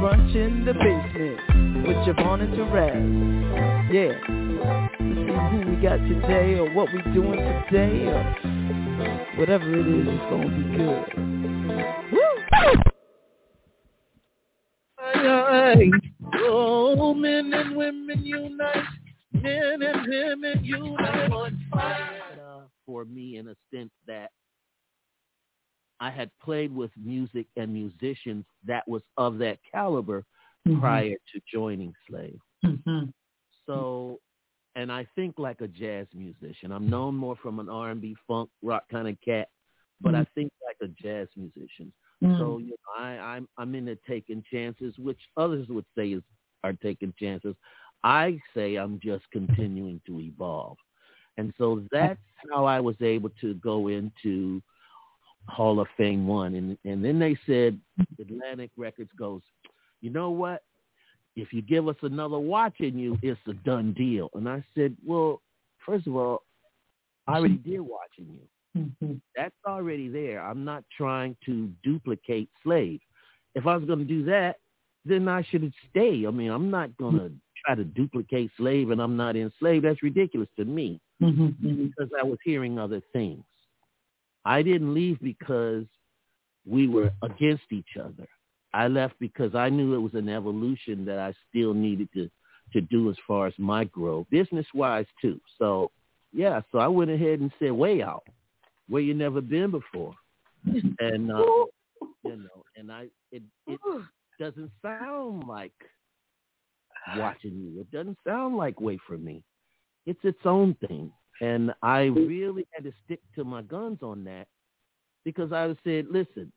Brunch in the basement with JaVonne and Terez. Yeah. Let's see who we got today or what we doing today or whatever it is, it's gonna be good. Woo! Aye, Oh, men and women unite. Men and women unite. For me, in a sense that I had played with music and musicians that was of that caliber Mhm. prior to joining Slave. Mhm. So, and I think like a jazz musician. I'm known more from an R&B, funk, rock kind of cat, but I think like a jazz musician. So you know, I, I'm I'm into taking chances, which others would say is are taking chances. I say I'm just continuing to evolve, and so that's how I was able to go into Hall of Fame one, and and then they said Atlantic Records goes, you know what? If you give us another watch watching you, it's a done deal. And I said, well, first of all, I already did watching you Mhm. that's already there. I'm not trying to duplicate slave. If I was going to do that, then I should stay. I mean, I'm not going to try to duplicate slave and I'm not enslaved. That's ridiculous to me Mhm. Mhm. because I was hearing other things. I didn't leave because we were against each other. I left because I knew it was an evolution that I still needed to to do as far as my growth, business wise too. So yeah, so I went ahead and said way out where you never been before, and uh, you know, and I it it doesn't sound like watching you. It doesn't sound like wait for me. It's its own thing, and I really had to stick to my guns on that because I said, listen,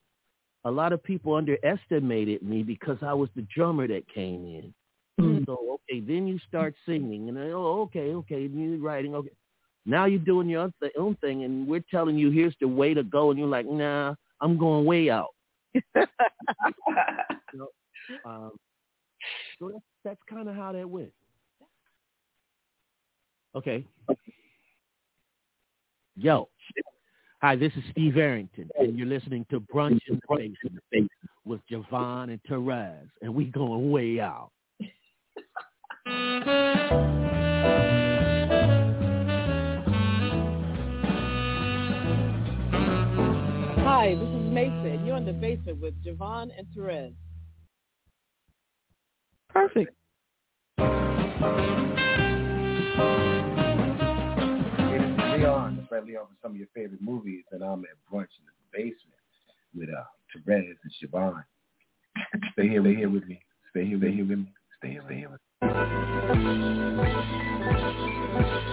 a lot of people underestimated me because I was the drummer that came in. So okay, then you start singing, and then, oh, okay, okay, and you're writing, okay. Now you're doing your own, th- own thing, and we're telling you here's the way to go, and you're like, nah, I'm going way out. You know, um, so that's, that's kind of how that went. Okay. Yo. Hi, this is Steve Arrington, and you're listening to Brunch in the Basement with JaVonne and Terez, and we going way out. Hi, this is Mason. You're in the basement with JaVonne and Terez. Perfect. Leon, for some of your favorite movies, and I'm at brunch in the basement with uh, Terez and JaVonne. Stay here, stay here with me. Stay here, stay here with me. Stay here, stay here with me.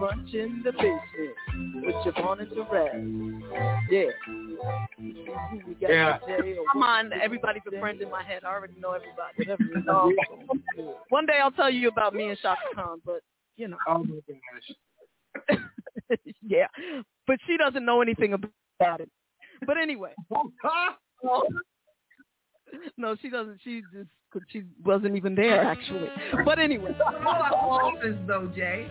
Brunch in the basement with JaVonne and Terez. Yeah. Who we got Yeah. Come on, everybody's a friend in my head. I already know everybody. Whatever it is, Um, it's gonna be good. One day I'll tell you about me and Chaka Khan, but you know. Oh my gosh. yeah, but she doesn't know anything about it. But anyway. no, she doesn't. She just she wasn't even there actually. But anyway. office though, Jay.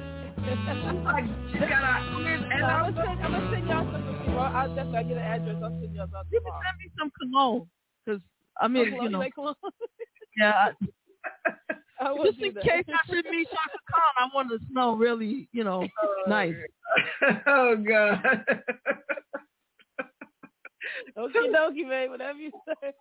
Like she got a and I'm gonna send, I'm send y'all some tomorrow. I'll definitely get an address. I'll send y'all some You can send me some cologne because I mean, Cologne, oh, you know, yeah. I will Just in that. case I should meet Chaka Khan, I want to smell really, you know, oh. nice. oh God. Okie dokie, man. Whatever you say.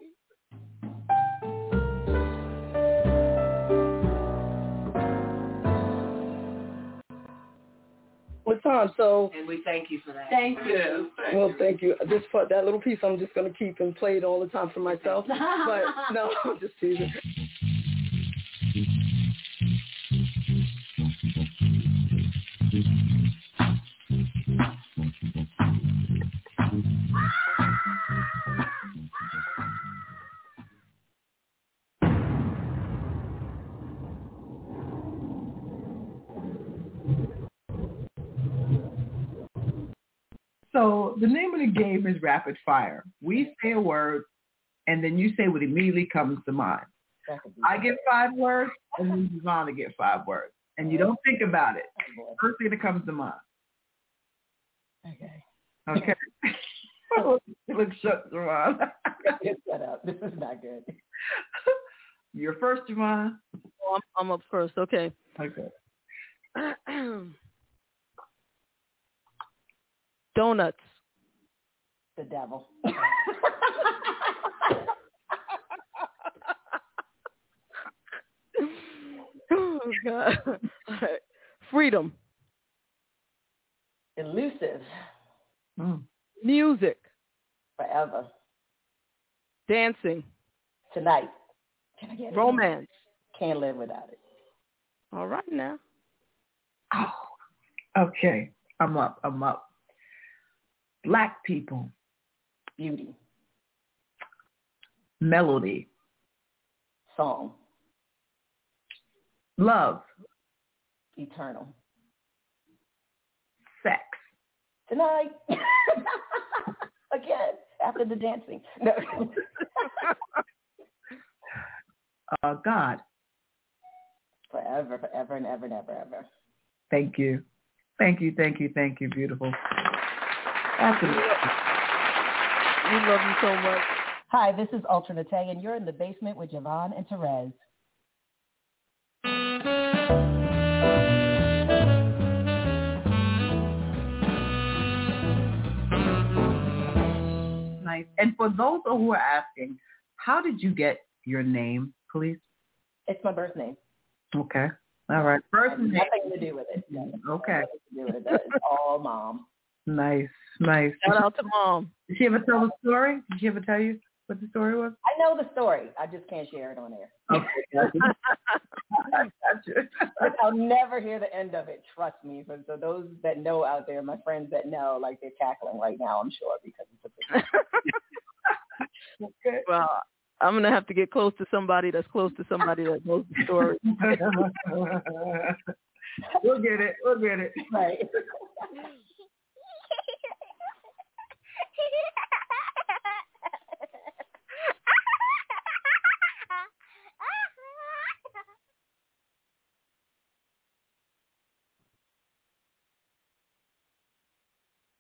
What time? So, and we thank you for that. Thank you. well, thank you. This part, that little piece, I'm just gonna keep and play it all the time for myself. but no, I'm just teasing. The name of the game is rapid fire. We say a word, and then you say what immediately comes to mind. I get five words, and then Devon get five words, and you don't think about it. First thing that comes to mind. Okay. Okay. you look shook, Devon. Shut up. This is not good. You're first, Devon. Oh, I'm, I'm up first. Okay. Okay. Donuts. The devil. oh God. All right. Freedom. Elusive. Mm. Music. Forever. Dancing. Tonight. Can I get it? Romance. Can't live without it. All right now. Oh, okay. I'm up. I'm up. Black people. Beauty. Melody. Song. Love. Eternal. Sex. Tonight. Again. After the dancing. No. Uh, God. forever, forever, and ever, and ever, ever. Thank you. Thank you. Thank you. Thank you. Beautiful. Absolutely. We love you so much. Hi, this is Ultra Naté, and you're in the basement with JaVonne and Terez. Nice. And for those who are asking, how did you get your name, please? It's my birth name. Okay. All right. First name. nothing to do with it. No, Okay. nothing to do with it. It's all mom. Nice. Nice. Shout out to mom. Did she ever tell the story? Did she ever tell you what the story was? I know the story. I just can't share it on air. Okay. Gotcha. gotcha. I'll never hear the end of it. Trust me. So, so those that know out there, my friends that know, like they're cackling right now. I'm sure because it's a Okay. Well, I'm gonna have to get close to somebody that's close to somebody that knows the story. we'll get it. We'll get it. right.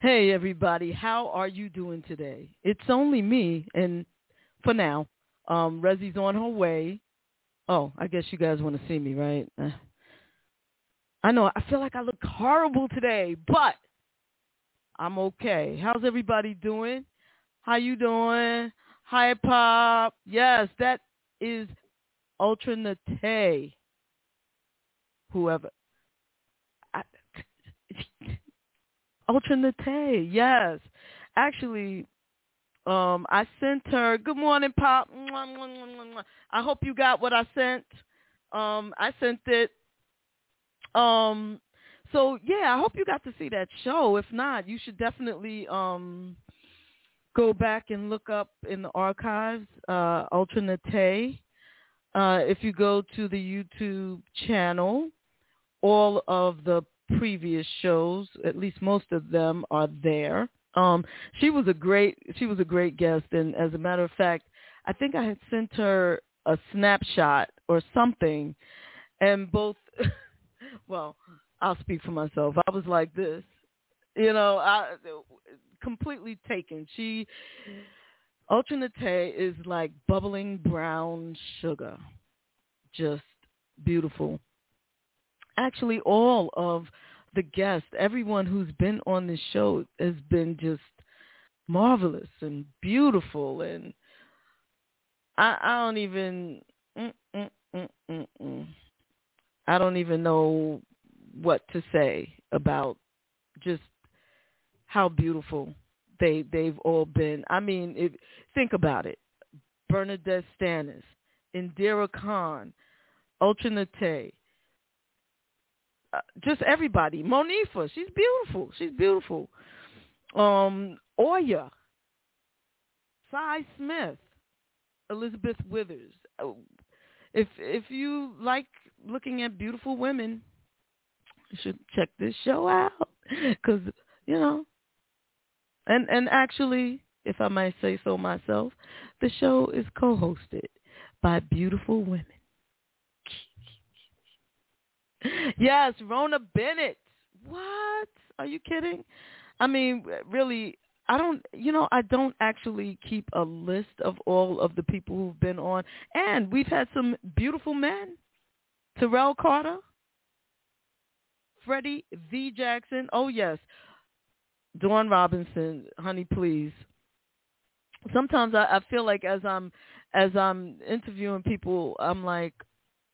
Hey everybody, how are you doing today? It's only me, and for now, um, Rezi's on her way. Oh, I guess you guys want to see me, right? Uh, I know. I feel like I look horrible today, but I'm okay. How's everybody doing? How you doing? Hi, Pop. Yes, that is Ultra Naté. Whoever. I, Ultra Naté, yes. Actually, um, I sent her, good morning, Pop. I hope you got what I sent. Um, I sent it. Um, so, yeah, I hope you got to see that show. If not, you should definitely um, go back and look up in the archives, uh, Ultra Naté. Uh, if you go to the YouTube channel, all of the previous shows, at least most of them are there. Um, she was a great she was a great guest, and as a matter of fact, I think I had sent her a snapshot or something, and both. well, I'll speak for myself. I was like this, you know, I completely taken. She Ultra Naté is like bubbling brown sugar, just beautiful. Actually, all of the guests, everyone who's been on this show has been just marvelous and beautiful and I, I don't even mm, mm, mm, mm, mm. I don't even know what to say about just how beautiful they they've all been. I mean, if, think about it: Bernadette Stanis, Indira Khan, Ultra Naté, uh, just everybody. Monifah, she's beautiful. She's beautiful. Um, Oya, Sy Smith, Elizabeth Withers. Oh, if if you like looking at beautiful women, you should check this show out because you know. And and actually, if I might say so myself, the show is co-hosted by beautiful women. yes, Rona Bennett. What? Are you kidding? I mean, really, I don't, you know, I don't actually keep a list of all of the people who've been on. And we've had some beautiful men. Terrell Carter, Freddie V. Jackson. Oh, yes. Dawn Robinson, honey, please. Sometimes I, I feel like as I'm as I'm interviewing people, I'm like,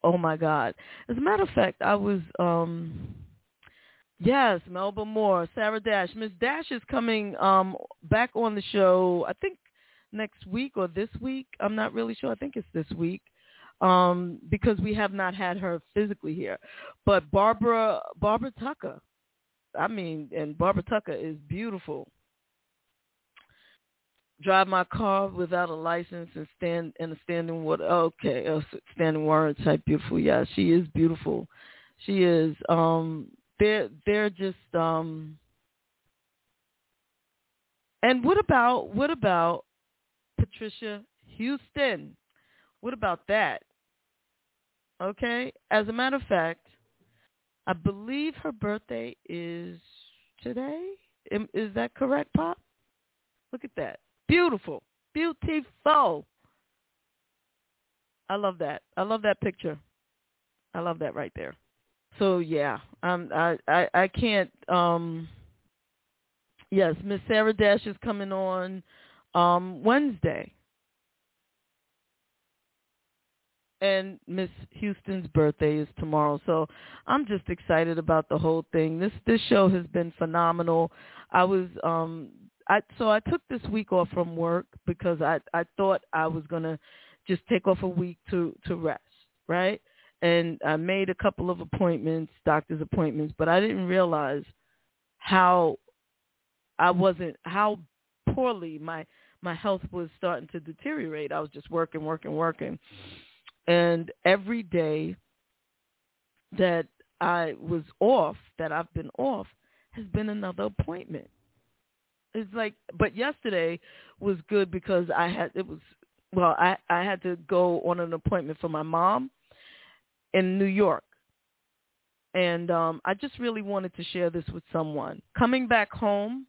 oh my God. As a matter of fact, I was um Yes, Melba Moore, Sarah Dash. Miss Dash is coming um back on the show, I think next week or this week. I'm not really sure. I think it's this week. Um, because we have not had her physically here. But Barbara Barbara Tucker. I mean, and Barbara Tucker is beautiful. Drive my car without a license and stand in a standing water. Okay, a standing water type beautiful. Yeah, she is beautiful. She is. Um, they're they're just um and what about what about Patricia Houston? What about that? Okay. As a matter of fact, I believe her birthday is today. Is that correct, Pop? Look at that. Beautiful. Beautiful. I love that. I love that picture. I love that right there so yeah, um, I, I I can't. Um, yes, Miss Sarah Dash is coming on um, Wednesday, and Miss Houston's birthday is tomorrow. So I'm just excited about the whole thing. This this show has been phenomenal. I was um I so I took this week off from work because I I thought I was gonna just take off a week to to rest, right? and I made a couple of appointments, doctor's appointments, but I didn't realize how I wasn't how poorly my my health was starting to deteriorate. I was just working, working, working. And every day that I was off, that I've been off, has been another appointment. It's like, but yesterday was good because I had, it was, well, I, I had to go on an appointment for my mom in New York. And um, I just really wanted to share this with someone. Coming back home,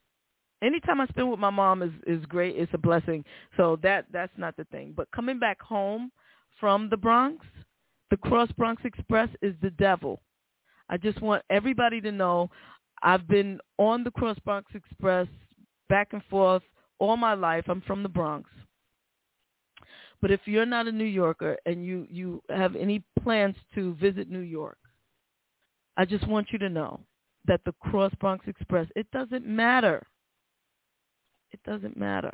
anytime I spend with my mom is, is great. It's a blessing. So that that's not the thing. But coming back home from the Bronx, the Cross Bronx Express is the devil. I just want everybody to know I've been on the Cross Bronx Express back and forth all my life. I'm from the Bronx. But if you're not a New Yorker and you, you have any plans to visit New York, I just want you to know that the Cross Bronx Express, it doesn't matter. It doesn't matter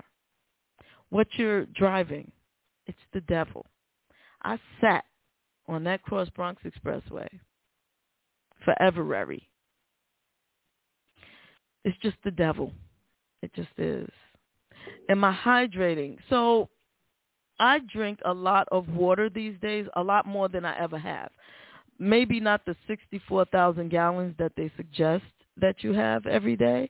what you're driving. It's the devil. I sat on that Cross Bronx Expressway forever. It's just the devil. It just is. Am I hydrating? So I drink a lot of water these days, a lot more than I ever have. Maybe not the 64,000 gallons that they suggest that you have every day,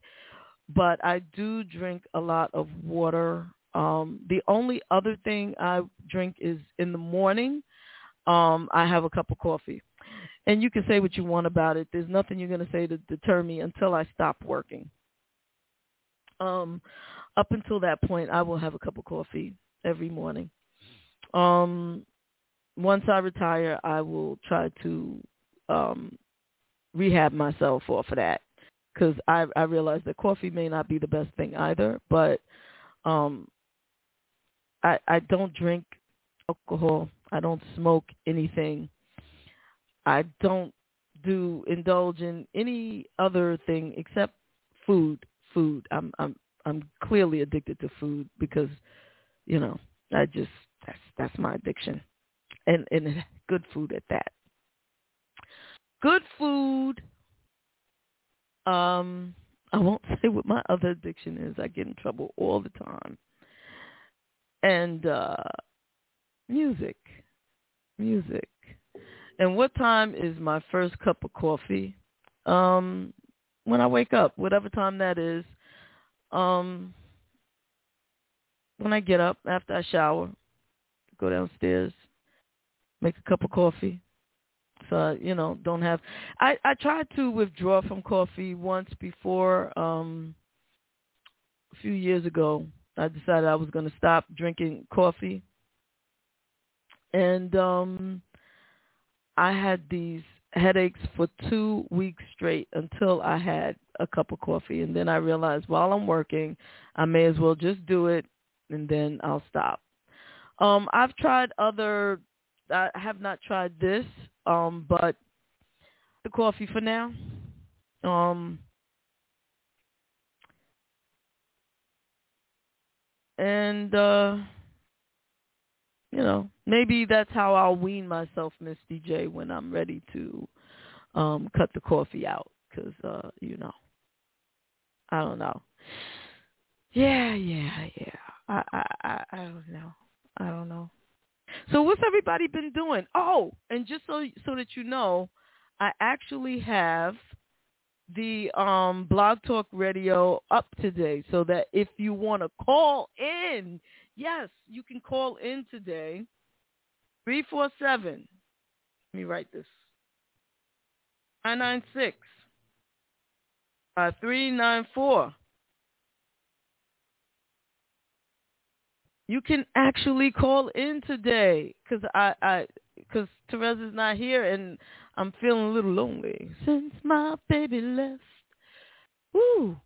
but I do drink a lot of water. Um, the only other thing I drink is in the morning. Um, I have a cup of coffee, and you can say what you want about it. There's nothing you're going to say to deter me until I stop working. Um, up until that point, I will have a cup of coffee every morning. Um, once I retire, I will try to um, rehab myself off of that because I, I realize that coffee may not be the best thing either, but um, I, I don't drink alcohol. I don't smoke anything. I don't do indulge in any other thing except food. Food. I'm I'm I'm clearly addicted to food because, you know, I just that's that's my addiction, and and good food at that. Good food. Um, I won't say what my other addiction is. I get in trouble all the time. And uh music. Music. And what time is my first cup of coffee? Um when I wake up, whatever time that is. Um when I get up after I shower, go downstairs, make a cup of coffee. So you know, don't have. I I tried to withdraw from coffee once before. Um, a few years ago, I decided I was going to stop drinking coffee, and um, I had these headaches for two weeks straight until I had a cup of coffee, and then I realized while I'm working, I may as well just do it and then I'll stop. Um, I've tried other. I have not tried this, um, but the coffee for now. Um, and uh, you know, maybe that's how I'll wean myself, Miss DJ, when I'm ready to um, cut the coffee out, because uh, you know, I don't know. Yeah, yeah, yeah. I, I, I, I don't know. I don't know. So what's everybody been doing? Oh, and just so so that you know, I actually have the um blog talk radio up today so that if you want to call in, yes, you can call in today. 347. Let me write this. 996 uh, 394 you can actually call in today because I, I, because Teresa's not here and I'm feeling a little lonely since my baby left. Woo.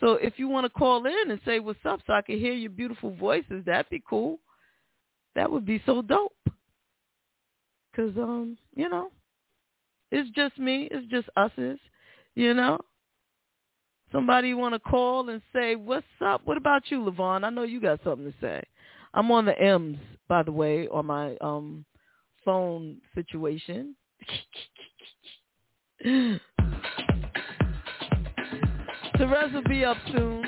So if you want to call in and say what's up so I can hear your beautiful voices, that'd be cool. That would be so dope. Cause um, you know, it's just me. It's just us's. You know. Somebody want to call and say what's up? What about you, Levon? I know you got something to say. I'm on the M's, by the way, on my um phone situation. Terez will be up soon.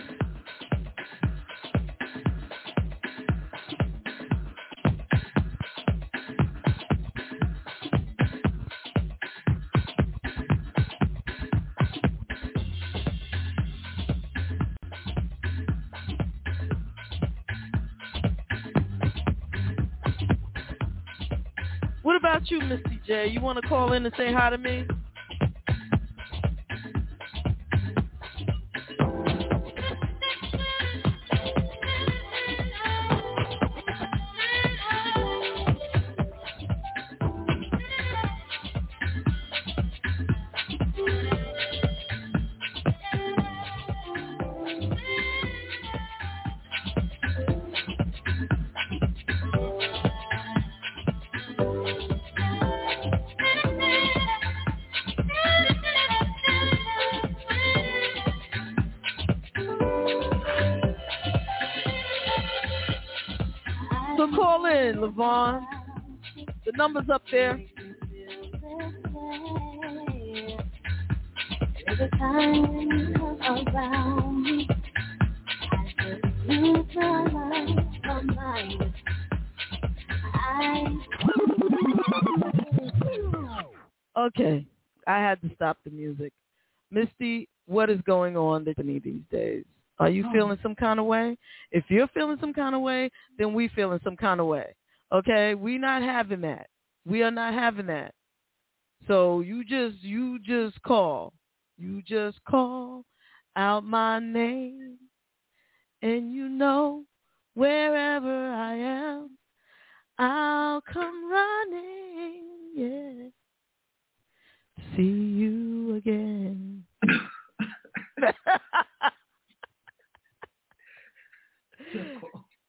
What about you, Misty J? You want to call in and say hi to me? Levon. The number's up there. Okay, I had to stop the music. Misty what is going on with me these days. Are you Oh. feeling some kind of way? If you're feeling some kind of way, then we feeling some kind of way. Okay? We not having that. We are not having that. So you just you just call. You just call out my name and you know wherever I am I'll come running, yeah. See you again.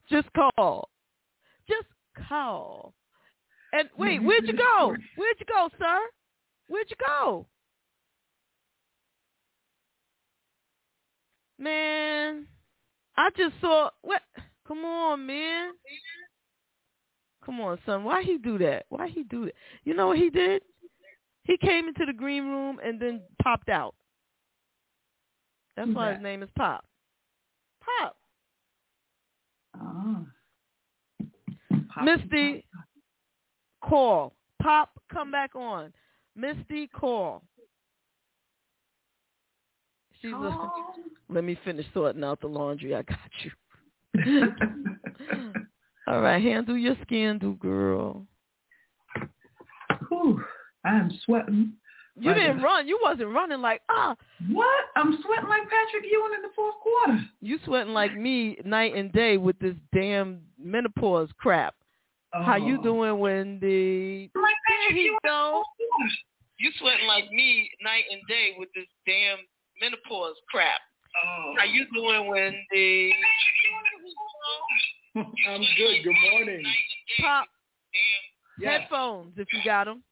Just call. Just call. And wait, where'd you go? Where'd you go, sir? Where'd you go? Man, I just saw what come on, man. Come on, son. Why he do that? Why he do that? You know what he did? He came into the green room and then popped out. That's why his name is Pop. Pop. Ah. Misty, call. Pop, come back on. Misty, call. She's let me finish sorting out the laundry. I got you. All right, handle your scandal, girl. Whew, I'm sweating. You Right. didn't run. You wasn't running like ah. What? I'm sweating like Patrick Ewing in the fourth quarter. You sweating like me night and day with this damn menopause crap. How you Oh. doing, Wendy? Like Patrick Ewing in the go. You sweating like me night and day with this damn menopause crap. Oh. How you doing, Wendy? I'm good. Good morning. Pop Yes. headphones if you got them.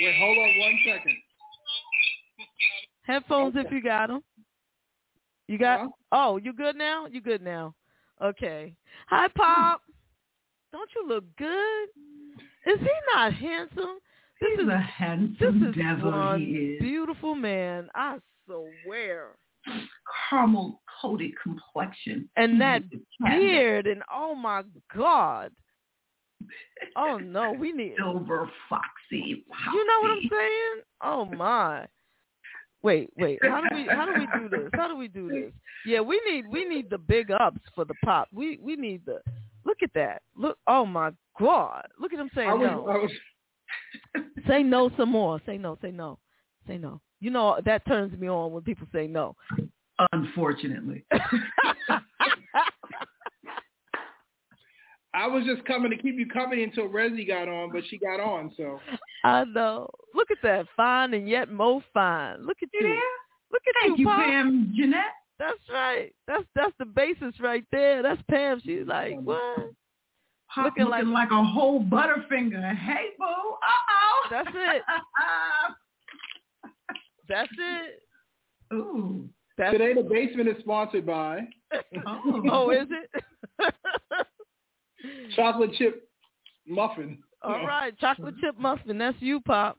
Wait, hold on one second. Headphones if you got them. You got? Huh? Oh, you good now? You good now? Okay. Hi, Pop. Don't you look good? Is he not handsome? This He's is a this handsome is devil. one He is. beautiful man. I swear. Caramel coated complexion. And that He's a cat. beard and oh my god. Oh no, we need. Silver foxy. You know what I'm saying? Oh my. Wait, wait. How do we how do we do this? How do we do this? Yeah, we need we need the big ups for the pop. We we need the look at that. Look oh my God. Look at him saying was, no. Was, Say no some more. Say no, say no. Say no. You know that turns me on when people say no. Unfortunately. I was just coming to keep you company until Resi got on, but she got on, so I know. Look at that. Fine and yet more fine. Look at You you. Look at Thank you, you, Pop. Pam Jeanette. That's right. That's that's the basis right there. That's Pam. She's like, what? Pop Looking looking, like- like, a whole butterfinger. Hey, boo. Uh-oh. That's it. That's it. Ooh. That's today the basement is sponsored by Oh. oh, is it? chocolate chip muffin. All right, chocolate chip muffin. That's you, Pop.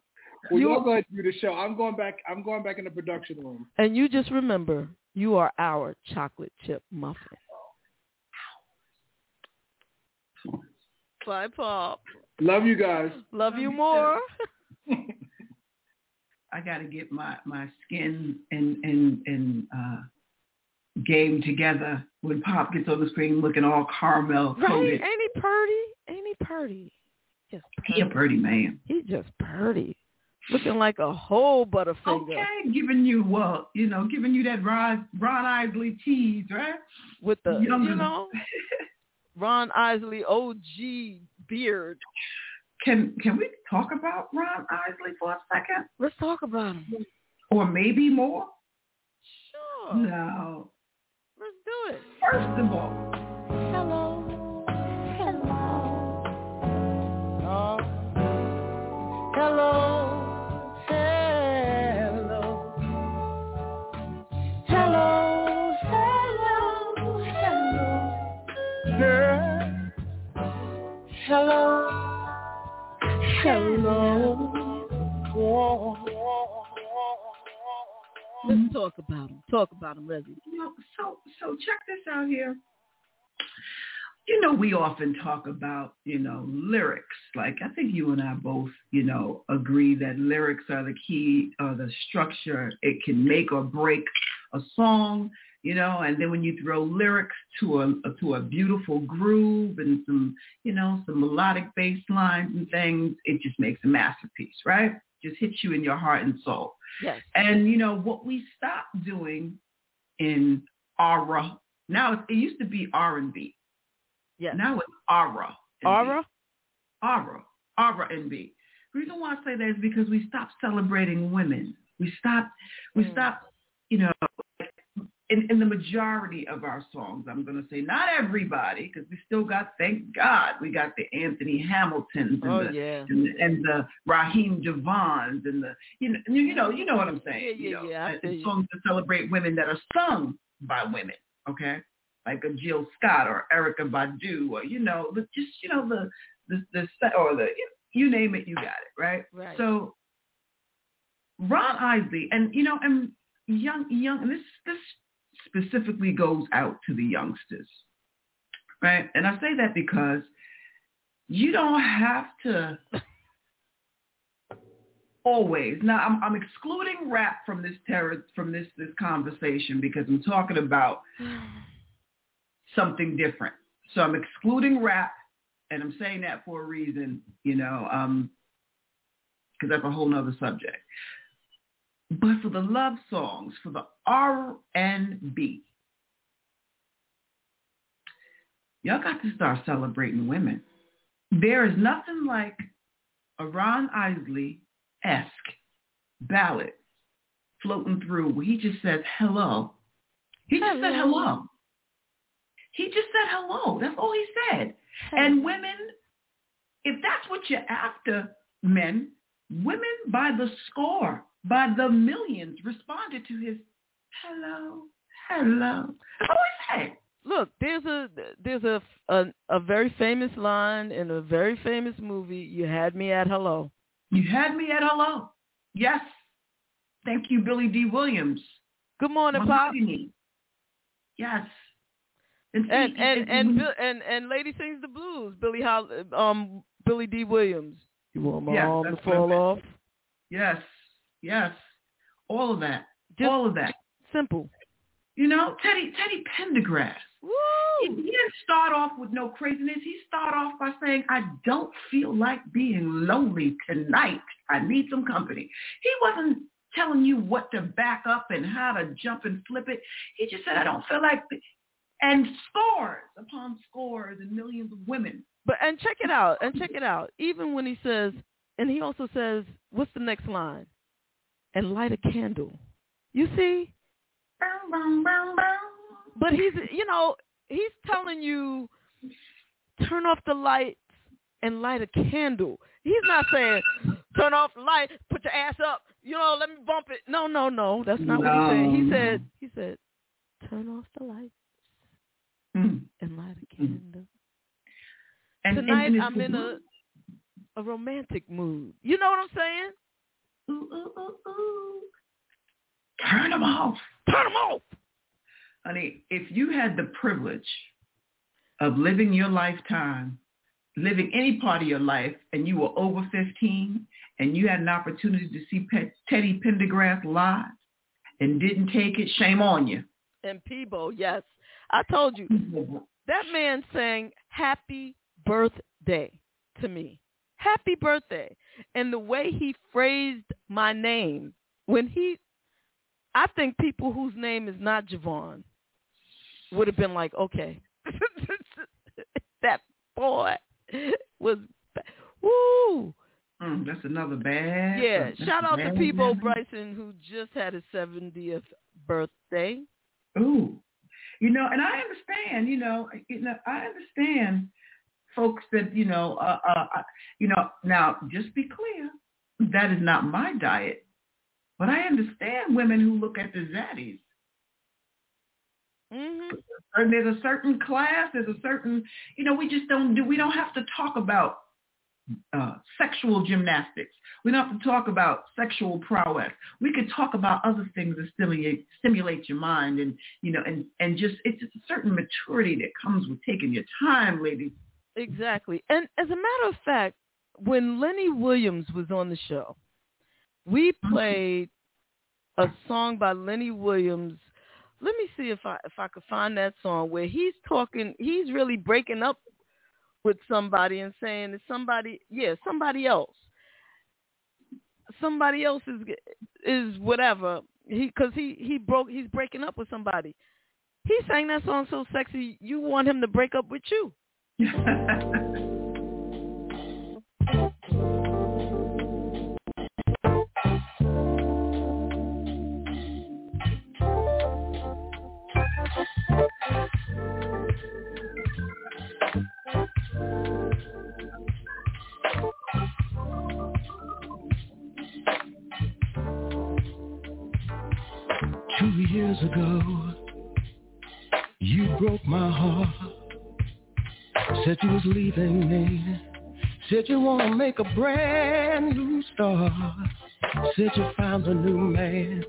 Well, You- y'all go ahead do the show. I'm going back. I'm going back in the production room. And you just remember, you are our chocolate chip muffin. Bye, Pop. Love you guys. Love Love you you more. I got to get my, my skin and, and, and uh, game together when Pop gets on the screen looking all caramel Right? coated. Ain't he purty? Ain't he purty? Just He a pretty man. He just purty. Looking like a whole butterfinger Okay, giving you, well, you know, giving you that Ron, Ron Isley tease, right? with the, you know, Ron Isley OG beard. Can can we talk about Ron Isley for a second? Let's talk about him. Or maybe more? Sure. No. Let's do it. First of all, Hello. Hello. Oh. Hello. Hello. Hello, hello. Yes. Hello. Hello. Talk about them. Talk about them, Reggie. you know, so so check this out here. you know, we often talk about, you know, lyrics. Like I think you and I both, you know, agree that lyrics are the key, or the structure. It can make or break a song, you know. And then when you throw lyrics to a to a beautiful groove and some, you know, some melodic bass lines and things, it just makes a masterpiece, right? Just hits you in your heart and soul. Yes. And you know what we stopped doing in our now it, it used to be R and B Yeah. now it's aura. Aura? Aura. Aura and B. The reason why I say that is because we stopped celebrating women. We stopped, we Mm. stopped, you know, in, in the majority of our songs, I'm going to say not everybody, because we still got, thank God, we got the Anthony Hamiltons and Oh the yeah. and the, and the Raheem DeVaughns and the you know you know you know what I'm saying. Yeah, yeah, you know, yeah, and songs to celebrate women that are sung by women. Okay, like a Jill Scott or Erykah Badu or you know the, just you know the the the or the you name it you got it right. Right. So Ron Isley and you know and young young and this this specifically goes out to the youngsters, right? And I say that because you don't have to always. Now I'm, I'm excluding rap from this terror from this this conversation because I'm talking about something different. So I'm excluding rap, and I'm saying that for a reason, you know, um, because that's a whole nother subject. But for the love songs, for the R and B, y'all got to start celebrating women. There is nothing like a Ron Isley-esque ballad floating through where he just says hello. He just said Hello. hello. He just said hello. That's all he said. And women, if that's what you're after, men, women by the score, by the millions responded to his hello, hello. I always say, Look, there's a there's a, a a very famous line in a very famous movie. You had me at hello. you had me at hello. Yes. Thank you, Billy Dee Williams. Good morning, Pop. Mahogany. Yes. And, see, And and and and and Lady sings the blues. Billy Hol- um Billy Dee Williams. You want my Yes, arm to that's what I fall off? yes, yes, all of that, Just all of that. simple. You know, Teddy Teddy Pendergrass. He, he didn't start off with no craziness. He started off by saying, I don't feel like being lonely tonight. I need some company. He wasn't telling you what to back up and how to jump and flip it. He just said, I don't feel like, and scores upon scores and millions of women. But and check it out. And check it out. Even when he says, and he also says, what's the next line? And light a candle. You see? But he's, you know, he's telling you, turn off the lights and light a candle. He's not saying, turn off the light, put your ass up, you know, let me bump it. No, no, no. That's not what he said. He said, he said, turn off the lights Mm. and light a candle. And, Tonight and I'm in a a romantic mood. You know what I'm saying? Ooh, ooh, ooh, ooh. Turn them off. Turn them off. Honey, if you had the privilege of living your lifetime, living any part of your life, and you were over 15, and you had an opportunity to see Pe- Teddy Pendergrass live and didn't take it, shame on you. And Peabo, yes. I told you, that man sang happy birthday to me. Happy birthday. And the way he phrased my name, when he, I think people whose name is not JaVonne would have been like, okay, that boy was, woo. Mm, that's another bad. Yeah, that's shout out to Peabo Bryson who just had his 70th birthday. Ooh, you know, and I understand. You know, you know, I understand folks that you know, uh, uh, uh, you know. Now, just be clear, that is not my diet, but I understand women who look at the zaddies. hmm And there's a certain class, there's a certain, you know, we just don't do. We don't have to talk about uh, sexual gymnastics. We don't have to talk about sexual prowess. We could talk about other things that stimulate stimulate your mind and you know and and just it's just a certain maturity that comes with taking your time, ladies. Exactly. And as a matter of fact, when Lenny Williams was on the show, we Mm-hmm. played a song by Lenny Williams. Let me see if I if I could find that song where he's talking. He's really breaking up with somebody and saying it's somebody. Yeah, somebody else. Somebody else is is whatever. He because he he broke. He's breaking up with somebody. He sang that song so sexy. You want him to break up with you. Two years ago, you broke my heart. Said you was leaving me. Said you want to make a brand new start. Said you found a new man.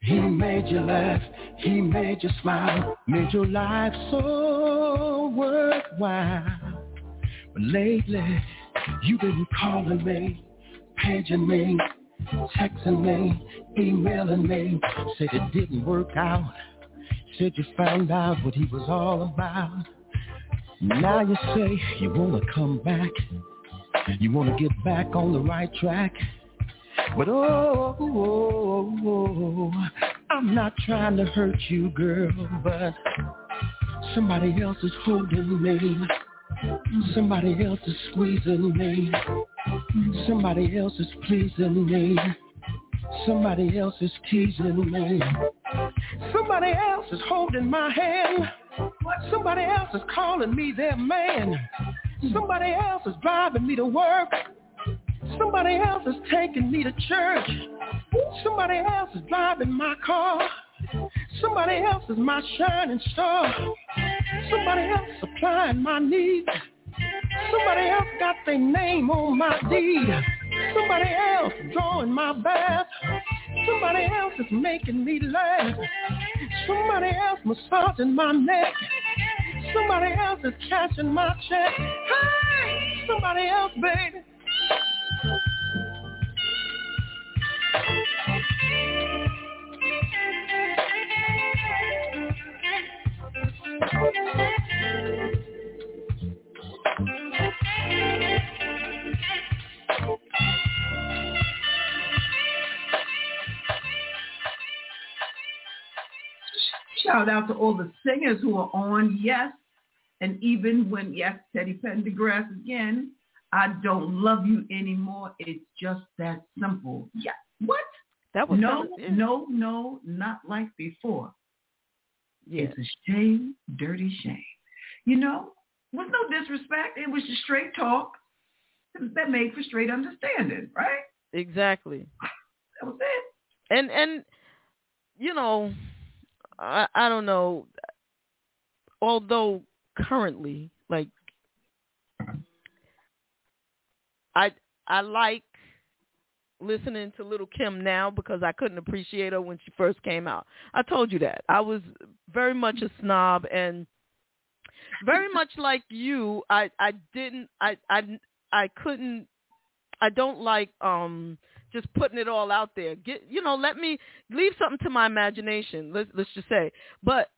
He made you laugh. He made you smile. Made your life so worthwhile. But lately, you've been calling me, paging me, texting me, emailing me. Said it didn't work out. Said you found out what he was all about. Now you say you want to come back. You want to get back on the right track. But oh, oh, oh, I'm not trying to hurt you, girl, but somebody else is holding me. Somebody else is squeezing me. Somebody else is pleasing me. Somebody else is teasing me. Somebody else is holding my hand. Somebody else is calling me their man. Somebody else is driving me to work. Somebody else is taking me to church. Somebody else is driving my car. Somebody else is my shining star. Somebody else supplying my needs. Somebody else got their name on my deed. Somebody else drawing my bath. Somebody else is making me laugh. Somebody else massaging my neck. Somebody else is cashing my check. Hey, somebody else, baby. Shout out to all the singers who are on. Yes. And even when, yes, Teddy Pendergrass again, I don't love you anymore. It's just that simple. Yeah. What? That was no, no, no, not like before. Yeah. It's a shame, dirty shame. You know, with no disrespect, it was just straight talk that made for straight understanding, right? Exactly. That was it. And and you know, I I don't know. Although currently, like, I I like listening to Little Kim now because I couldn't appreciate her when she first came out. I told you that. I was very much a snob and very much like you, I I didn't I I I couldn't I don't like um just putting it all out there. Get you know, let me leave something to my imagination. Let's let's just say. But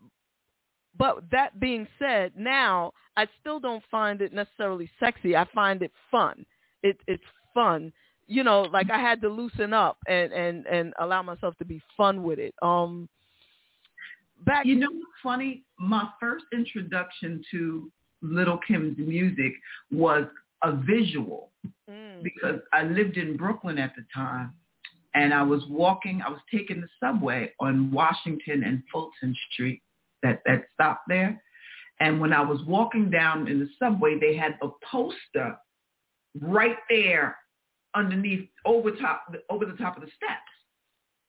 but that being said, now I still don't find it necessarily sexy. I find it fun. It it's fun. You know, like I had to loosen up and and and allow myself to be fun with it. Um back You know what's funny? My first introduction to Little Kim's music was a visual Mm. because I lived in Brooklyn at the time and I was walking, I was taking the subway on Washington and Fulton Street, that, that stop there. And when I was walking down in the subway, they had a poster right there underneath, over top, over the top of the steps.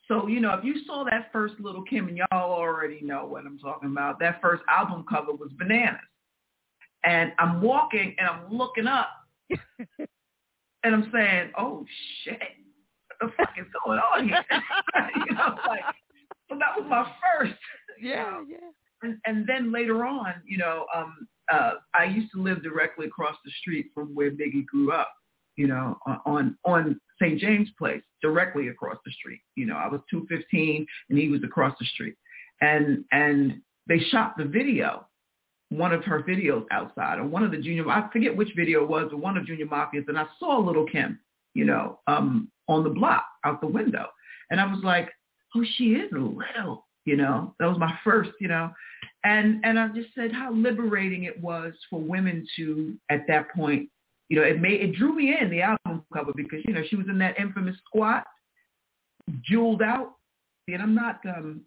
So, you know, if you saw that first Little Kim, and y'all already know what I'm talking about, that first album cover was Bananas. And I'm walking and I'm looking up and I'm saying, oh shit, what the fuck is going on here? you know, like, so that was my first. Yeah, yeah. And, and then later on, you know, um, uh, I used to live directly across the street from where Biggie grew up. You know, on on St. James Place, directly across the street. You know, I was 215 and he was across the street, and and they shot the video one of her videos outside or one of the junior I forget which video it was, but one of Junior Mafia's and I saw little Kim, you know, um, on the block out the window. And I was like, Oh, she is little, you know. That was my first, you know. And and I just said how liberating it was for women to at that point, you know, it made it drew me in the album cover because, you know, she was in that infamous squat, jeweled out. And I'm not um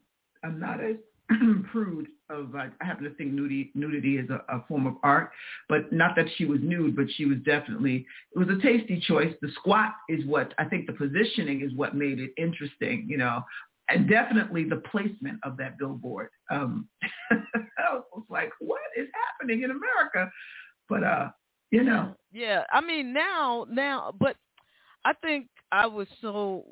I'm not as prude of uh, I happen to think nudity nudity is a, a form of art, but not that she was nude, but she was definitely it was a tasty choice. The squat is what I think the positioning is what made it interesting, you know, and definitely the placement of that billboard. Um, I was like, what is happening in America? But uh, you know, yeah, I mean now now, but I think I was so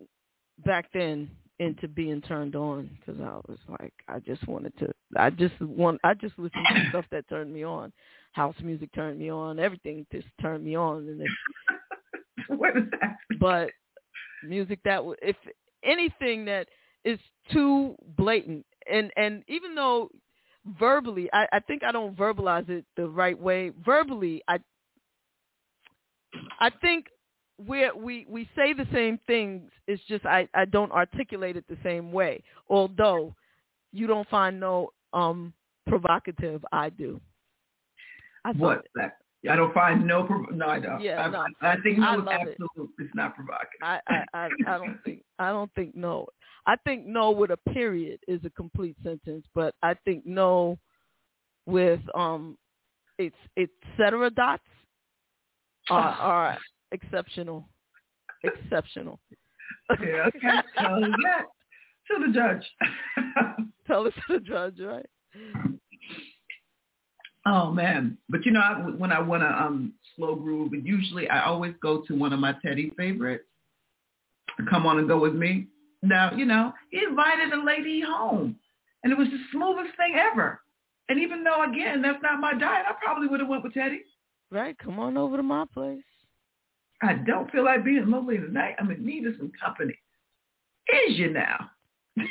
back then into being turned on because I was like, I just wanted to, I just want, I just listened to stuff that turned me on. House music turned me on. Everything just turned me on. And what is that? But music that if anything that is too blatant, and and even though verbally, I, I think I don't verbalize it the right way. Verbally, I I think we we we say the same things. It's just I I don't articulate it the same way. Although you don't find no um provocative, I do. I what that? I don't find no. No, I don't. Yeah, I, no. I think no I is absolute. It. It's not provocative. I, I I I don't think I don't think no. I think no with a period is a complete sentence, but I think no with um it's etc. dots are, are exceptional. Exceptional. yeah, okay. Tell that to the judge. Tell it to the judge, right? Oh man, but you know, I, when I want to um slow groove, and usually I always go to one of my Teddy favorites. Come on and go with me. Now, you know, he invited a lady home, and it was the smoothest thing ever. And even though, again, that's not my diet, I probably would have went with Teddy. Right, come on over to my place. I don't feel like being lonely tonight. I'm in need of some company. Is you now?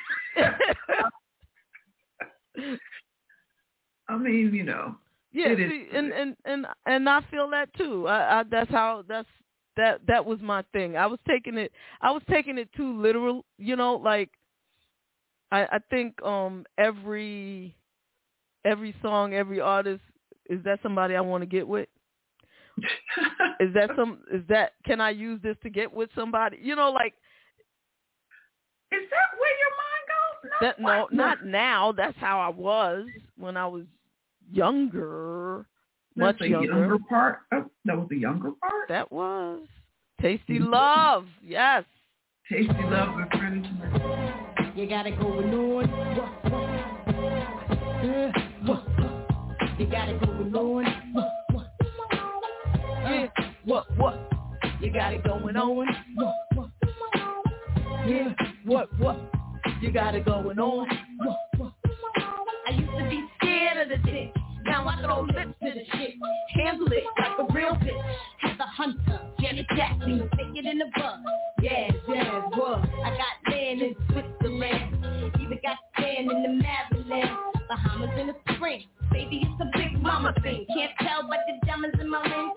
I mean, you know. Yeah, see, and and and and I feel that too. I, I that's how that's that that was my thing. I was taking it I was taking it too literal, you know, like I I think um every every song, every artist is that somebody I want to get with? is that some is that can I use this to get with somebody? You know, like Is that where your mind goes? No, that no, not now. That's how I was when I was younger. That's much the younger. younger part. Oh, that was the younger part. That was Tasty mm-hmm. Love. Yes. Tasty Love with Freddie You got it going on. What, what? Yeah, what, what? You got it going on. What, what? Yeah, what, what? You got it going on. What, what? Yeah, what, what? You got it going on. What, what? I used to be scared of the dick. Now I throw lips to the shit. Handle it like a real bitch. Had the hunter, Janet Jackson, stick it in the bud. Yeah, yeah, what? I got land in Switzerland. Even got sand in the Maryland. Bahamas in the spring. Baby, it's a big mama thing. Can't tell by the diamonds in my ring.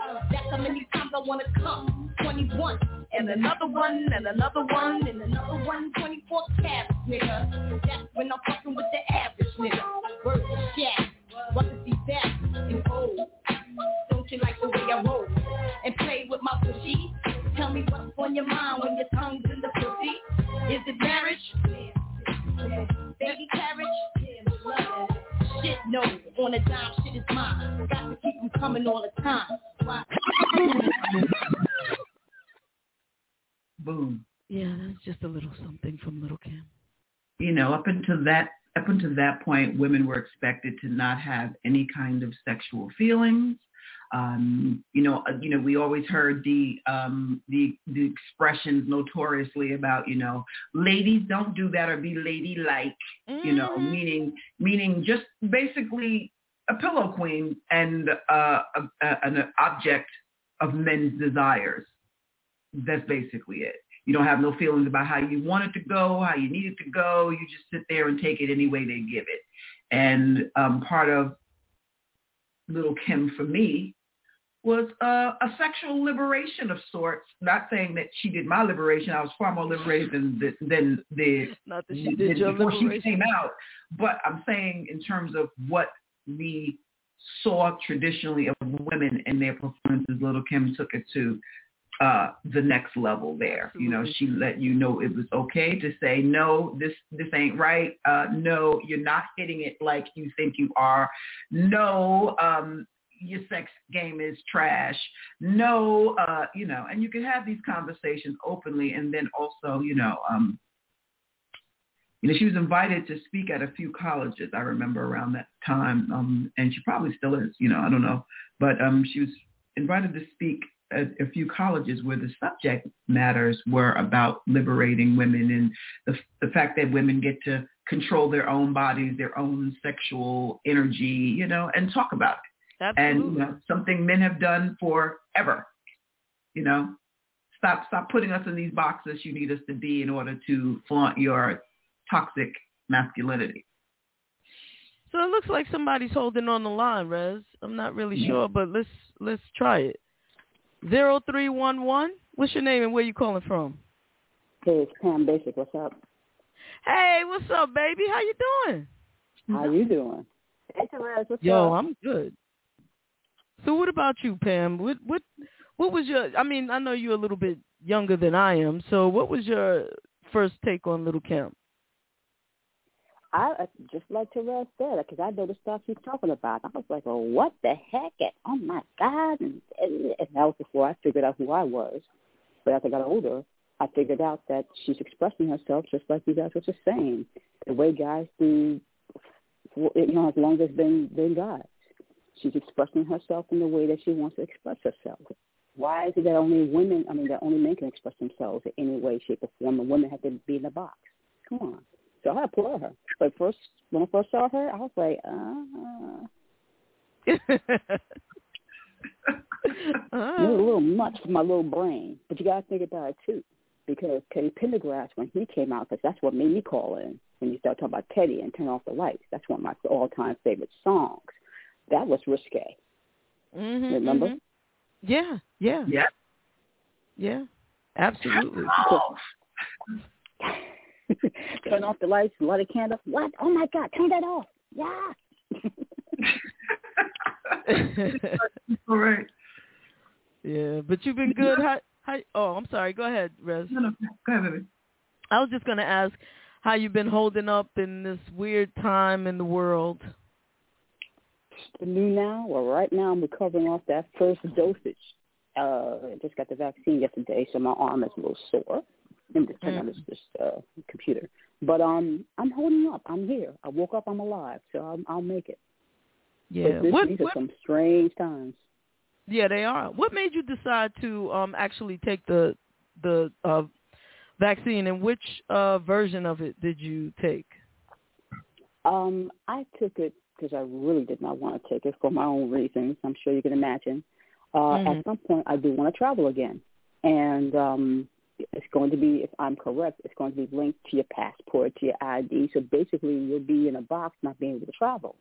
How many times I wanna come. 21. And another one, and another one, and another one, 24 carats, nigga. That's when I'm fucking with the average nigga. To shack. What is these that and old? Don't you like the way I roll? And play with my pussy? Tell me what's on your mind when your tongue's in the pussy. Is it marriage? Baby carriage? Shit no, on a dime shit is mine. Got to keep them coming all the time. Boom. Yeah, that's just a little something from Little Kim. You know, up until that up until that point, women were expected to not have any kind of sexual feelings. Um, you know, uh, you know, we always heard the um, the the expressions notoriously about you know, ladies don't do that or be ladylike. You know, Mm-hmm. meaning meaning just basically a pillow queen and uh, a, a, an object of men's desires. That's basically it. You don't have no feelings about how you want it to go, how you need it to go. You just sit there and take it any way they give it. And um, part of Little Kim for me was uh, a sexual liberation of sorts. Not saying that she did my liberation. I was far more liberated than the, than the Not that she did your before she came out. But I'm saying in terms of what we saw traditionally of women and their performances, Little Kim took it to uh, the next level there. You know, she let you know it was okay to say, no, this, this ain't right. Uh, no, you're not hitting it like you think you are. No, um, your sex game is trash. No, uh, you know, and you can have these conversations openly and then also, you know, um, you know, she was invited to speak at a few colleges. I remember around that time, um, and she probably still is. You know, I don't know, but um, she was invited to speak at a few colleges where the subject matters were about liberating women and the the fact that women get to control their own bodies, their own sexual energy, you know, and talk about it. Absolutely. And you know, something men have done forever. You know, stop stop putting us in these boxes you need us to be in order to flaunt your toxic masculinity. So it looks like somebody's holding on the line, Rez. I'm not really Yeah. sure, but let's let's try it. Zero three one one. What's your name and where you calling from? Hey, it's Pam Basic. What's up? Hey, what's up, baby? How you doing? How you doing? Hey, Terez, what's Yo, up? I'm good. So what about you, Pam? What what what was your? I mean, I know you're a little bit younger than I am. So what was your first take on Little Kim? I just like Terez said, because I know the stuff she's talking about. I was like, well, what the heck? And, oh my God! And, and, and that was before I figured out who I was. But as I got older, I figured out that she's expressing herself just like you guys were just saying, the way guys do. You know, as long as been been guys, she's expressing herself in the way that she wants to express herself. Why is it that only women? I mean, that only men can express themselves in any way, shape, or form, and women have to be in a box? Come on. So I applaud her. But first, when I first saw her, I was like, uh, it was a little much for my little brain. But you got to think about it too, because Teddy Pendergrass, when he came out, because that's what made me call in. When you start talking about Teddy and Turn Off the Lights, that's one of my all-time favorite songs. That was risque. Mm-hmm, Remember? mhm. Yeah, yeah, yeah, yeah. Absolutely. turn off the lights, and light a candle. What? Oh my God! Turn that off. Yeah. All right. Yeah, but you've been good. How, how, oh, I'm sorry. Go ahead, Rez. No, no, go ahead, baby. I was just going to ask how you've been holding up in this weird time in the world. The new now, well, right now I'm recovering off that first dosage. Uh, I just got the vaccine yesterday, so my arm is a little sore. Let me just turn on this, this uh, computer. But um, I'm holding up. I'm here. I woke up. I'm alive, so I'll, I'll make it. Yeah. But this, What, these what, are some strange times. yeah, they are. What made you decide to um actually take the the uh vaccine and which uh version of it did you take? Um, I took it because I really did not want to take it for my own reasons. I'm sure you can imagine. Uh, Mhm. At some point, I do want to travel again, and um, it's going to be, if I'm correct, it's going to be linked to your passport, to your ID. So basically, you'll be in a box, not being able to travel.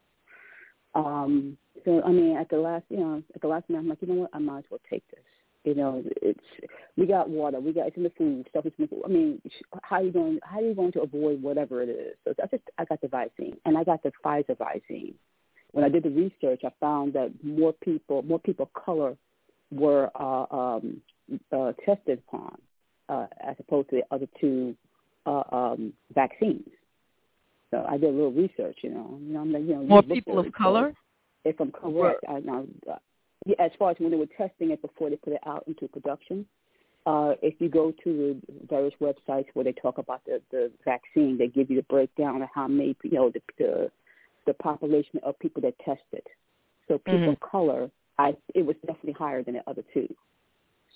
Um, so I mean, at the last, you know, at the last minute, I'm like, you know what, I might as well take this. You know, it's we got water, we got it's in the food, stuff is in the food. I mean, how are you going? How are you going to avoid whatever it is? So I just I got the vaccine, and I got the Pfizer vaccine. When I did the research, I found that more people, more people of color, were uh, um, uh, tested upon uh, as opposed to the other two uh, um, vaccines. So I did a little research, you know. You know, I'm like, you know, More people of it, so color? If I'm correct, I know. Uh, yeah, as far as when they were testing it before they put it out into production, uh, if you go to the various websites where they talk about the, the vaccine, they give you the breakdown of how many, you know, the, the the population of people that tested. So people Mhm. of color I it was definitely higher than the other two.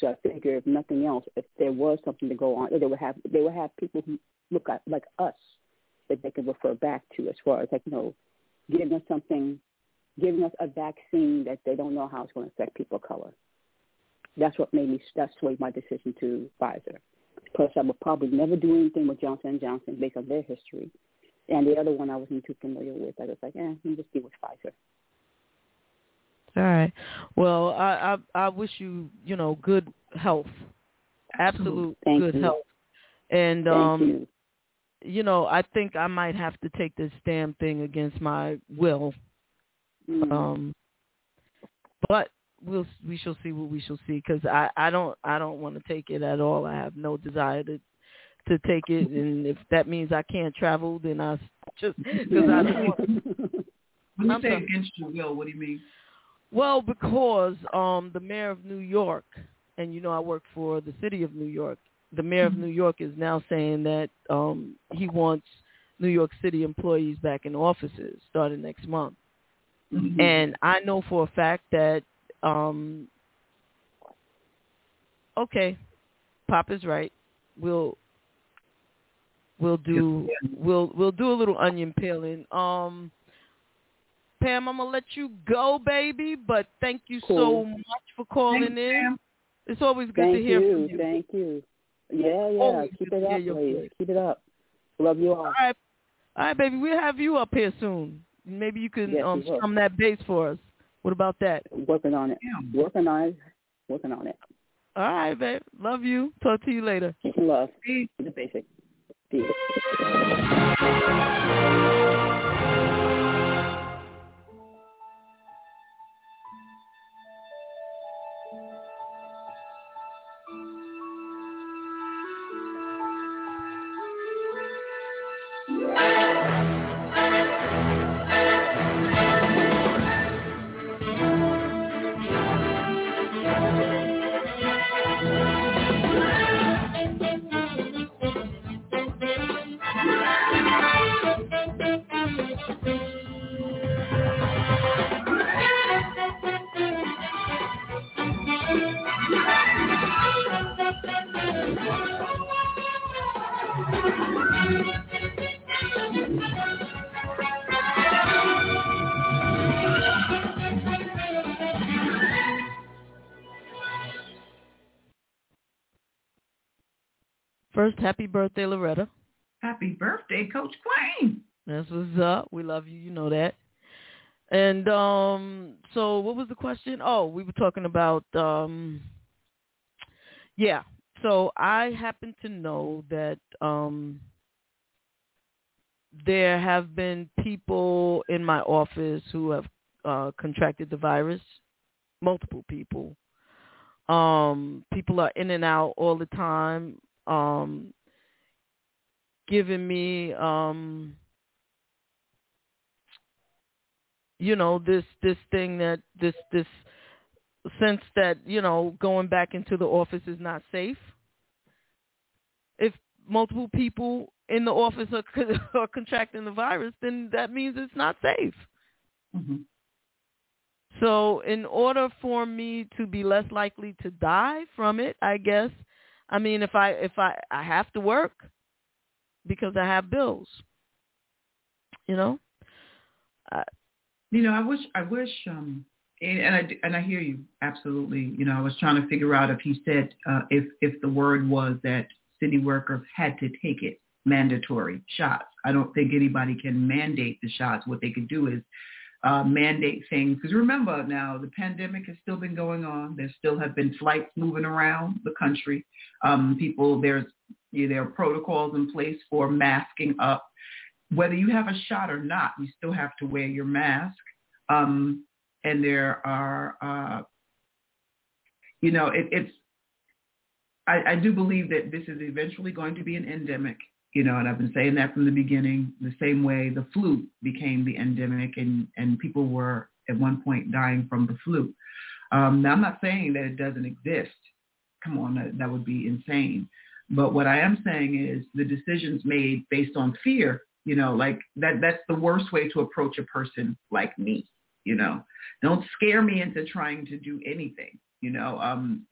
So I figure if nothing else, if there was something to go on, they would have they would have people who look at, like us that they can refer back to as far as like you know giving us something, giving us a vaccine that they don't know how it's going to affect people of color. That's what made me that swayed my decision to Pfizer. Plus, I would probably never do anything with Johnson and Johnson based on their history. And the other one I wasn't too familiar with. I was like, eh, let me just deal with Pfizer. All right. Well, I I, I wish you you know good health, absolute Thank good you. health, and Thank um, you. you know I think I might have to take this damn thing against my will. Mm. Um, but we'll we shall see what we shall see because I I don't I don't want to take it at all. I have no desire to to take it, and if that means I can't travel, then I just because I don't want. When you I'm say sorry. against your will, what do you mean? Well, because um the mayor of New York, and you know I work for the city of New York. The mayor of New York is now saying that um he wants New York City employees back in offices starting next month. Mhm. And I know for a fact that um okay, Pop is right. We'll we'll do we'll we'll do a little onion peeling. Um Pam, I'm gonna let you go, baby, but thank you so much for calling Thanks, in. Pam. It's always good Thank to hear you. from you. Thank you. Yeah, yeah. Always Keep it up, your please. voice. Keep it up. Love you all. All right, all right, baby. We'll have you up here soon. Maybe you can Yes, um we will. strum that bass for us. What about that? Working on it. Yeah. Working on it. Working on it. All right, babe. Love you. Talk to you later. Love. Peace. The basic. Peace. Happy birthday, Loretta. Happy birthday, Coach Queen. That's what's up. We love you. You know that. And um, so what was the question? Oh, we were talking about um, yeah. So I happen to know that um, there have been people in my office who have uh, contracted the virus. Multiple people. Um, people are in and out all the time. Um, giving me um, you know this this thing that this this sense that you know going back into the office is not safe if multiple people in the office are, are contracting the virus then that means it's not safe Mm-hmm. so in order for me to be less likely to die from it i guess i mean if i if i i have to work because i have bills you know I, You know, I wish, I wish, um, and, and I and I hear you absolutely. You know, I was trying to figure out if he said uh, if if the word was that city workers had to take it mandatory shots. I don't think anybody can mandate the shots. What they could do is uh, mandate things. Because remember now, the pandemic has still been going on. There still have been flights moving around the country. Um, people, there's you know, there are protocols in place for masking up. Whether you have a shot or not, you still have to wear your mask. Um, and there are, uh, you know, it, it's, I, I do believe that this is eventually going to be an endemic, you know, and I've been saying that from the beginning, the same way the flu became the endemic and, and people were at one point dying from the flu. Um, now, I'm not saying that it doesn't exist. Come on, that, that would be insane. But what I am saying is the decisions made based on fear, you know, like that, that's the worst way to approach a person like me. You know, don't scare me into trying to do anything. You know, um,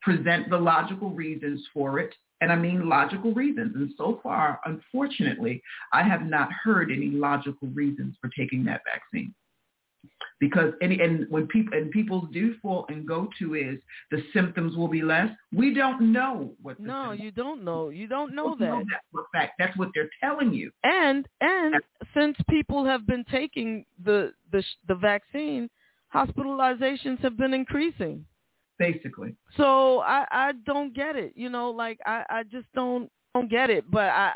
present the logical reasons for it. And I mean logical reasons. And so far, unfortunately, I have not heard any logical reasons for taking that vaccine because any and when people and people do fall and go to is the symptoms will be less. We don't know what. no, you don't know. You don't know that. know that for fact. That's what they're telling you. And and since people have been taking the the the vaccine, hospitalizations have been increasing. Basically. So I I don't get it. You know, like I I just don't don't get it. But I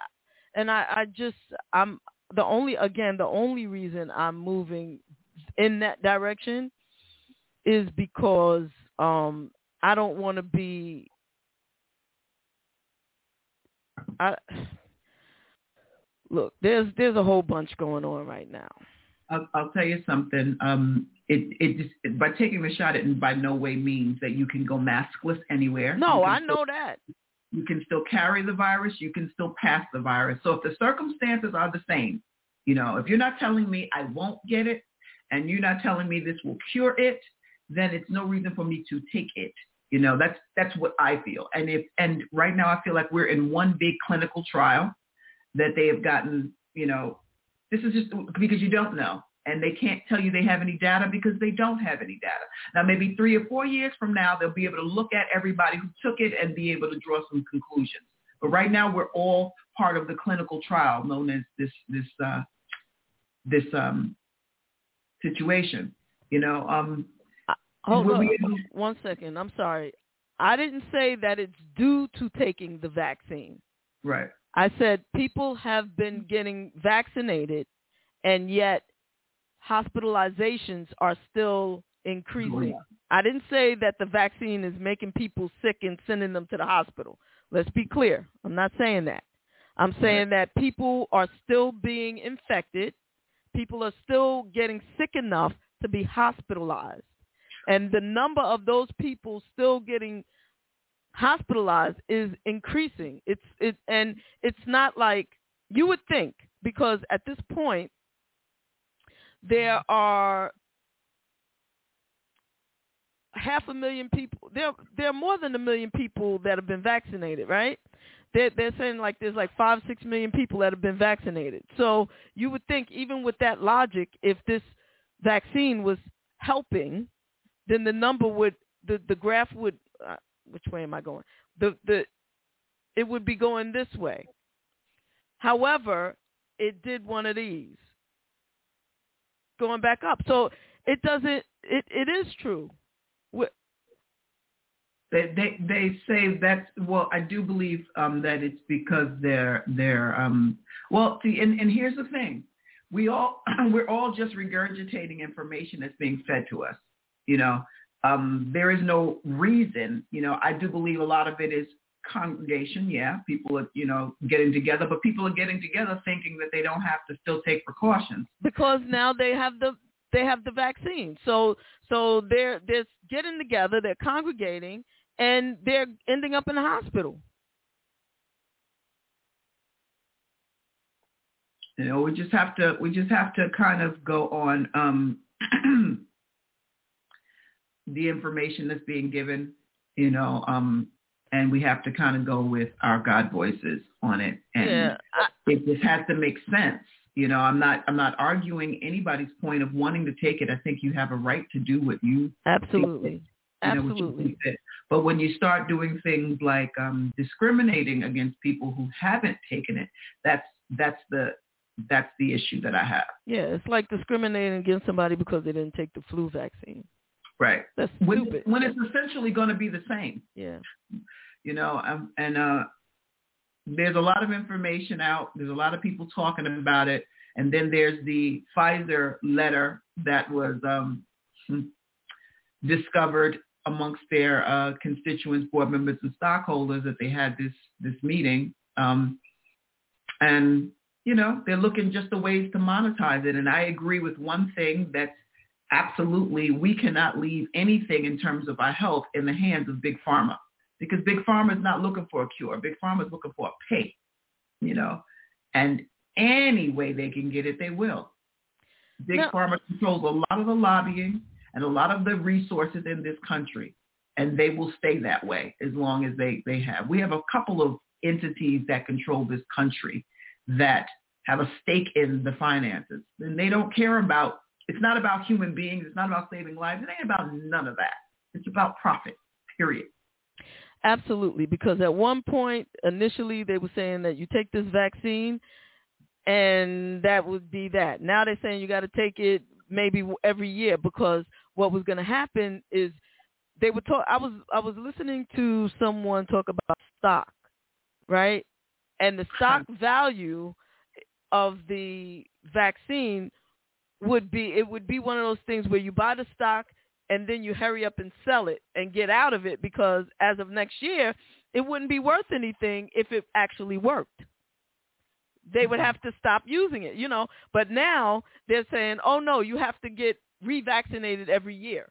and I I just I'm the only again the only reason I'm moving in that direction is because um I don't want to be I look there's there's a whole bunch going on right now. I'll, I'll tell you something. Um, it it just by taking the shot, it by no way means that you can go maskless anywhere. No, I still- know that. You can still carry the virus. You can still pass the virus. So if the circumstances are the same, you know, if you're not telling me I won't get it, and you're not telling me this will cure it, then it's no reason for me to take it. You know, that's that's what I feel. And if and right now I feel like we're in one big clinical trial that they have gotten, you know, this is just because you don't know. And they can't tell you they have any data because they don't have any data. Now, maybe three or four years from now, they'll be able to look at everybody who took it and be able to draw some conclusions. But right now, we're all part of the clinical trial known as this this uh, this um, situation. You know, um, Hold will on able- one second. I'm sorry. I didn't say that it's due to taking the vaccine. right? I said people have been getting vaccinated and yet hospitalizations are still increasing. Oh, I didn't say that the vaccine is making people sick and sending them to the hospital. Let's be clear. I'm not saying that. I'm saying that people are still being infected. People are still getting sick enough to be hospitalized. And the number of those people still getting hospitalized is increasing. It's it and it's not like you would think because at this point there are half a million people there there are more than a million people that have been vaccinated, right? They're, they're saying like there's like five, six million people that have been vaccinated. So you would think even with that logic, if this vaccine was helping, then the number would, the, the graph would, uh, which way am I going? The, the, it would be going this way. However, it did one of these, going back up. So it doesn't, it, it is true. They they they say that's well. I do believe um, that it's because they're they're um, well. See, and, and here's the thing: we all we're all just regurgitating information that's being fed to us. You know, um, there is no reason. You know, I do believe a lot of it is congregation. Yeah, people are you know getting together, but people are getting together thinking that they don't have to still take precautions. because now they have the they have the vaccine. So so they're they're getting together, they're congregating, and they're ending up in the hospital. You know, we just have to we just have to kind of go on um, the information that's being given, you know, um, and we have to kind of go with our God voices on it, and Yeah, it just has to make sense. You know, I'm not I'm not arguing anybody's point of wanting to take it. I think you have a right to do what you Absolutely. you know, Absolutely. think. But when you start doing things like um, discriminating against people who haven't taken it, that's that's the that's the issue that I have. Yeah, it's like discriminating against somebody because they didn't take the flu vaccine. Right. That's When, stupid. when it's essentially going to be the same, Yeah. you know, um, and uh, there's a lot of information out. There's a lot of people talking about it. And then there's the Pfizer letter that was um, discovered amongst their uh, constituents, board members, and stockholders that they had this this meeting. Um, and you know they're looking just the ways to monetize it. And I agree with one thing that's absolutely we cannot leave anything in terms of our health in the hands of big pharma because big pharma is not looking for a cure. Big pharma is looking for a pay, you know, and any way they can get it, they will. Big No. Pharma controls a lot of the lobbying and a lot of the resources in this country, and they will stay that way as long as they, they have. We have a couple of entities that control this country that have a stake in the finances, and they don't care about. It's not about human beings. It's not about saving lives. It ain't about none of that. It's about profit. Period. Absolutely, because at one point initially they were saying that you take this vaccine and that would be that. Now they're saying you got to take it maybe every year because what was going to happen is they were talk. I was I was listening to someone talk about stock, right? And the stock value of the vaccine would be it would be one of those things where you buy the stock and then you hurry up and sell it and get out of it because as of next year it wouldn't be worth anything if it actually worked. They would have to stop using it you know. But now they're saying oh no you have to get revaccinated every year.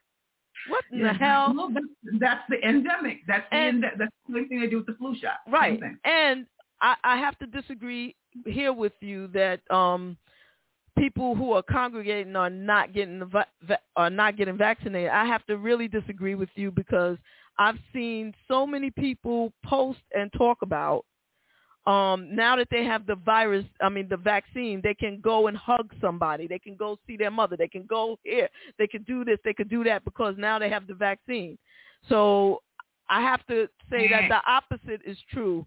What in the hell? That's, that's the endemic. That's the And- ende- that's the same thing they do with the flu shot. Right. and I, I have to disagree here with you that um people who are congregating are not getting the va- va- are not getting vaccinated. I have to really disagree with you because i've seen so many people post and talk about um now that they have the virus i mean the vaccine they can go and hug somebody. They can go see their mother. They can go here. They can do this. They can do that because now they have the vaccine. So i have to say that the opposite is true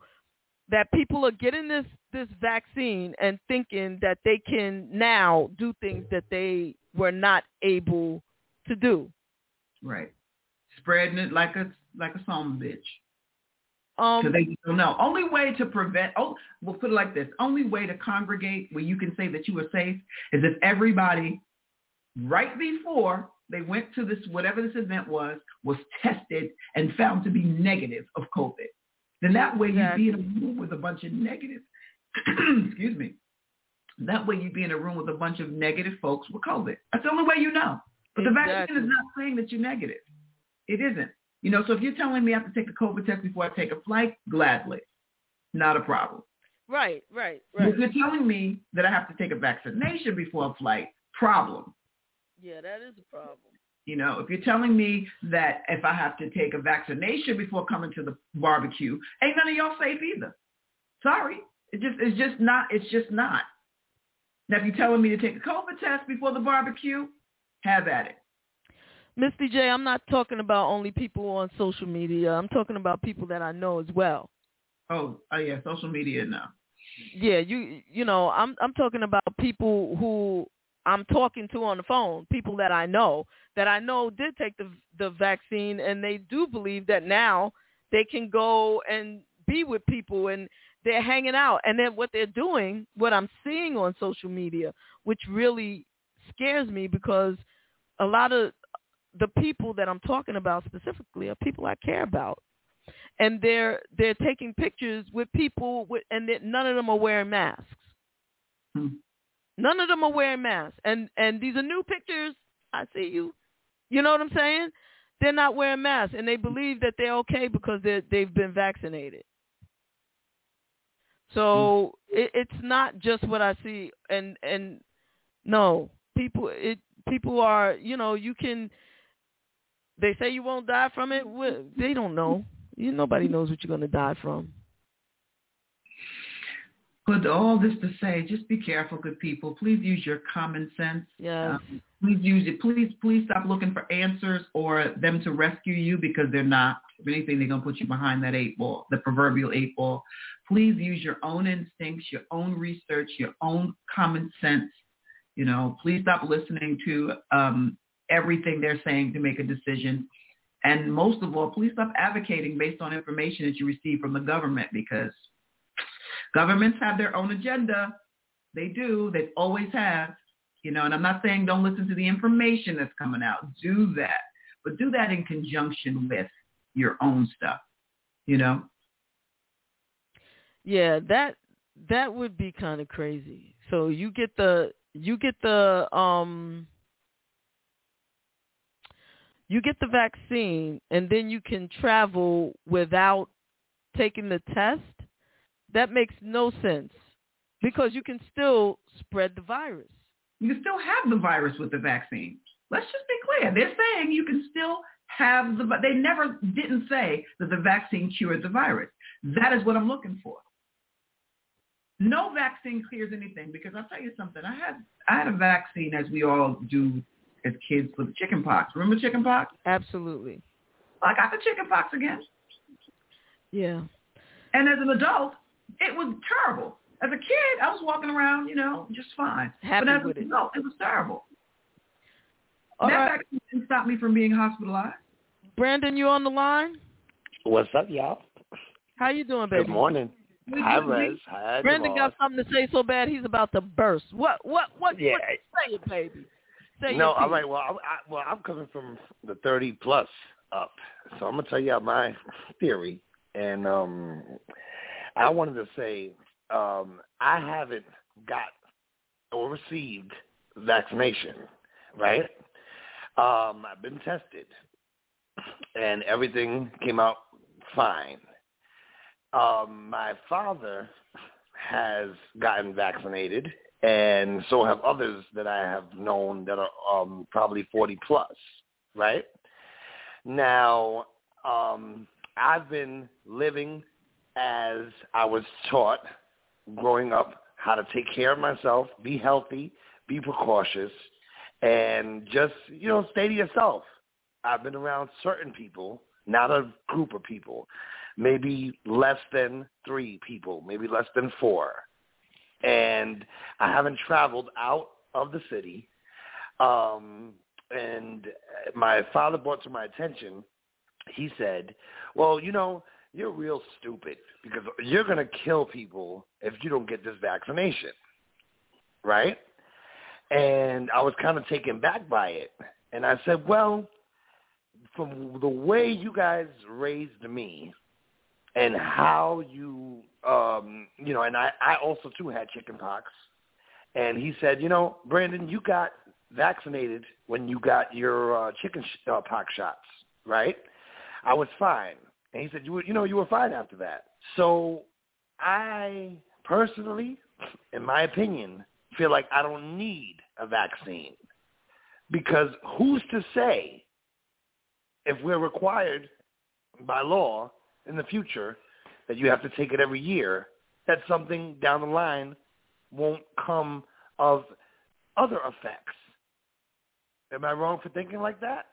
that people are getting this this vaccine and thinking that they can now do things that they were not able to do. Right. Spreading it like a like a some bitch. Um, they don't know. Only way to prevent, oh, we'll put it like this. Only way to congregate where you can say that you are safe is if everybody right before they went to this, whatever this event was, was tested and found to be negative of COVID. Then that way you'd be in a room with a bunch of negative, excuse me. That way you'd be in a room with a bunch of negative folks with COVID. That's the only way you know. But the vaccine is not saying that you're negative. It isn't. You know, so if you're telling me I have to take a COVID test before I take a flight, gladly. Not a problem. right, right, right. If you're telling me that I have to take a vaccination before a flight, problem. Yeah, that is a problem. You know, if you're telling me that if I have to take a vaccination before coming to the barbecue, ain't none of y'all safe either. Sorry. It just it's just not it's just not. Now if you're telling me to take a COVID test before the barbecue, have at it. Misty J, I'm not talking about only people on social media. I'm talking about people that I know as well. Oh, oh yeah, social media now. Yeah, you you know, I'm I'm talking about people who I'm talking to on the phone, people that I know that I know did take the the vaccine and they do believe that now they can go and be with people and they're hanging out and then what they're doing, what I'm seeing on social media, which really scares me because a lot of the people that I'm talking about specifically are people I care about and they're they're taking pictures with people with, and they- none of them are wearing masks. Hmm. None of them are wearing masks, and and these are new pictures. I see you. You know what I'm saying? They're not wearing masks, and they believe that they're okay because they they've been vaccinated. So it, it's not just what I see, and and no, people it people are you know you can. They say you won't die from it. Well, They don't know. You nobody knows what you're going to die from. But all this to say, just be careful, good people. Please use your common sense. Yes. Um, please use it. Please, please stop looking for answers or them to rescue you because they're not. If anything, they're going to put you behind that eight ball, the proverbial eight ball. Please use your own instincts, your own research, your own common sense. You know, please stop listening to um, everything they're saying to make a decision. And most of all, please stop advocating based on information that you receive from the government because governments have their own agenda. They do. They always have. You know, and I'm not saying don't listen to the information that's coming out. Do that. But do that in conjunction with your own stuff. You know? Yeah, that that would be kind of crazy. So you get the you get the um you get the vaccine and then you can travel without taking the test. That makes no sense because you can still spread the virus. You can still have the virus with the vaccine. Let's just be clear. They're saying you can still have the, but they never didn't say that the vaccine cured the virus. That is what I'm looking for. No vaccine clears anything because I'll tell you something. I had, I had a vaccine as we all do as kids with chicken pox. Remember chicken pox? Absolutely. I got the chicken pox again. Yeah. And as an adult, it was terrible. As a kid, I was walking around, you know, just fine. Happy but as an it. adult, it was terrible. All that right. vaccine didn't stop me from being hospitalized. Brandon, you on the line? What's up, y'all? How you doing, baby? Good morning. Hi, we- Hi, Brandon got something to say so bad he's about to burst. What? What? What? Yeah. what say it, baby. Say No, your all piece. right. Well, I, I, well, I'm coming from the 30 plus up, so I'm gonna tell you my theory, and um, I wanted to say um, I haven't got or received vaccination, right? Um, I've been tested, and everything came out fine. Um, my father has gotten vaccinated, and so have others that I have known that are um, probably 40 plus, right? Now, um, I've been living as I was taught growing up how to take care of myself, be healthy, be precautious, and just, you know, stay to yourself. I've been around certain people, not a group of people, maybe less than three people, maybe less than four. And I haven't traveled out of the city. Um, and my father brought to my attention, he said, well, you know, you're real stupid because you're going to kill people if you don't get this vaccination. Right? And I was kind of taken back by it. And I said, well, from the way you guys raised me and how you, um, you know, and I, I also too had chicken pox. And he said, you know, Brandon, you got vaccinated when you got your uh, chicken sh- uh, pox shots, right? I was fine. And he said, you were, you know, you were fine after that. So I personally, in my opinion, feel like I don't need a vaccine because who's to say if we're required by law in the future that you have to take it every year, that something down the line won't come of other effects. Am I wrong for thinking like that?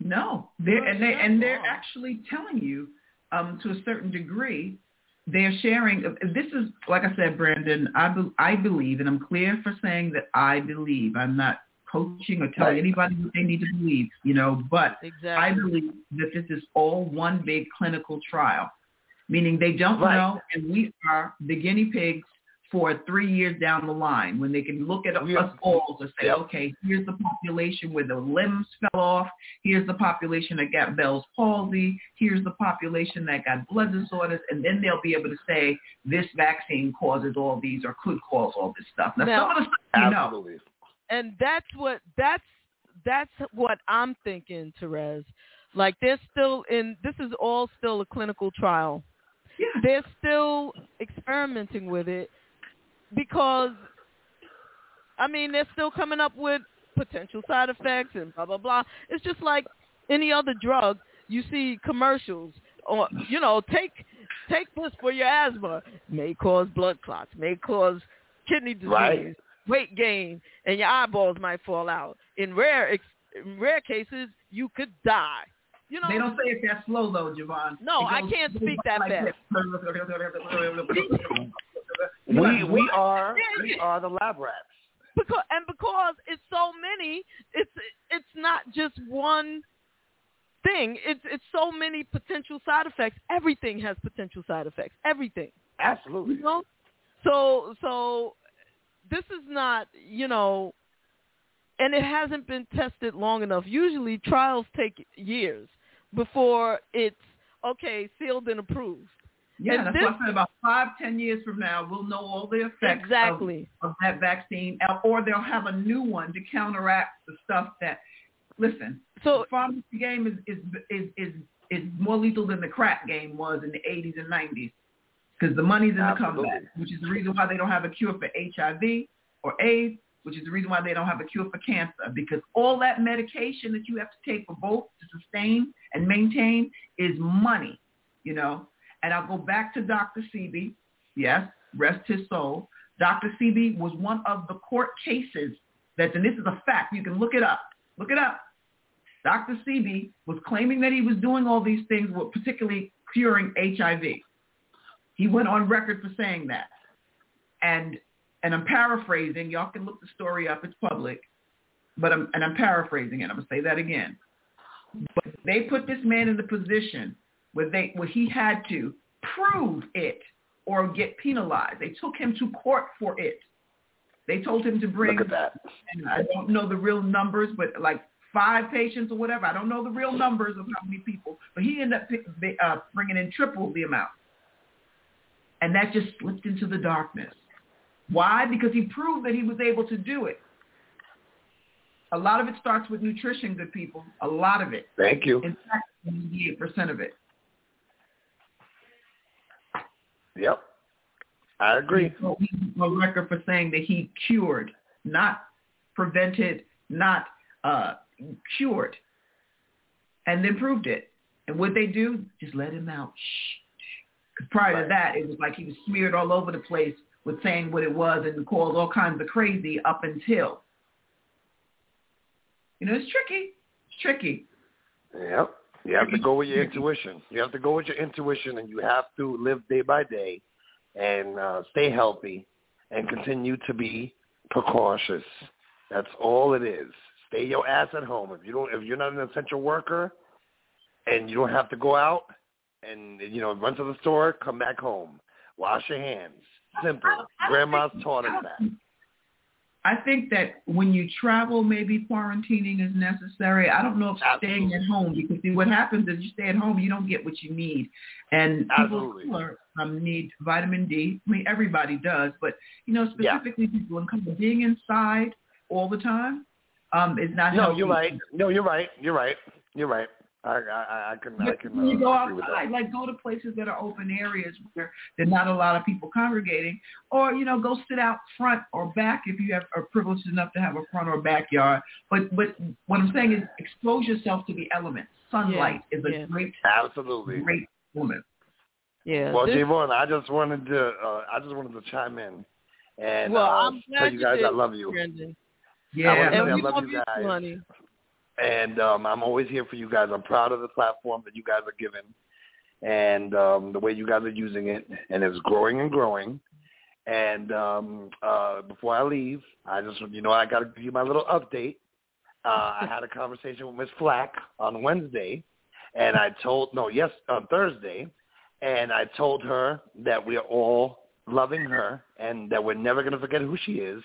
No, they're, and they and they're actually telling you um, to a certain degree. They're sharing. This is like I said, Brandon. I be, I believe, and I'm clear for saying that I believe. I'm not coaching or telling anybody what they need to believe, you know. But Exactly. I believe that this is all one big clinical trial, meaning they don't Right. know, and we are the guinea pigs for three years down the line when they can look at us all to say, Yep. okay, here's the population where the limbs fell off. Here's the population that got Bell's palsy. Here's the population that got blood disorders. And then they'll be able to say this vaccine causes all these or could cause all this stuff. Now, Now- some of the stuff you know. And that's what that's that's what I'm thinking, Terez. Like they're still in. This is all still a clinical trial. Yeah. They're still experimenting with it because, I mean, they're still coming up with potential side effects and blah blah blah. It's just like any other drug. You see commercials, or you know, take take this for your asthma. May cause blood clots. May cause kidney disease Right. weight gain, and your eyeballs might fall out. In rare ex- in rare cases, you could die. You know, They don't say it that slow though, JaVonne. No, I can't speak that like fast. We we are we are the lab rats. because and because it's so many, it's it's not just one thing. It's it's so many potential side effects. Everything has potential side effects. Everything. Absolutely. You know? So so this is not, you know, and it hasn't been tested long enough. Usually trials take years before it's okay, sealed and approved. Yeah, And that's this- what I said. About five, ten years from now, we'll know all the effects Exactly. of, of that vaccine, uh, or they'll have a new one to counteract the stuff that. Listen, so the pharmacy game is is is is, is more lethal than the crack game was in the 80s and 90s, because the money's in the Absolutely. comeback, which is the reason why they don't have a cure for HIV or AIDS which is the reason why they don't have a cure for cancer, because all that medication that you have to take for both to sustain and maintain is money, you know. And I'll go back to Dr. Sebi. Yes, rest his soul. Dr. Sebi was one of the court cases that, and this is a fact, you can look it up. Look it up. Dr. Sebi was claiming that he was doing all these things, particularly curing HIV. He went on record for saying that. And and I'm paraphrasing. Y'all can look the story up. It's public. But I'm, and I'm paraphrasing it. I'm going to say that again. But they put this man in the position where they where he had to prove it or get penalized. They took him to court for it. They told him to bring. Look at that. And I don't know the real numbers, but like five patients or whatever. I don't know the real numbers of how many people, but he ended up uh, bringing in triple the amount. And that just slipped into the darkness. Why? Because he proved that he was able to do it. A lot of it starts with nutrition, good people. A lot of it. Thank you. In fact, 98% of it. Yep. I agree. So he's A record for saying that he cured, not prevented, not uh, cured, and then proved it. And what they do, just let him out. Shh. Prior right. to that, it was like he was smeared all over the place with saying what it was and called all kinds of crazy up until. You know, it's tricky. It's tricky. Yep. You have to go with your intuition. You have to go with your intuition, and you have to live day by day and uh, stay healthy and continue to be precautious. That's all it is. Stay your ass at home. If you don't, if you're not an essential worker, and you don't have to go out and you know run to the store, come back home, wash your hands. Simple. Grandma's taught us that. I think that when you travel, maybe quarantining is necessary. I don't know if Absolutely. staying at home because see what happens is you stay at home, you don't get what you need, and Absolutely. people are, um, need vitamin D. I mean, everybody does, but you know, specifically yeah. people in being inside all the time um, is not. No, healthy. you're right. No, you're right. You're right. You're right. I I, I can I can. Uh, you go outside, like go to places that are open areas where there's not a lot of people congregating, or you know, go sit out front or back if you have are privileged enough to have a front or backyard. But but what I'm saying is expose yourself to the elements. Sunlight yeah, is a yeah. great, absolutely great woman. Yeah. Well, this, JaVonne, I just wanted to uh, I just wanted to chime in and well, uh, I'm glad tell you guys did, I love you. Brendan. Yeah, I, and I we love love you guys. honey. And um, I'm always here for you guys. I'm proud of the platform that you guys are giving, and um, the way you guys are using it, and it's growing and growing. And um, uh, before I leave, I just you know I got to give you my little update. Uh, I had a conversation with Miss Flack on Wednesday, and I told no yes on Thursday, and I told her that we are all loving her and that we're never going to forget who she is.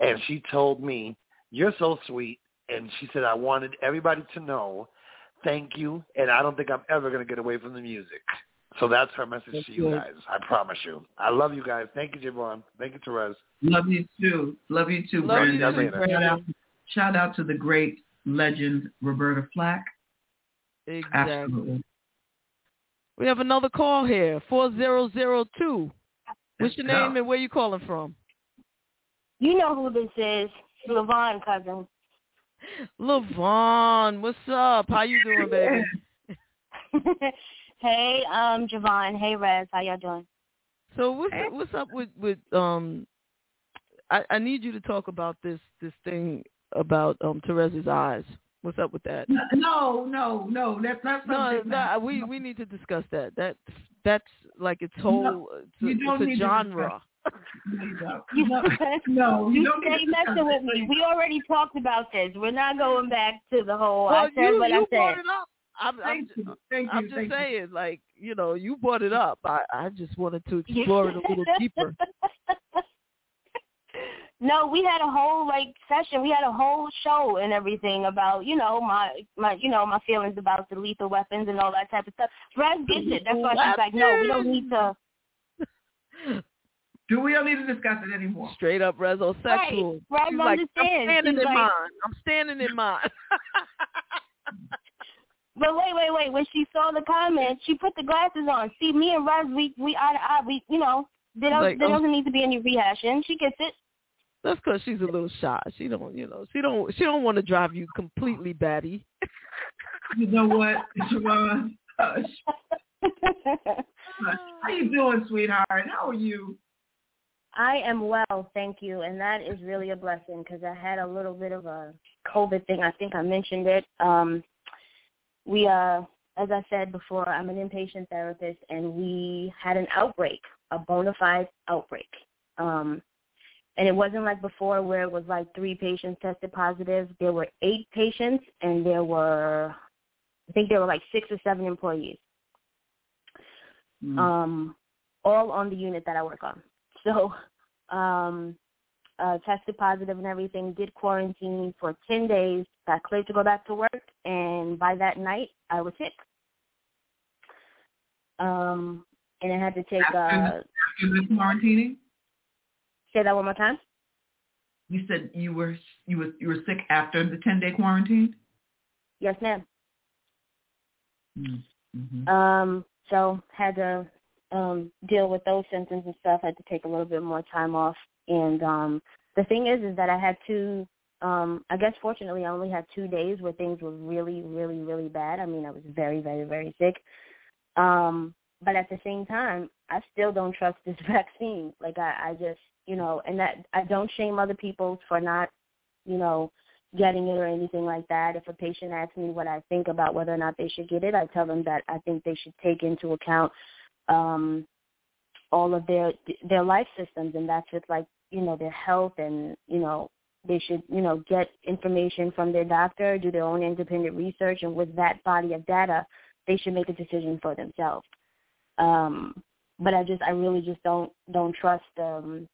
And she told me, "You're so sweet." And she said, I wanted everybody to know, thank you, and I don't think I'm ever going to get away from the music. So that's her message that's to you good. guys. I promise you. I love you guys. Thank you, JaVonne. Thank you, Terez. Love you too. Love you too, Love Brandon. you too, shout, out, shout out to the great legend Roberta Flack. Exactly. Absolutely. We have another call here, 4002. What's your name go. and where you calling from? You know who this is. Levon cousin. Levon, what's up? How you doing, baby? hey, um, JaVonne. Hey, Rez. How y'all doing? So what's up, what's up with with um? I, I need you to talk about this this thing about um Teresa's eyes. What's up with that? No, no, no. That's not No, something. no, we we need to discuss that. That that's like its whole it's, a- you don't it's need a to genre. You, no, you you don't stay need messing with me. We already talked about this. We're not going back to the whole. Well, I said you, what you I brought said. it up. I'm, I'm, Thank you. Thank I'm just thank you. saying, like you know, you brought it up. I I just wanted to explore it a little deeper. no, we had a whole like session. We had a whole show and everything about you know my my you know my feelings about the lethal weapons and all that type of stuff. Brad gets it. That's why she's like, no, we don't need to. Do we don't need to discuss it anymore? Straight up resosexual. Right, right, She's like, I'm standing She's in like- mine. I'm standing in mine. But wait, wait, wait. When she saw the comment, she put the glasses on. See, me and Rez, we we eye to eye. We you know there, don't, Like, there um doesn't need to be any rehashing. She gets it. That's because she's a little shy. She don't, you know, she don't, she don't want to drive you completely batty. You know what, Siobhan? Hush. Hush. How you doing, sweetheart? How are you? I am well, thank you, and that is really a blessing because I had a little bit of a COVID thing. I think I mentioned it. Um, we, uh, as I said before, I'm an inpatient therapist, and we had an outbreak, a bona fide outbreak. Um, and it wasn't like before where it was like three patients tested positive. There were eight patients, and there were, I think there were like six or seven employees, Mm. um, all on the unit that I work on. So, um, uh, tested positive and everything. Did quarantine for ten days. Got cleared to go back to work, and by that night, I was sick. Um, and I had to take. After, Uh, after the quarantining, say that one more time. you said you were you were you were sick after the ten day quarantine. Yes, ma'am. Mm-hmm. Um, so had to um deal with those symptoms and stuff. Had to take a little bit more time off. And um the thing is is that I had two um I guess fortunately I only had two days where things were really, really, really bad. I mean I was very, very, very sick. Um, but at the same time, I still don't trust this vaccine. Like I, I just you know, and that I don't shame other people for not, you know, getting it or anything like that. If a patient asks me what I think about whether or not they should get it, I tell them that I think they should take into account um all of their their life systems and that's with like, you know, their health and, you know, they should, you know, get information from their doctor, do their own independent research and with that body of data, they should make a decision for themselves. Um but I just I really just don't don't trust um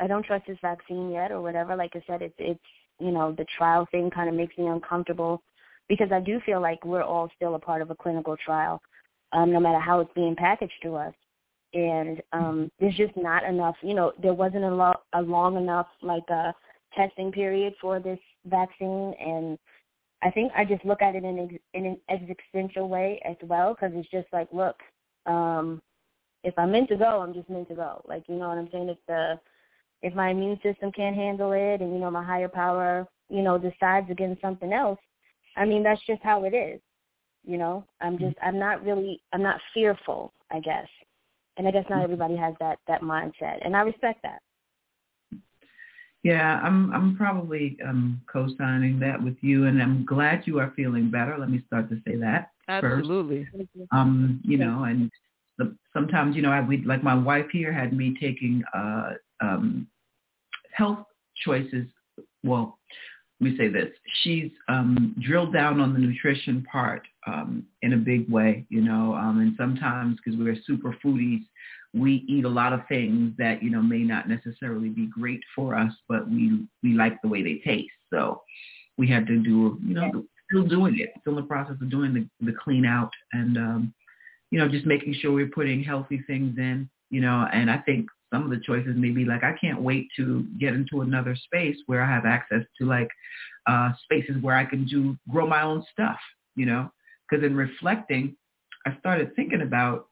I don't trust this vaccine yet or whatever. Like I said, it's it's you know, the trial thing kind of makes me uncomfortable because I do feel like we're all still a part of a clinical trial, um, no matter how it's being packaged to us. And um, there's just not enough, you know, there wasn't a, lo- a long enough like a testing period for this vaccine, and I think I just look at it in, ex- in an existential way as well because it's just like, look, um, if I'm meant to go, I'm just meant to go. Like, you know what I'm saying? If the if my immune system can't handle it and you know my higher power you know decides against something else i mean that's just how it is you know i'm just i'm not really i'm not fearful i guess and i guess not everybody has that that mindset and i respect that Yeah, I'm I'm probably um co-signing that with you, and I'm glad you are feeling better. Let me start to say that first. Absolutely. Um, you know, and the, sometimes you know I we like my wife here had me taking uh um health choices. Well, let me say this: she's um drilled down on the nutrition part um in a big way, you know, um, and sometimes because we're super foodies, we eat a lot of things that you know may not necessarily be great for us, but we we like the way they taste. So we had to do you know still doing it, still in the process of doing the the clean out and um, you know just making sure we're putting healthy things in. You know, and I think some of the choices may be like I can't wait to get into another space where I have access to like uh, spaces where I can do grow my own stuff. You know, because in reflecting, I started thinking about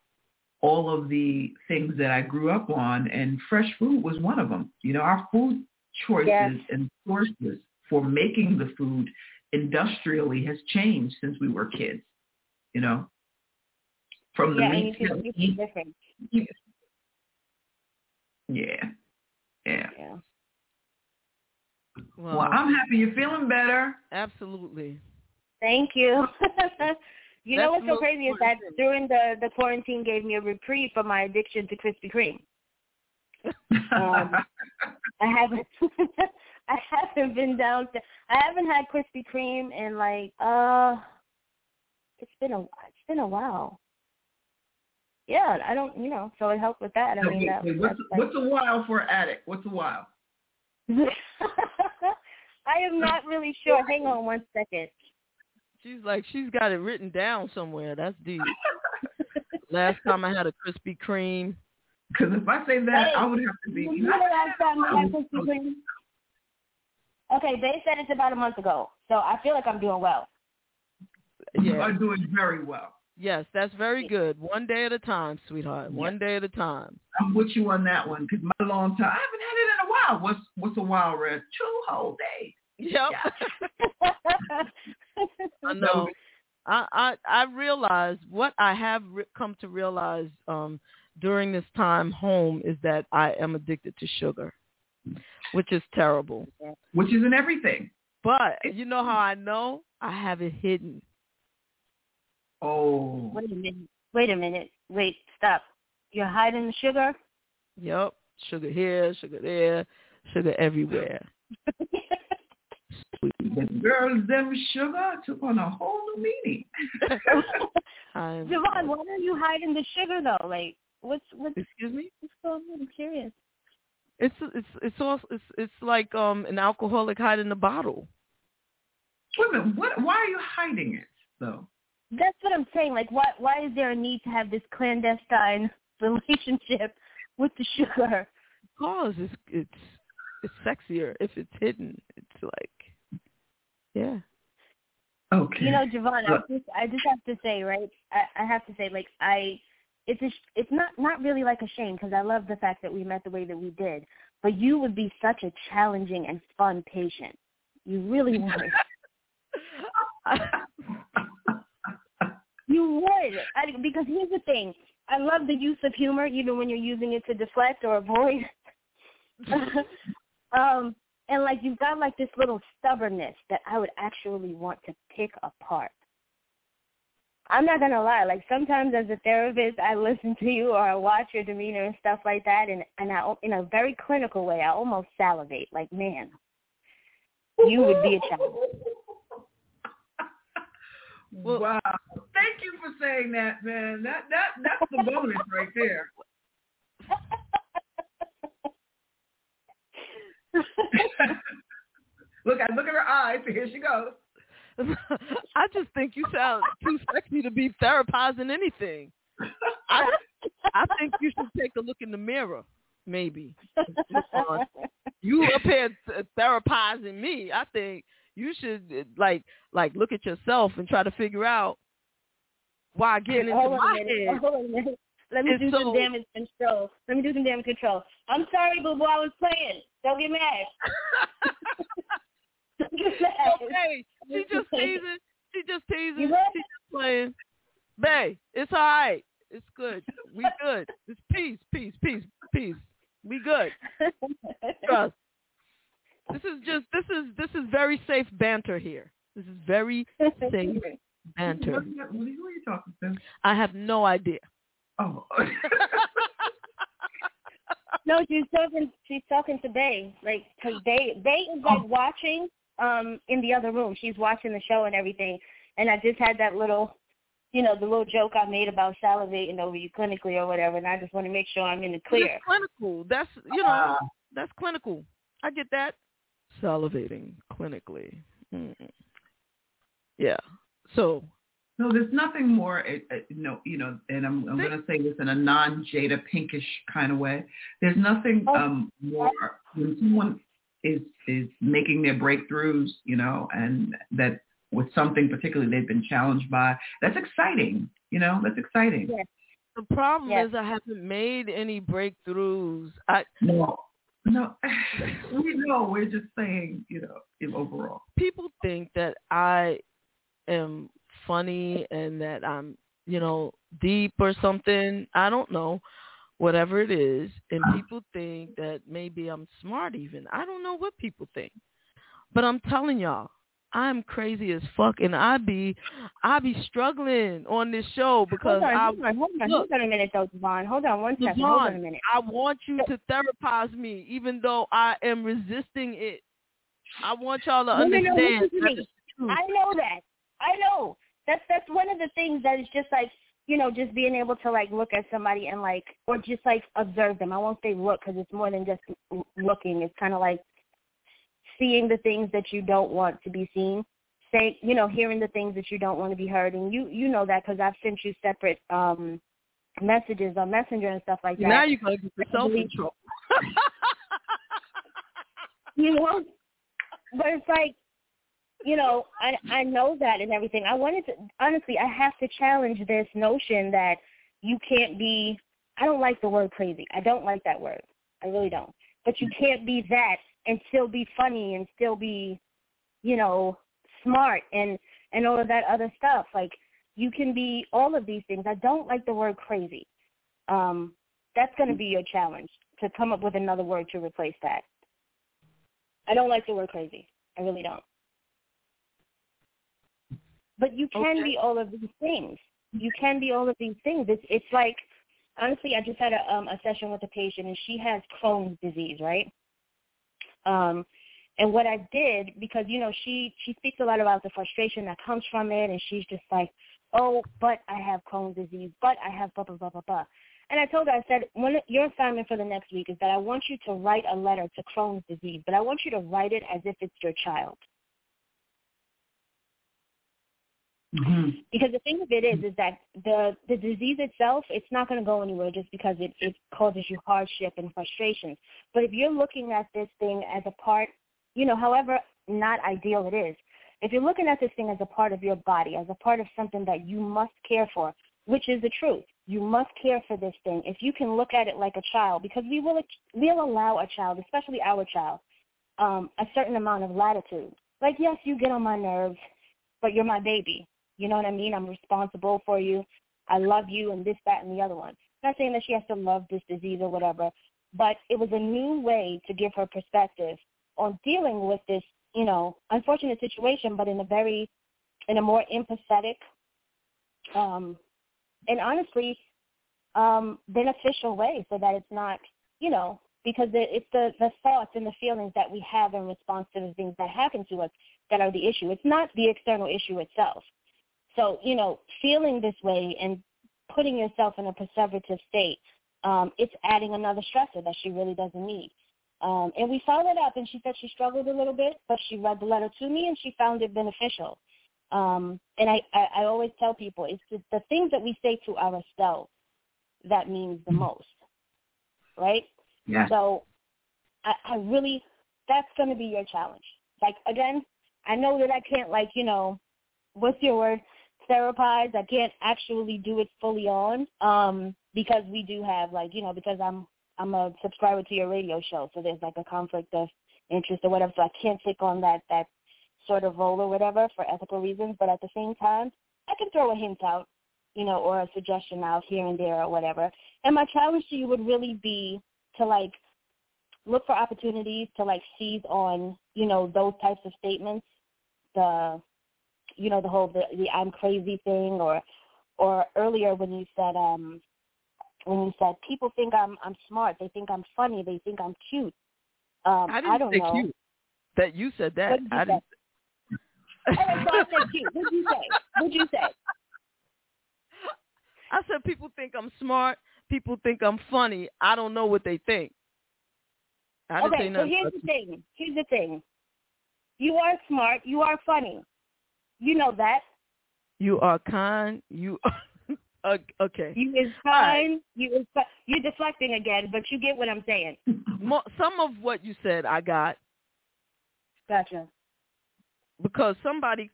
all of the things that I grew up on, and fresh food was one of them. You know, our food choices Yes. and sources for making the food industrially has changed since we were kids. You know, from the yeah and you can we see eat. the difference Yeah, yeah. yeah Well, Well, I'm happy you're feeling better. absolutely. Thank you you know what's so crazy is that during the the quarantine gave me a reprieve from my addiction to krispy kreme um, I haven't I haven't been down to I haven't had Krispy Kreme in like uh it's been a it's been a while. Yeah, I don't you know, so it helped with that. I So, mean that, what's, that's, what's a while for an addict? What's a while? I am not really sure. Hang on one second. She's like she's got it written down somewhere. That's deep. Last time I had a Krispy Kreme. Because if I say that, I would have to be. You know the last time I had Krispy Kreme? Okay, they said it's about a month ago. So I feel like I'm doing well. You Yeah. are doing very well. Yes, that's very good. One day at a time, sweetheart. One day at a time. I'm with you on that one because my long time. I haven't had it in a while. what's what's a while, red? Two whole days. Yep. Yeah. I know. I, I I realize what I have re- come to realize um, during this time home is that I am addicted to sugar, which is terrible. Which is in everything. But you know how I know? I have it hidden. Oh. Wait a minute. Wait a minute. Wait. Stop. You're hiding the sugar. Yep. Sugar here, sugar there, sugar everywhere. The girls them sugar took on a whole new meaning. I'm, JaVonne, why are you hiding the sugar though? Like, what's what's? Excuse me. What's going on? I'm curious. It's it's it's all it's it's like um an alcoholic hiding a bottle. Wait a minute, what why are you hiding it though? That's what I'm saying. Like, why why is there a need to have this clandestine relationship with the sugar? Because it's it's it's sexier if it's hidden. It's like yeah. Okay. You know, JaVonne, I just I just have to say, right? I, I have to say, like, I it's a, sh- it's not not really like a shame because I love the fact that we met the way that we did. But you would be such a challenging and fun patient. You really would. you would, I, because here's the thing. I love the use of humor, even when you're using it to deflect or avoid. um, and like you've got like this little stubbornness that I would actually want to pick apart. I'm not gonna lie, like sometimes as a therapist, I listen to you or I watch your demeanor and stuff like that, and and I, in a very clinical way, I almost salivate. Like, man, you would be a challenge. wow. Thank you for saying that, man. That that that's the bonus right there. look at look at her eyes. Here she goes. I just think you sound too sexy to be therapizing anything. I I think you should take a look in the mirror, maybe. You up here th- therapizing me. I think you should like like look at yourself and try to figure out why getting into Hold my head. Hold on a minute. Let me is do so- some damage control. Let me do some damage control. I'm sorry, boo boo. I was playing. Don't get mad. Don't get mad. Okay, she just teasing. She just teasing. You? She just playing. Bay, it's all right. It's good. We good. It's peace, peace, peace, peace. We good. Trust. This is just this is this is very safe banter here. This is very safe banter. What- what- Who are you talking to? I have no idea. Oh. No, she's talking. She's talking to Bay. Like, cause Bay, Bay is like watching um in the other room. She's watching the show and everything. And I just had that little, you know, the little joke I made about salivating over you clinically or whatever. And I just want to make sure I'm in the clear. It's clinical. That's you know that's clinical. I get that. Salivating clinically. Mm. Yeah. So No, there's nothing more. Uh, uh, no, you know, and I'm I'm going to say this in a non-Jada Pinkett-ish kind of way. There's nothing um more when someone is is making their breakthroughs, you know, and that with something particularly they've been challenged by. That's exciting. You know, that's exciting. the problem Yes. is I haven't made any breakthroughs. I No, no, we know. We're just saying, you know, in overall. people think that I am funny and that I'm, you know, deep or something. I don't know. Whatever it is, and uh-huh. people think that maybe I'm smart even. I don't know what people think. But I'm telling y'all, I'm crazy as fuck and I be I be struggling on this show because hold on, I hold on, hold on, look, hold on a minute, though, Devon. Hold on one second. Hold on a minute. I want you to therapize me, even though I am resisting it. I want y'all to No, no, no, understand. to that me. is true. I know that. I know. That's that's one of the things that is just like you know just being able to like look at somebody and like or just like observe them. I won't say look because it's more than just looking. It's kind of like seeing the things that you don't want to be seen. Say you know hearing the things that you don't want to be heard, and you you know that because I've sent you separate um messages on Messenger and stuff like that. Now you're gonna get the self control. you know but it's like you know i i know that and everything i wanted to honestly i have to challenge this notion that you can't be i don't like the word crazy i don't like that word i really don't but you can't be that and still be funny and still be, you know, smart and and all of that other stuff. Like you can be all of these things. I don't like the word crazy. Um, that's going to be your challenge to come up with another word to replace that. I don't like the word crazy. I really don't. But you can okay. be all of these things. You can be all of these things. It's it's like honestly, I just had a um a session with a patient and she has Crohn's disease, right? Um and what I did because you know she she speaks a lot about the frustration that comes from it and she's just like, "Oh, but I have Crohn's disease, but I have blah blah blah blah blah." And I told her, I said, when your assignment for the next week is that I want you to write a letter to Crohn's disease, but I want you to write it as if it's your child. Mm-hmm. Because the thing of it is, is that the the disease itself, it's not going to go anywhere just because it it causes you hardship and frustration. But if you're looking at this thing as a part, you know, however not ideal it is, if you're looking at this thing as a part of your body, as a part of something that you must care for, which is the truth, you must care for this thing. If you can look at it like a child, because we will we'll allow a child, especially our child, um, a certain amount of latitude. Like yes, you get on my nerves, but you're my baby. You know what I mean? I'm responsible for you. I love you and this, that, and the other one. I'm not saying that she has to love this disease or whatever, but it was a new way to give her perspective on dealing with this, you know, unfortunate situation, but in a very, in a more empathetic, um, and honestly um, beneficial way so that it's not, you know, because it's the, the thoughts and the feelings that we have in response to the things that happen to us that are the issue. It's not the external issue itself. So, you know, feeling this way and putting yourself in a perseverative state, um, it's adding another stressor that she really doesn't need. Um, and we followed up, and she said she struggled a little bit, but she read the letter to me, and she found it beneficial. Um, and I, I, I always tell people it's the, the things that we say to ourselves that means the most, right? Yeah. So I, I really, that's going to be your challenge. Like, again, I know that I can't, like, you know, what's your word? Therapize. I can't actually do it fully on um, because we do have, like, you know, because I'm I'm a subscriber to your radio show, so there's like a conflict of interest or whatever. So I can't take on that that sort of role or whatever for ethical reasons, but at the same time, I can throw a hint out, you know, or a suggestion out here and there or whatever. And my challenge to you would really be to like look for opportunities to like seize on, you know, those types of statements, the, you know, the whole the, the I'm crazy thing, or or earlier when you said um when you said people think I'm I'm smart, they think I'm funny, they think I'm cute. Um, I didn't I don't say know. cute. That you said that. You I say? didn't. All right, so I said cute. What'd you say? What'd you say? I said people think I'm smart. People think I'm funny. I don't know what they think. I didn't okay, say so here's the thing. Here's the thing. You are smart. You are funny. You know that. You are kind. You are okay. You is fine. You is you're deflecting again, but you get what I'm saying. Some of what you said, I got Gotcha. because somebody.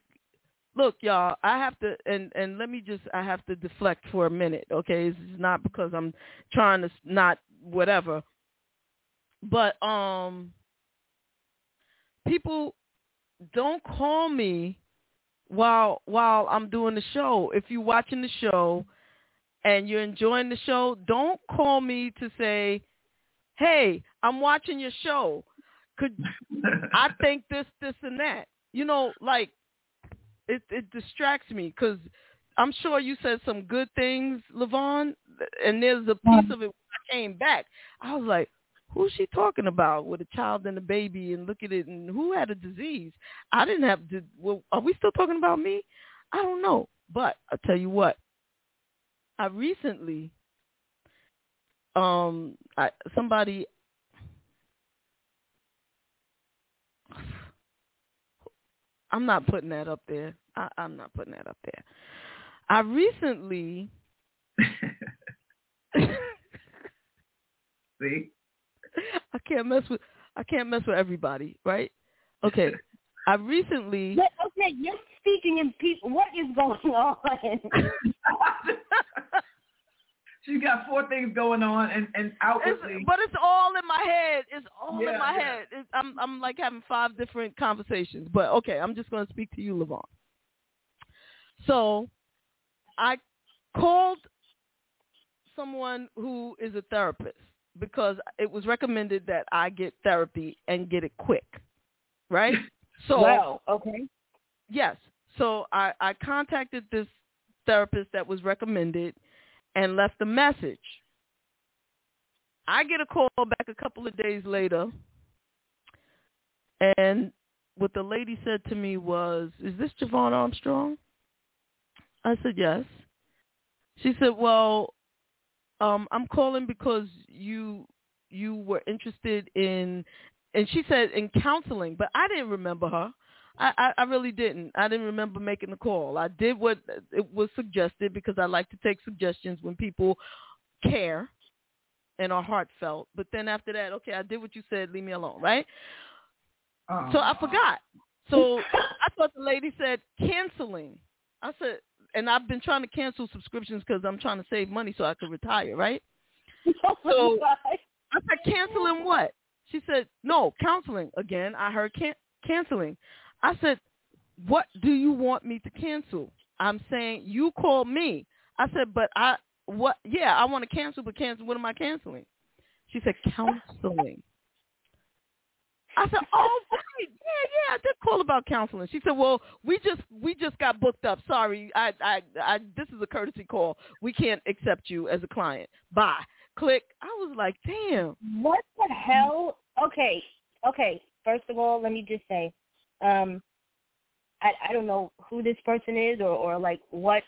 Look, y'all. I have to, and and let me just. I have to deflect for a minute. Okay, it's not because I'm trying to s- not whatever. But um, people don't call me while while I'm doing the show. If you're watching the show and you're enjoying the show, don't call me to say, "Hey, I'm watching your show. Could I think this, this, and that?" You know, like it it distracts me because I'm sure you said some good things, Levon, and there's a piece of it when I came back. I was like, who's she talking about with a child and a baby and look at it and who had a disease? I didn't have to. Well, are we still talking about me? I don't know. But I'll tell you what. I recently, um, I, somebody, I'm not putting that up there. I, I'm not putting that up there. I recently, See? I can't mess with I can't mess with everybody, right? Okay. I recently But, okay, you're speaking in people. What is going on? She got four things going on, and and outwardly, it's, but it's all in my head. It's all Yeah, in my yeah. head. It's, I'm I'm like having five different conversations. But okay, I'm just going to speak to you, Levon. So, I called someone who is a therapist because it was recommended that I get therapy and get it quick, right? So wow. Okay. Yes. So I, I contacted this therapist that was recommended and left a message. I get a call back a couple of days later, and what the lady said to me was, "Is this JaVonne Armstrong?" I said, "Yes." She said, "Well, um, I'm calling because you you were interested in," and she said in counseling, but I didn't remember her. I, I, I really didn't. I didn't remember making the call. I did what it was suggested because I like to take suggestions when people care and are heartfelt. But then after that, okay, I did what you said. Leave me alone, right? So I forgot. So I thought the lady said canceling. I said, and I've been trying to cancel subscriptions because I'm trying to save money so I could retire, right? Oh so I said, canceling what? She said, no, counseling. Again, I heard can- canceling. I said, what do you want me to cancel? I'm saying you called me. I said, but I what? Yeah, I want to cancel, but cancel. What am I canceling? She said counseling. I said, oh right, yeah, yeah, I did call about counseling. She said, well, we just we just got booked up. Sorry, I I, I this is a courtesy call. We can't accept you as a client. Bye. Click. I was like, damn. What the hell? Okay, okay. First of all, let me just say, um, I I don't know who this person is or or like what.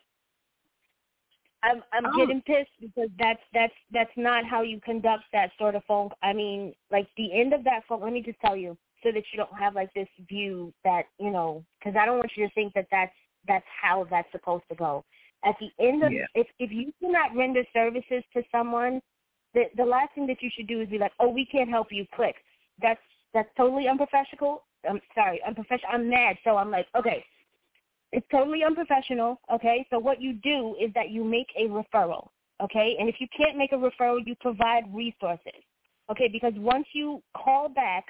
I'm I'm Oh. getting pissed because that's that's that's not how you conduct that sort of phone. I mean, like the end of that phone. Let me just tell you, so that you don't have like this view that you know, because I don't want you to think that that's that's how that's supposed to go. At the end of Yeah. if if you cannot render services to someone, the the last thing that you should do is be like, oh, we can't help you. Click. That's that's totally unprofessional. I'm sorry, unprofessional. I'm mad. So I'm like, okay, it's totally unprofessional. Okay, so what you do is that you make a referral. Okay, and if you can't make a referral, you provide resources. Okay, because once you call back,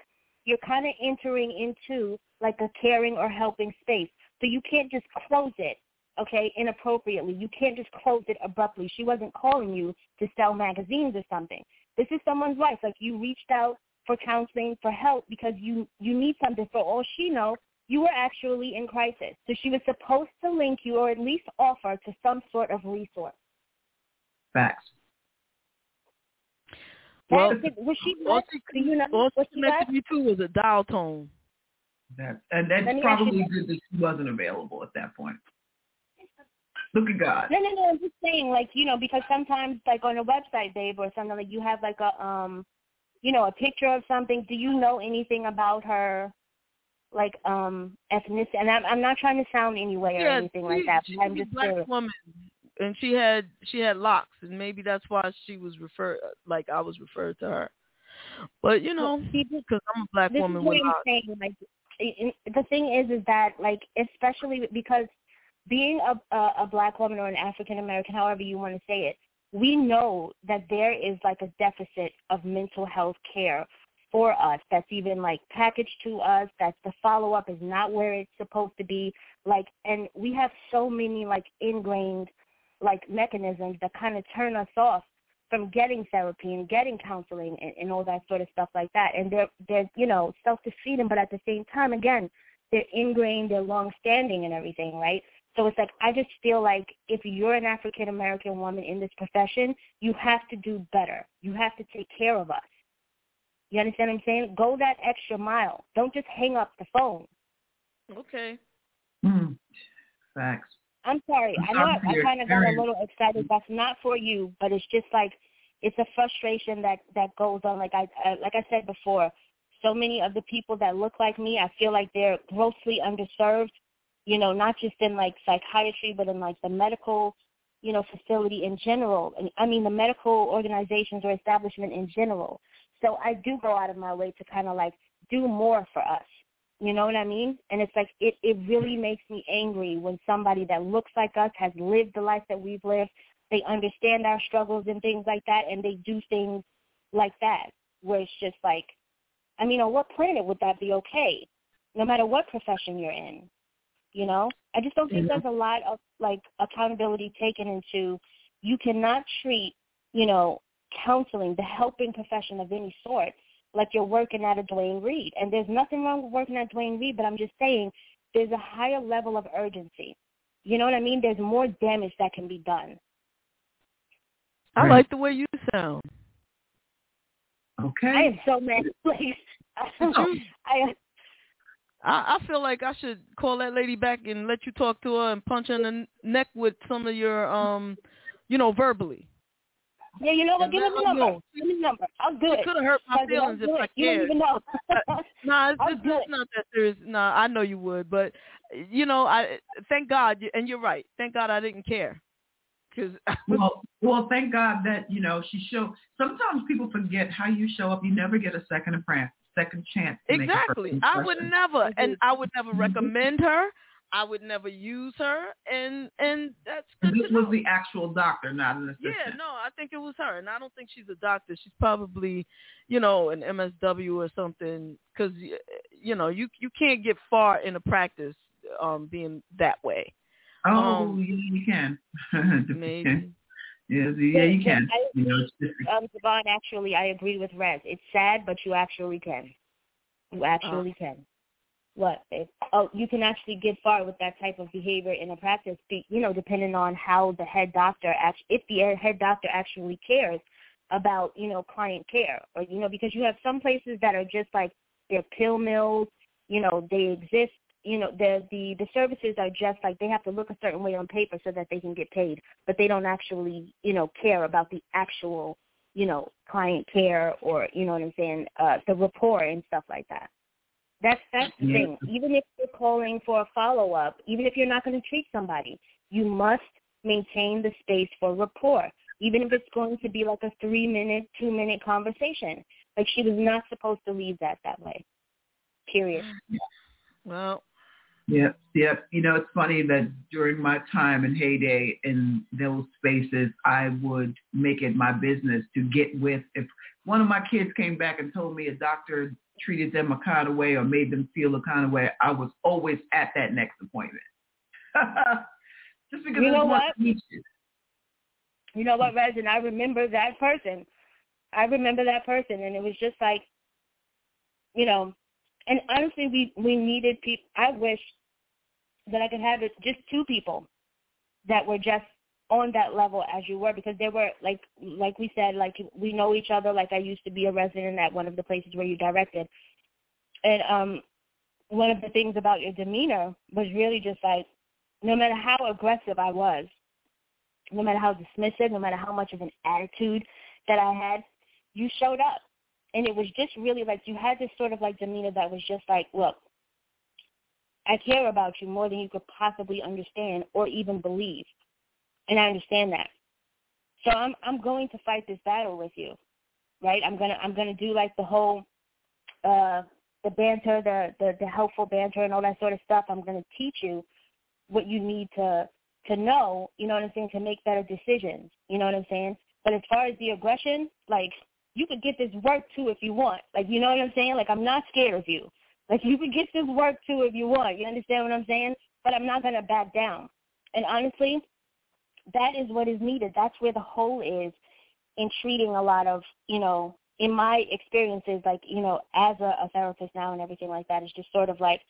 you're kind of entering into like a caring or helping space. So you can't just close it, okay, inappropriately. You can't just close it abruptly. She wasn't calling you to sell magazines or something. This is someone's life. Like you reached out for counseling, for help because you you need something. For all she know, you were actually in crisis. So she was supposed to link you or at least offer to some sort of resource. Facts. Well, That's it. was she all blessed? she, Do you know? all Was she she connected me to was a dial tone. That and Let that's me probably this. good that she wasn't available at that point. Look at God. No, no, no. I'm just saying, like, you know, because sometimes, like, on a website, babe, or something, like, you have, like, a, um, you know, a picture of something. Do you know anything about her, like, um, ethnicity? And I'm, I'm not trying to sound any way or anything like she- that. She's But I'm a black woman, and she had she had locks, and maybe that's why she was referred like I was referred to her. But you know, because I'm a black this woman is what with I'm locks. saying. Like, the thing is, is that like, especially because being a a, a black woman or an African American, however you want to say it, we know that there is like a deficit of mental health care for us. That's even like packaged to us. That the follow up is not where it's supposed to be. Like, and we have so many like ingrained like mechanisms that kind of turn us off from getting therapy and getting counseling and, and all that sort of stuff like that. And they're they're you know self defeating, but at the same time, again, they're ingrained, they're long standing and everything, right? So it's like I just feel like if you're an African American woman in this profession, you have to do better. You have to take care of us. You understand what I'm saying? Go that extra mile. Don't just hang up the phone. Okay. Mm. Facts. I'm sorry. I'm I know sorry I, for I your kind of got a little excited. That's not for you, but it's just like it's a frustration that that goes on. Like I, I like I said before, so many of the people that look like me, I feel like they're grossly underserved. You know, not just in like psychiatry, but in like the medical, you know, facility in general. And I mean the medical organizations or establishment in general. So I do go out of my way to kind of like do more for us. You know what I mean? And it's like it it really makes me angry when somebody that looks like us has lived the life that we've lived, they understand our struggles and things like that, and they do things like that, where it's just like, I mean, on what planet would that be okay? No matter what profession you're in, you know. I just don't think there's a lot of like accountability taken into. You cannot treat, you know, counseling, the helping profession of any sort, like you're working at a Duane Reade. And there's nothing wrong with working at Duane Reade, but I'm just saying there's a higher level of urgency. You know what I mean? There's more damage that can be done. I like the way you sound. Okay. I am so mad. Like, I, I, I feel like I should call that lady back and let you talk to her and punch her in the neck with some of your, um, you know, verbally. Yeah, you know what? Give me the let her number. know. Give me the number. I'll do It it. could have hurt my Because feelings if I it. You don't even know. Uh, nah, it's, I'll it's, it's not that serious. Nah, I know you would, but you know, I thank God, and you're right. Thank God I didn't care, because Well, well, thank God that you know she showed. Sometimes people forget how you show up. You never get a second chance, second chance. To exactly, first I would never, and I would never recommend her. I would never use her, and and that's good this to was know. the actual doctor, not an assistant. Yeah, no, I think it was her, and I don't think she's a doctor. She's probably, you know, an MSW or something. Because you know, you you can't get far in a practice um being that way. Oh, Um, yeah, you can. maybe. Yes, yeah, you can. I, You know, it's just, um, Devon, actually, I agree with Rez. It's sad, but you actually can. You actually Uh. can. What? Babe? Oh, you can actually get far with that type of behavior in a practice. be- You know, depending on how the head doctor act, if the head doctor actually cares about you know client care, or you know, because you have some places that are just like they're pill mills. You know, they exist. You know, the the the services are just like they have to look a certain way on paper so that they can get paid, but they don't actually you know care about the actual you know client care or you know what I'm saying, uh, the rapport and stuff like that. That's that's the Yeah. thing. Even if you're calling for a follow up, even if you're not going to treat somebody, you must maintain the space for rapport. Even if it's going to be like a three minute, two minute conversation. Like she was not supposed to leave that that way. Period. Well, Yep, yep. You know, it's funny that during my time and heyday in those spaces, I would make it my business to get with. If one of my kids came back and told me a doctor treated them a kind of way or made them feel a kind of way, I was always at that next appointment. Just because You know what? you. You know what, Rez? And I remember that person. I remember that person, and it was just like, you know, and honestly, we we needed people. I wish that I could have it just two people that were just on that level as you were, because they were like like we said, like we know each other. Like I used to be a resident at one of the places where you directed, and um, one of the things about your demeanor was really just like, no matter how aggressive I was, no matter how dismissive, no matter how much of an attitude that I had, you showed up. And it was just really like you had this sort of like demeanor that was just like, look, I care about you more than you could possibly understand or even believe. And I understand that. So I'm I'm going to fight this battle with you. Right? I'm gonna I'm gonna do like the whole uh the banter, the, the, the helpful banter and all that sort of stuff. I'm gonna teach you what you need to to know, you know what I'm saying, to make better decisions. You know what I'm saying? But as far as the aggression, like you could get this work too if you want. Like you know what I'm saying? Like I'm not scared of you. Like you could get this work too if you want. You understand what I'm saying? But I'm not gonna back down. And honestly, that is what is needed. That's where the hole is in treating a lot of, you know, in my experiences, like, you know, as a, a therapist now and everything like that, is just sort of like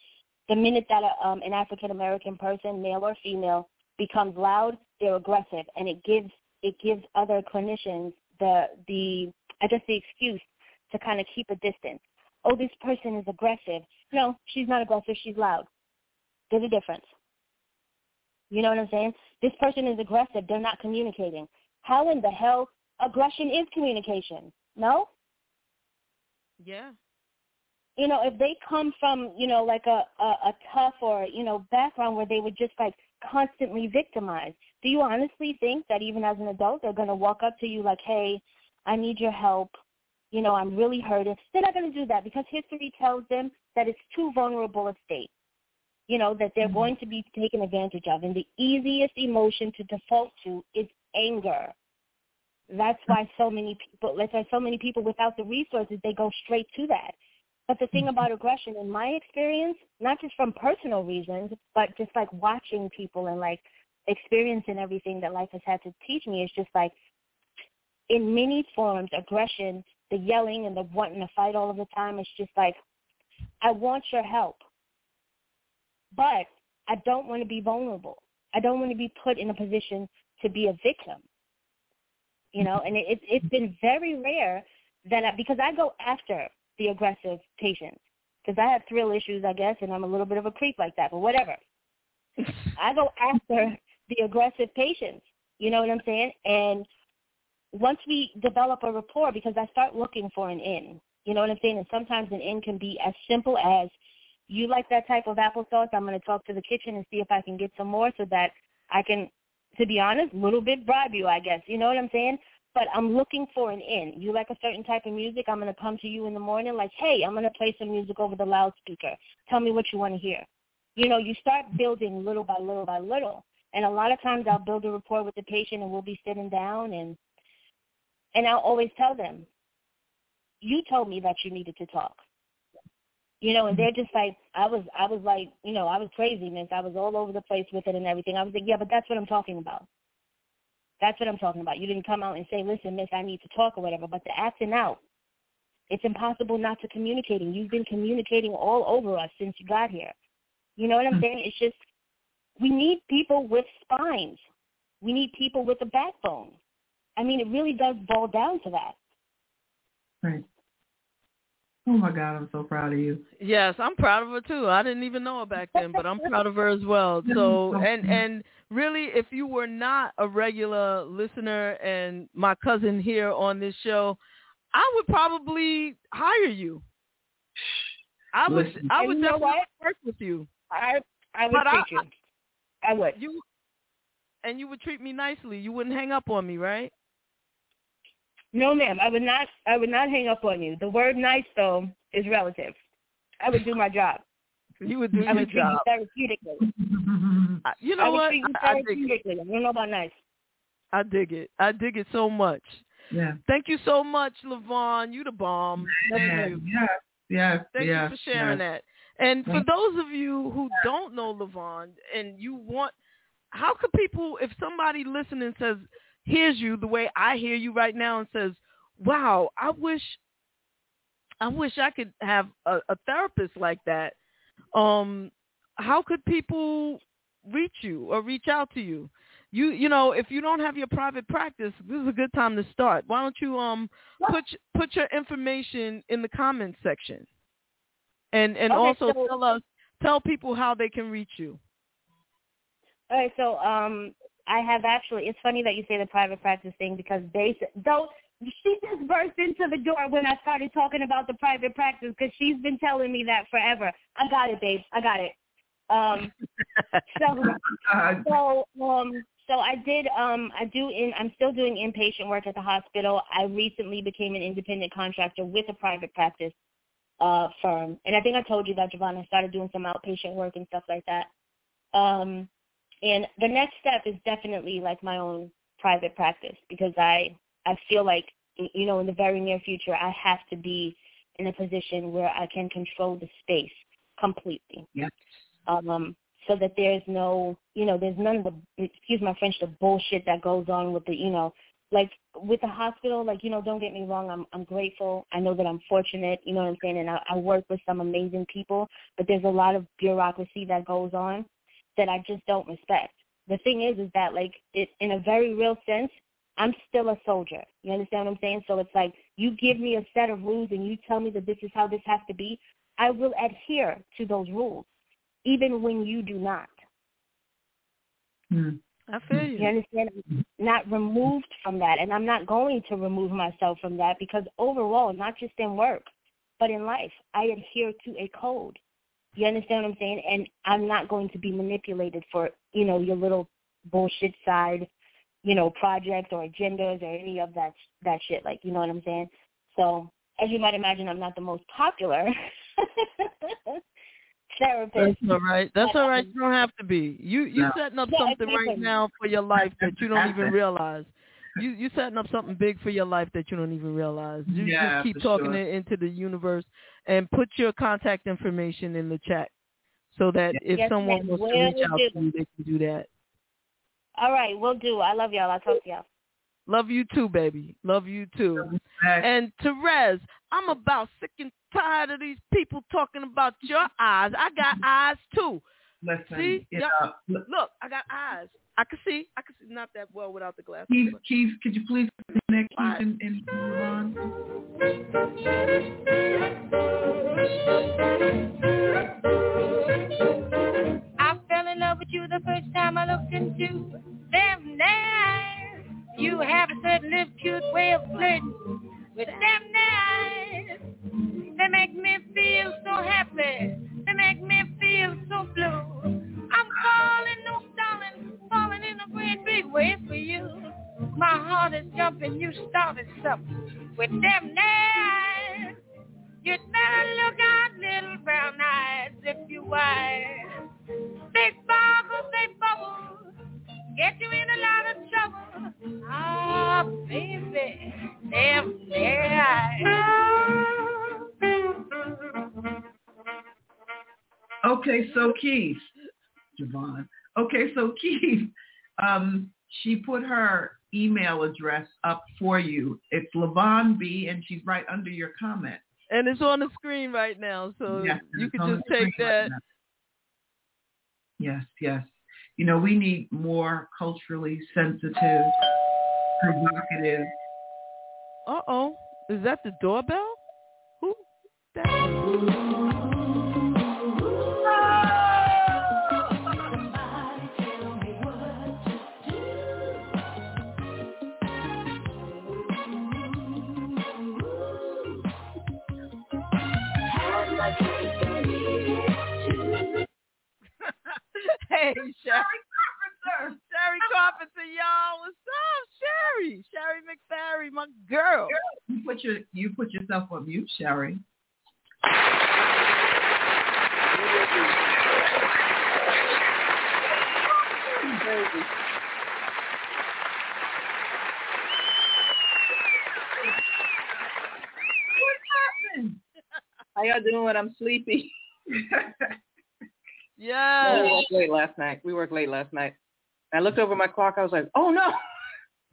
the minute that a, um, an African American person, male or female, becomes loud, they're aggressive, and it gives it gives other clinicians the the I guess the excuse to kind of keep a distance. Oh, this person is aggressive. No, she's not aggressive. She's loud. There's a difference. You know what I'm saying? This person is aggressive. They're not communicating. How in the hell aggression is communication? No? yeah. you know, if they come from, you know, like a, a, a tough or, you know, background where they were just like constantly victimized, do you honestly think that even as an adult they're going to walk up to you like, hey, I need your help, you know, I'm really hurting? They're not going to do that because history tells them that it's too vulnerable a state, you know, that they're mm-hmm. going to be taken advantage of. And the easiest emotion to default to is anger. That's why mm-hmm. so many people, that's why so many people without the resources, they go straight to that. But the thing mm-hmm. about aggression, in my experience, not just from personal reasons, but just like watching people and like experiencing everything that life has had to teach me, is just like in many forms, aggression, the yelling and the wanting to fight all of the time, it's just like, I want your help, but I don't want to be vulnerable. I don't want to be put in a position to be a victim. You know, and it, it's been very rare that I, because I go after the aggressive patients because I have thrill issues, I guess, and I'm a little bit of a creep like that. But whatever, I go after the aggressive patients. You know what I'm saying? And once we develop a rapport, because I start looking for an in. You know what I'm saying? And sometimes an in can be as simple as you like that type of applesauce. I'm going to talk to the kitchen and see if I can get some more so that I can, to be honest, a little bit bribe you, I guess. You know what I'm saying? But I'm looking for an in. You like a certain type of music, I'm going to come to you in the morning like, hey, I'm going to play some music over the loudspeaker. Tell me what you want to hear. You know, you start building little by little by little. And a lot of times I'll build a rapport with the patient and we'll be sitting down and and I'll always tell them, you told me that you needed to talk you know, and mm-hmm. they're just like, I was, I was like, you know, I was crazy, miss. I was all over the place with it and everything. I was like, yeah, but that's what I'm talking about. That's what I'm talking about. You didn't come out and say, listen, miss, I need to talk or whatever. But the acting out, it's impossible not to communicating. You've been communicating all over us since you got here. You know what I'm hmm. saying? It's just, we need people with spines. We need people with a backbone. I mean, it really does boil down to that. Right. Oh my God, I'm so proud of you. Yes, I'm proud of her too. I didn't even know her back then, but I'm proud of her as well. So and and really if you were not a regular listener and my cousin here on this show, I would probably hire you. I would Listen. I would And you know definitely work with you. I I would treat you. I would. You and you would treat me nicely. You wouldn't hang up on me, right? No, ma'am. I would not. I would not hang up on you. The word "nice" though is relative. I would do my job. You would do I your would treat job. you therapeutically. I- You I know would what? treat you I, I dig it. therapeutically. I don't know about nice. I dig it. I dig it so much. Yeah. Thank you so much, Levon. You the bomb. Thank Yeah, you. Yes, yes, Thank yes, you for sharing yes. that. And for those of you who don't know Levon and you want, how could people, if somebody listening says, hears you the way I hear you right now and says, wow, I wish, I wish I could have a, a therapist like that. Um, how could people reach you or reach out to you? You, you know, if you don't have your private practice, this is a good time to start. Why don't you um put put your information in the comments section, and and Okay, also so- tell us tell people how they can reach you. All right, so um, I have actually. It's funny that you say the private practice thing because they don't. She just burst into the door when I started talking about the private practice because she's been telling me that forever. I got it, babe. I got it. Um, so, so, um, so I did. Um, I do. In I'm still doing inpatient work at the hospital. I recently became an independent contractor with a private practice uh, firm, and I think I told you that, JaVonne. I started doing some outpatient work and stuff like that. Um, and the next step is definitely like my own private practice because I I feel like you know in the very near future I have to be in a position where I can control the space completely. Yeah. Um, so that there's no, you know, there's none of the, excuse my French, the bullshit that goes on with the, you know, like with the hospital, like, you know, don't get me wrong, I'm, I'm grateful. I know that I'm fortunate, you know what I'm saying? And I, I work with some amazing people, but there's a lot of bureaucracy that goes on that I just don't respect. The thing is, is that like it, in a very real sense, I'm still a soldier. You understand what I'm saying? So it's like you give me a set of rules and you tell me that this is how this has to be. I will adhere to those rules, even when you do not. Hmm. I feel you. You understand? I'm not removed from that, and I'm not going to remove myself from that because overall, not just in work, but in life, I adhere to a code. You understand what I'm saying? And I'm not going to be manipulated for, you know, your little bullshit side, you know, projects or agendas or any of that that shit. Like, you know what I'm saying? So, as you might imagine, I'm not the most popular therapist. That's all right. That's all right. You don't have to be. You you No. setting up Yeah, something right now for your life that you don't even realize. You you setting up something big for your life that you don't even realize. You Yeah, just keep talking sure. it into the universe and put your contact information in the chat so that if Yes, someone ma'am. wants to Will reach out to you, they can do that. All right, we'll do. I love y'all. I'll talk to y'all. Love you too, baby. Love you too. And Terez, I'm about sick and tired of these people talking about your eyes. I got eyes too. Listen, See? you Yup. know, look, Look, I got eyes. I can see. I can see not that well without the glasses. Keith, but- Keith, could you please connect Keith and, and move on? I fell in love with you the first time I looked into them eyes. You have a certain little cute way of flirting with them eyes. They make me feel so happy. They make me feel so blue. I'm falling, no darling, falling in a great big way for you. My heart is jumping. You started something with them. You'd better look out, little brown eyes, if you wise. They bubble, get you in a lot of trouble. Ah, baby, them eyes. Okay, so Keith, JaVonne. Okay, so Keith, um, she put her email address up for you. It's Levon B, and she's right under your comment. And it's on the screen right now, so Yes, you can just take screen right that. Yes, yes. You know, we need more culturally sensitive, provocative. Uh oh, is that the doorbell? Who? That? Hey, Shari Carpenter. Shari Carpenter, y'all. What's up, Shari? Shari McFerry, my girl. You put your you put yourself on mute, Shari. Happened? How y'all doing I'm sleepy? Yeah. we worked late last night. We worked late last night. I looked over my clock. I was like, oh no,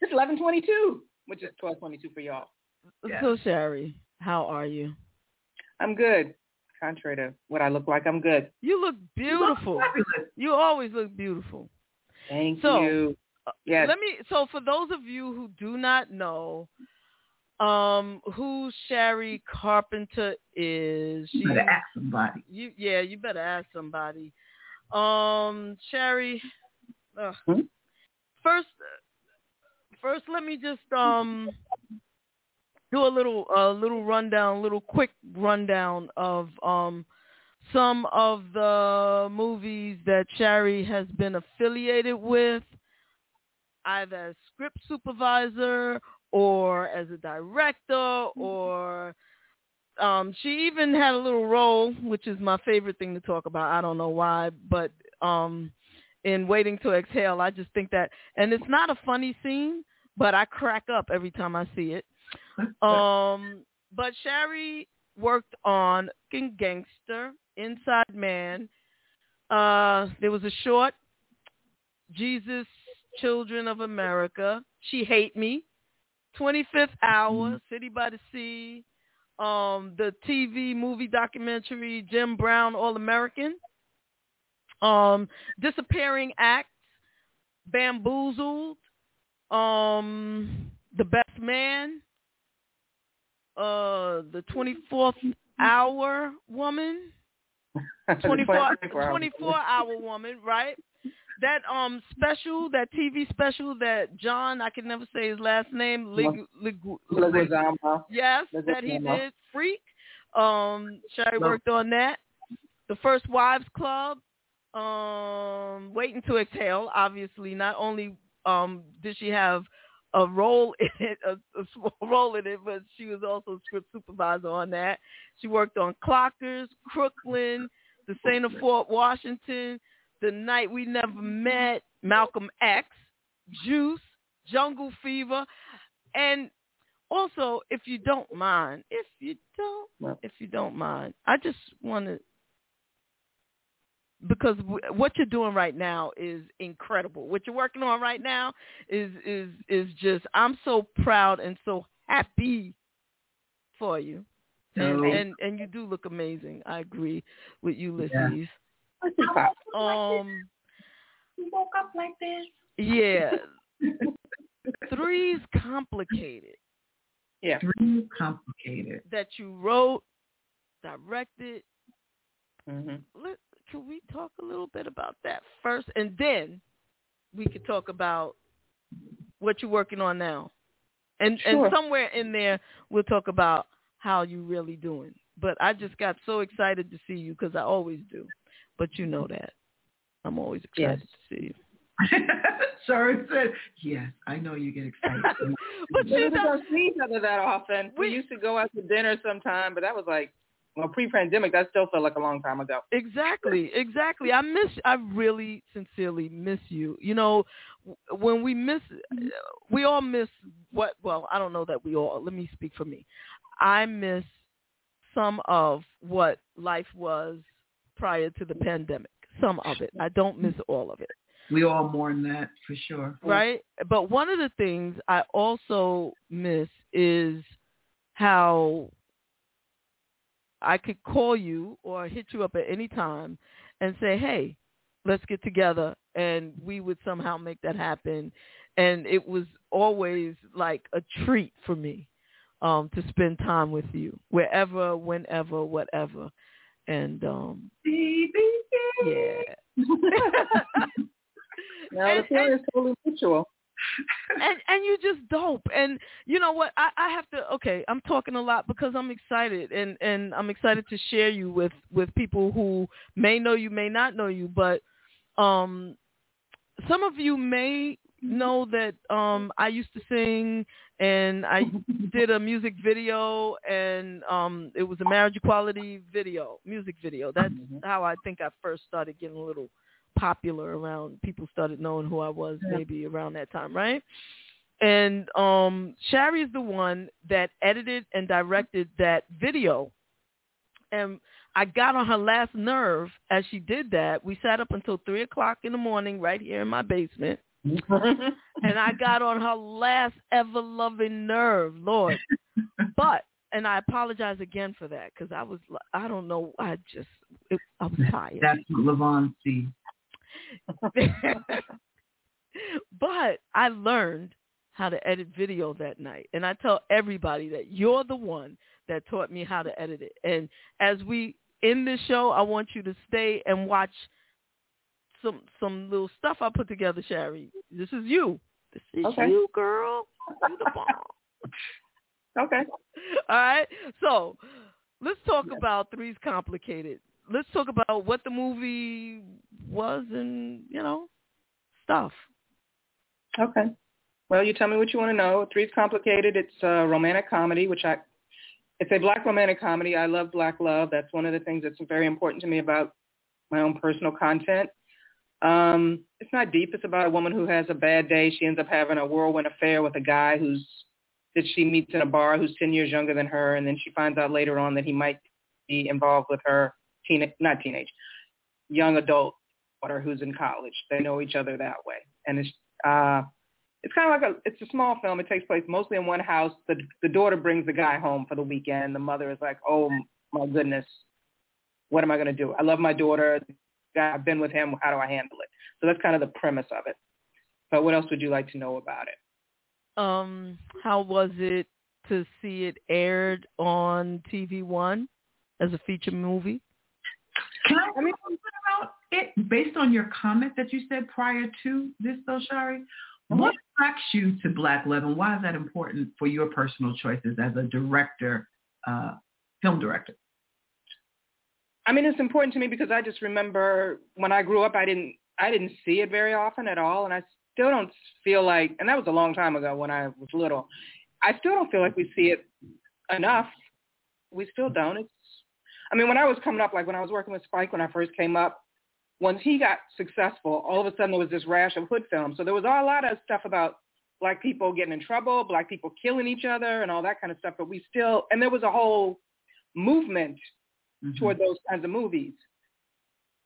it's eleven twenty-two, which is twelve twenty-two for y'all. So, Shari, how are you? I'm good. Contrary to what I look like, I'm good. You look beautiful. You always look beautiful. Thank So, you. uh, Yes. Let me. So, for those of you who do not know, um, who Shari Carpenter is, You better ask somebody. You yeah, you better ask somebody. Um, Shari. Hmm? first, first, let me just um do a little a little rundown, little quick rundown of um some of the movies that Shari has been affiliated with, either as script supervisor or as a director or um she even had a little role which is my favorite thing to talk about. I don't know why but um in waiting to exhale i just think that and it's not a funny scene but i crack up every time i see it. Um but sherry worked on King gangster inside man. Uh there was a short jesus children of america. She hate me 25th hour city by the sea um, the TV movie documentary Jim Brown All American, um, Disappearing Acts, Bamboozled, um, The Best Man, uh, The 24th Hour Woman, 24, 24 Hour Woman, right? That um special, that TV special that John, I can never say his last name, Lig, Lig, Leguizamo. Yes, that he did. Freak. Um, Shari worked on that. The First Wives Club. Um, Waiting to Exhale. Obviously, not only um did she have a role in it, a, a small role in it, but she was also script supervisor on that. She worked on Clockers, Crooklyn, The Saint of Fort Washington, The Night We Never Met, Malcolm X, Juice, Jungle Fever, and also, if you don't mind, if you don't, if you don't mind, I just want to because what you're doing right now is incredible. What you're working on right now is is is just I'm so proud and so happy for you. And, and and you do look amazing. I agree with you, Yeah. Ulysses. Um You woke up like this. yeah. Three's complicated. Yeah. Three complicated. That you wrote, directed. Mm-hmm. Let, can we talk a little bit about that first, and then we could talk about what you're working on now, and Sure. and somewhere in there we'll talk about how you really doing. But I just got so excited to see you because I always do. But you know that I'm always excited to see you. Sharon said, yes, I know you get excited. but we don't see each other that often. We, used to go out to dinner sometime, but that was like well pre-pandemic. That still felt like a long time ago. Exactly, exactly. I miss. I really, sincerely miss you. You know, when we miss, mm-hmm. we all miss what. Well, I don't know that we all. Let me speak for me. I miss some of what life was prior to the pandemic. Some of it. I don't miss all of it. we all mourn that for sure. right? But one of the things I also miss is how I could call you or hit you up at any time and say, "Hey, let's get together," and we would somehow make that happen. And it was always like a treat for me um, to spend time with you, wherever, whenever, whatever. And um, yeah. No, the feeling is totally mutual. and and you just dope and you know what I, I have to okay i'm talking a lot because i'm excited and and i'm excited to share you with with people who may know you may not know you but um some of you may know that um i used to sing and i did a music video and um it was a marriage equality video music video that's how i think i first started getting a little popular around people started knowing who I was maybe around that time, right? And um Shari is the one that edited and directed that video. And I got on her last nerve as she did that. We sat up until three o'clock in the morning right here in my basement. And I got on her last ever loving nerve, Lord. But and I apologize again for that because I was I don't know I just it, I was tired. That's what Levon sees. but I learned how to edit video that night. And I tell everybody that you're the one that taught me how to edit it. And as we end this show, I want you to stay and watch some some little stuff I put together, Shari. This is you. This is Okay. you, girl. You the bomb. Okay. All right. So let's talk about Three's Complicated. Let's talk about what the movie was and, you know, stuff. Okay. Well, you tell me what you want to know. Three's Complicated. It's a romantic comedy, which I, it's a black romantic comedy. I love black love. That's one of the things that's very important to me about my own personal content. Um, it's not deep. It's about a woman who has a bad day. She ends up having a whirlwind affair with a guy who's that she meets in a bar who's 10 years younger than her. And then she finds out later on that he might be involved with her teen, not teenage, young adult daughter who's in college. They know each other that way. And it's, uh, it's kind of like a, it's a small film. It takes place mostly in one house. The, the daughter brings the guy home for the weekend. The mother is like, oh my goodness, what am I going to do? I love my daughter. Guy, I've been with him. How do I handle it? So that's kind of the premise of it. But what else would you like to know about it? Um, how was it to see it aired on TV One as a feature movie? Can I, I mean, about it based on your comment that you said prior to this, though, Shari? What attracts you to Black Love, and why is that important for your personal choices as a director, uh, film director? I mean, it's important to me because I just remember when I grew up, I didn't I didn't see it very often at all, and I still don't feel like, and that was a long time ago when I was little. I still don't feel like we see it enough. We still don't. It's I mean, when I was coming up, like when I was working with Spike when I first came up, once he got successful, all of a sudden there was this rash of hood films. So there was a lot of stuff about black people getting in trouble, black people killing each other, and all that kind of stuff. But we still, and there was a whole movement mm-hmm. toward those kinds of movies.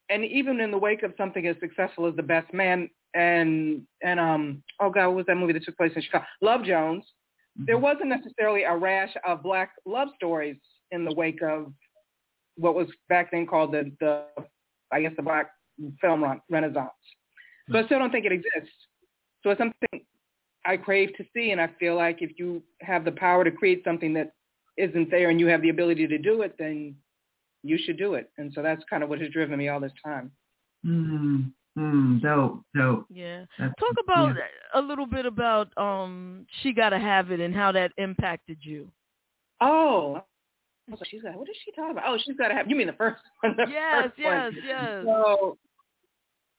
And even in the wake of something as successful as The Best Man and and um oh god, what was that movie that took place in Chicago? Love Jones. Mm-hmm. There wasn't necessarily a rash of black love stories in the wake of what was back then called the the I guess the black film renaissance. So I still don't think it exists. So it's something I crave to see, and I feel like if you have the power to create something that isn't there and you have the ability to do it, then you should do it. And so that's kind of what has driven me all this time. Mm, mm, dope, dope. Yeah. That's, Talk about yeah. a little bit about um She Gotta Have It and how that impacted you. Oh, she's got. What is she talking about? Oh, she's got to have. You mean the first one? The yes, first yes, one. yes. So,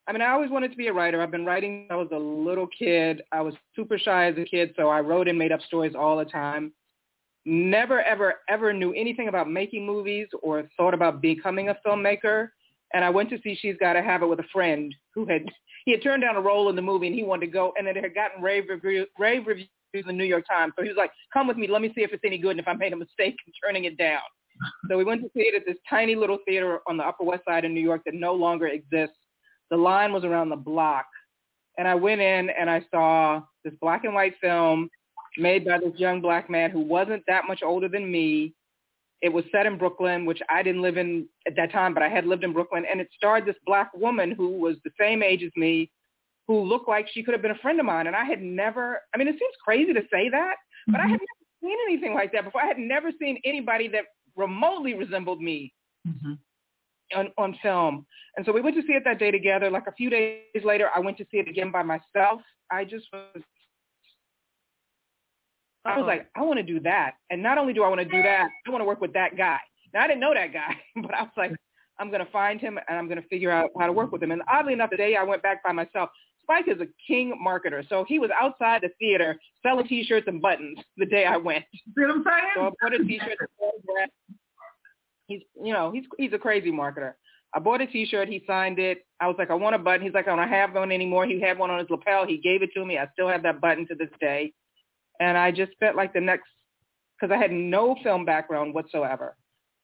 I mean, I always wanted to be a writer. I've been writing. I was a little kid. I was super shy as a kid, so I wrote and made up stories all the time never, ever, ever knew anything about making movies or thought about becoming a filmmaker. And I went to see She's Gotta Have It with a friend who had, he had turned down a role in the movie and he wanted to go and it had gotten rave, review, rave reviews in the New York Times. So he was like, come with me. Let me see if it's any good and if I made a mistake in turning it down. so we went to see it at this tiny little theater on the Upper West Side in New York that no longer exists. The line was around the block. And I went in and I saw this black and white film made by this young black man who wasn't that much older than me. It was set in Brooklyn, which I didn't live in at that time, but I had lived in Brooklyn. And it starred this black woman who was the same age as me, who looked like she could have been a friend of mine. And I had never, I mean, it seems crazy to say that, but mm-hmm. I had never seen anything like that before. I had never seen anybody that remotely resembled me. Mm-hmm. On, on film. And so we went to see it that day together. Like a few days later, I went to see it again by myself. I just was I was oh. like, I want to do that. And not only do I want to do that, I want to work with that guy. Now, I didn't know that guy, but I was like, I'm going to find him and I'm going to figure out how to work with him. And oddly enough, the day I went back by myself, Spike is a king marketer. So he was outside the theater selling T-shirts and buttons the day I went. See what I'm saying? So I bought a T-shirt. he's, you know, he's he's a crazy marketer. I bought a T-shirt. He signed it. I was like, I want a button. He's like, I don't have one anymore. He had one on his lapel. He gave it to me. I still have that button to this day. And I just spent like the next, because I had no film background whatsoever.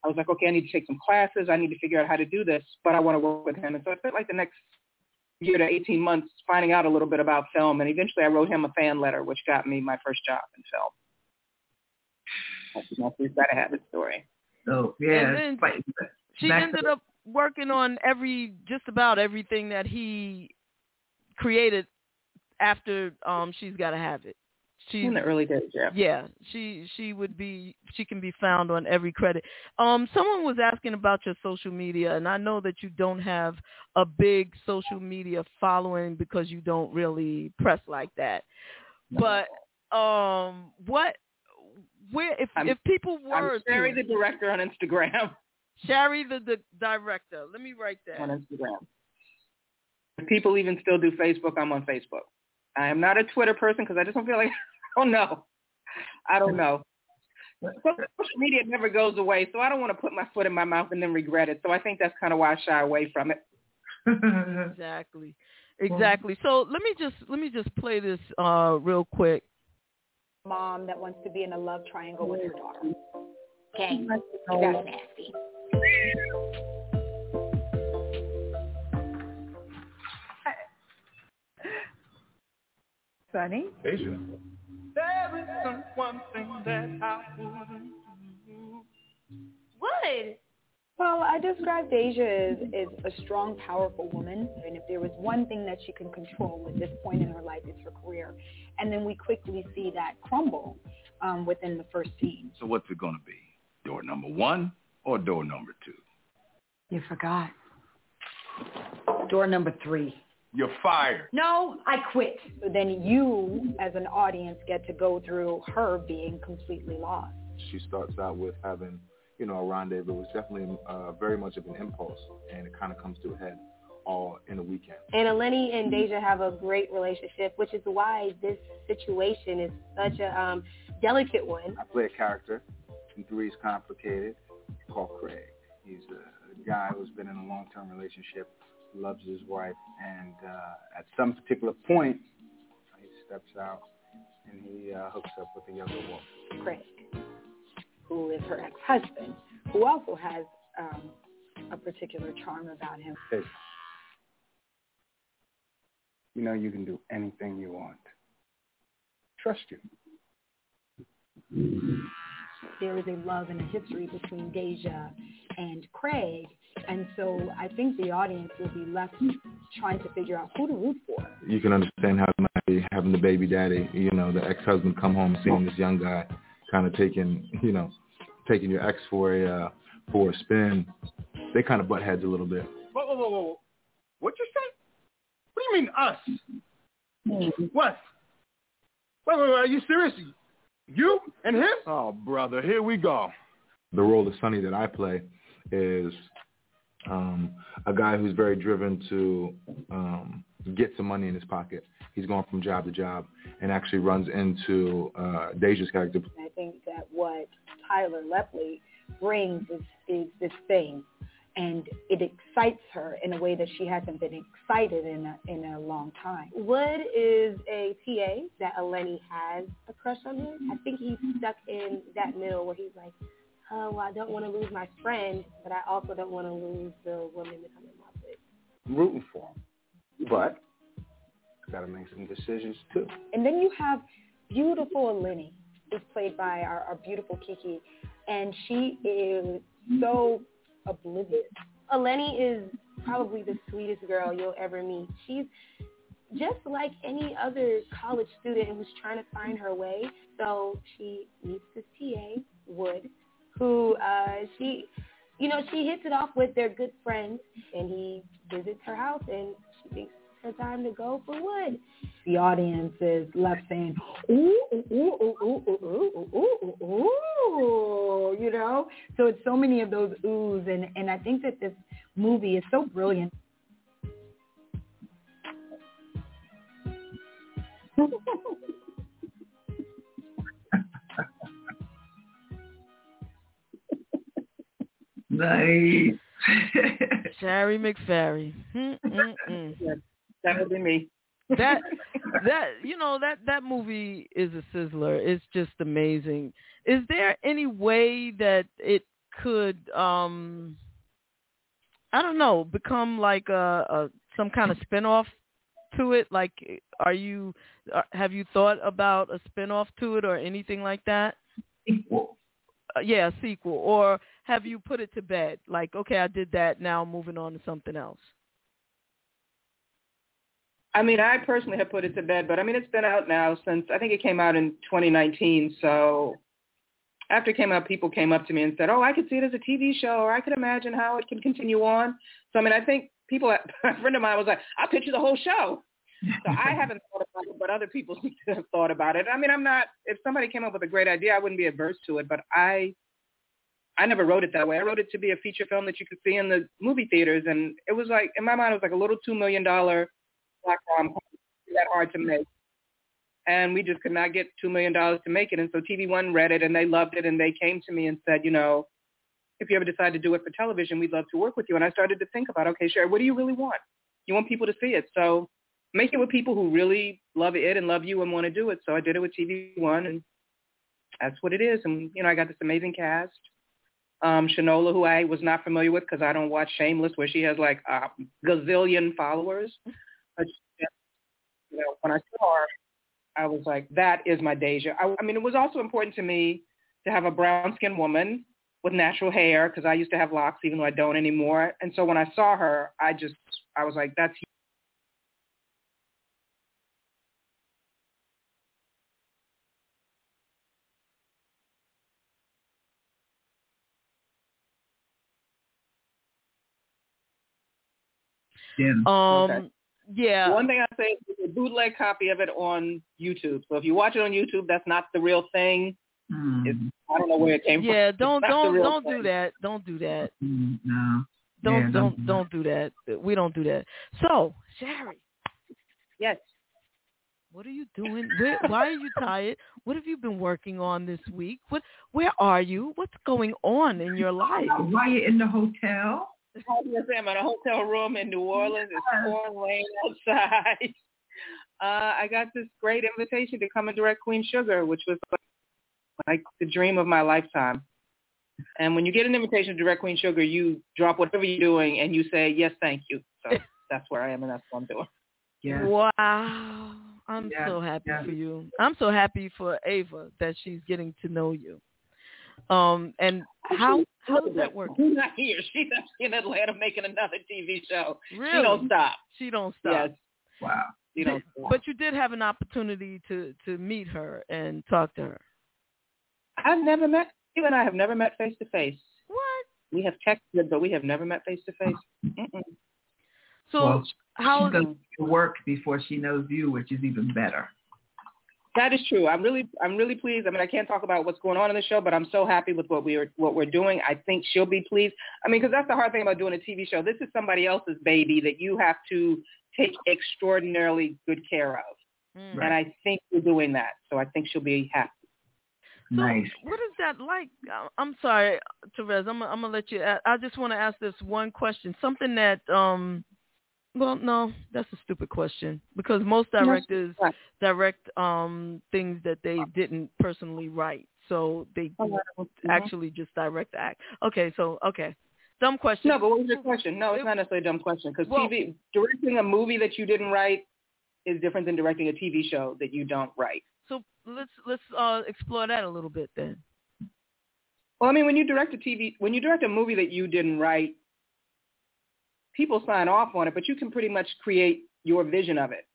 I was like, okay, I need to take some classes. I need to figure out how to do this, but I want to work with him. And so I spent like the next year to 18 months finding out a little bit about film. And eventually I wrote him a fan letter, which got me my first job in film. That's my first Gotta Have It story. So, yeah. And then she ended up working on every, just about everything that he created after um She's Gotta Have It she's in the early days. Yeah. Yeah, she she would be she can be found on every credit. Um, someone was asking about your social media, and I know that you don't have a big social media following because you don't really press like that. But um, what where if I'm, if people were I'm Shari the director on Instagram. Shari the, the director. Let me write that on Instagram. If people even still do Facebook, I'm on Facebook. I am not a Twitter person because I just don't feel like don't know. I don't know. Social media never goes away, so I don't want to put my foot in my mouth and then regret it. So I think that's kind of why I shy away from it. exactly, exactly. So let me just let me just play this uh, real quick. Mom that wants to be in a love triangle with her daughter. Okay, that's nasty. Sunny. Asia. There is one thing that I wouldn't do. Would? Well, I described Asia as, as a strong, powerful woman. And if there was one thing that she can control at this point in her life, it's her career. And then we quickly see that crumble um, within the first scene. So what's it going to be? Door number one or door number two? You forgot. Door number three. You're fired. No, I quit. So then you, as an audience, get to go through her being completely lost. She starts out with having, you know, a rendezvous. It's definitely uh, very much of an impulse, and it kind of comes to a head all in a weekend. And Eleni and Deja have a great relationship, which is why this situation is such a um, delicate one. I play a character in Three's Complicated called Craig He's a guy who's been in a long-term relationship, loves his wife, and uh, at some particular point, he steps out and he uh, hooks up with a younger woman. Craig, who is her ex-husband, who also has um, a particular charm about him. Hey, you know you can do anything you want. Trust you. There is a love and a history between Deja and Craig, and so I think the audience will be left trying to figure out who to root for. You can understand how it might be having the baby daddy, you know, the ex-husband come home seeing this young guy kind of taking, you know, taking your ex for a uh, for a spin. They kind of butt heads a little bit. Whoa, whoa, whoa, whoa. What you say? What do you mean us? What? Wait, wait, wait, are you serious? You and him? Oh, brother, here we go. The role of Sonny that I play is um, a guy who's very driven to um, get some money in his pocket. He's going from job to job and actually runs into uh, Deja's character. I think that what Tyler Lepley brings is, is this thing, and it excites her in a way that she hasn't been excited in a, in a long time. Wood is a TA that Eleni has a crush on him. I think he's stuck in that middle where he's like, oh, well, I don't want to lose my friend, but I also don't want to lose the woman that I'm in love with. I'm rooting for him, but got to make some decisions too. And then you have beautiful Eleni, who's played by our, our beautiful Kiki, and she is so oblivious. Eleni is probably the sweetest girl you'll ever meet. She's just like any other college student who's trying to find her way. So she meets this TA, Wood, who uh, she, you know, she hits it off with their good friends, and he visits her house, and she thinks her time to go for Wood. The audience is left saying, ooh, ooh, ooh, ooh, ooh, ooh, ooh, ooh, ooh, you know? So it's so many of those oohs, and, and I think that this movie is so brilliant. Nice. Shari McFerry. Mm-mm-mm. That would be me. that that you know that that movie is a sizzler. It's just amazing. Is there any way that it could um I don't know, become like a, a some kind of spinoff to it? Like are you uh, have you thought about a spinoff to it or anything like that? Sequel. Uh, yeah, a sequel or have you put it to bed? Like, okay, I did that, now I'm moving on to something else. I mean, I personally have put it to bed, but I mean, it's been out now since I think it came out in 2019. So after it came out, people came up to me and said, "Oh, I could see it as a TV show, or I could imagine how it can continue on." So I mean, I think people, a friend of mine was like, "I'll pitch you the whole show." So I haven't thought about it, but other people seem to have thought about it. I mean, I'm not. If somebody came up with a great idea, I wouldn't be adverse to it, but I, I never wrote it that way. I wrote it to be a feature film that you could see in the movie theaters, and it was like in my mind, it was like a little two million dollar black rom that hard to make. And we just could not get $2 million to make it. And so TV One read it and they loved it and they came to me and said, you know, if you ever decide to do it for television, we'd love to work with you. And I started to think about, okay, sure, what do you really want? You want people to see it. So make it with people who really love it and love you and want to do it. So I did it with TV One and that's what it is. And, you know, I got this amazing cast. Um, Shanola, who I was not familiar with because I don't watch Shameless, where she has like a gazillion followers. But you know, when I saw her, I was like, that is my Deja. I, I mean, it was also important to me to have a brown-skinned woman with natural hair because I used to have locks, even though I don't anymore. And so when I saw her, I just, I was like, that's Yeah. Um, Okay. Yeah. One thing I say is a bootleg copy of it on YouTube. So if you watch it on YouTube, that's not the real thing. Hmm. It's, I don't know where it came Yeah, from. Yeah, don't It's not the don't don't thing. do that. Don't do that. Mm, no. Don't Yeah, don't don't do that. We don't do that. So, Shari. Yes. What are you doing? Where, why are you tired? What have you been working on this week? What? Where are you? What's going on in your life? Why are you in the hotel? I was I'm in a hotel room in New Orleans. It's pouring rain outside. Uh, I got this great invitation to come and direct Queen Sugar, which was like, like the dream of my lifetime. And when you get an invitation to direct Queen Sugar, you drop whatever you're doing and you say, yes, thank you. So that's where I am and that's what I'm doing. Yeah. Wow. I'm Yeah, so happy yeah. for you. I'm so happy for Ava that she's getting to know you. Um, and how how does that work? She's not here. She's actually in Atlanta making another TV show. Really? She don't stop. She don't stop. Yes. Wow. She don't stop. But you did have an opportunity to to meet her and talk to her. I've never met you and I have never met face to face. What? We have texted, but we have never met face to face. So well, how she's going to work before she knows you, which is even better. That is true. I'm really, I'm really pleased. I mean, I can't talk about what's going on in the show, but I'm so happy with what we are, what we're doing. I think she'll be pleased. I mean, because that's the hard thing about doing a TV show. This is somebody else's baby that you have to take extraordinarily good care of, Mm. and I think we're doing that. So I think she'll be happy. Nice. What is that like? I- I'm sorry, Terez. I'm I'm gonna let you. I just want to ask this one question. Something that um, well, no, that's a stupid question because most directors direct um things that they didn't personally write, so they Mhm. actually just direct the act. Okay, so okay, dumb question. No, but what was your question? No, it's not necessarily a dumb question because Well- TV directing a movie that you didn't write is different than directing a TV show that you don't write. So let's let's uh explore that a little bit then. Well, I mean, when you direct a TV, when you direct a movie that you didn't write, people sign off on it, but you can pretty much create your vision of it.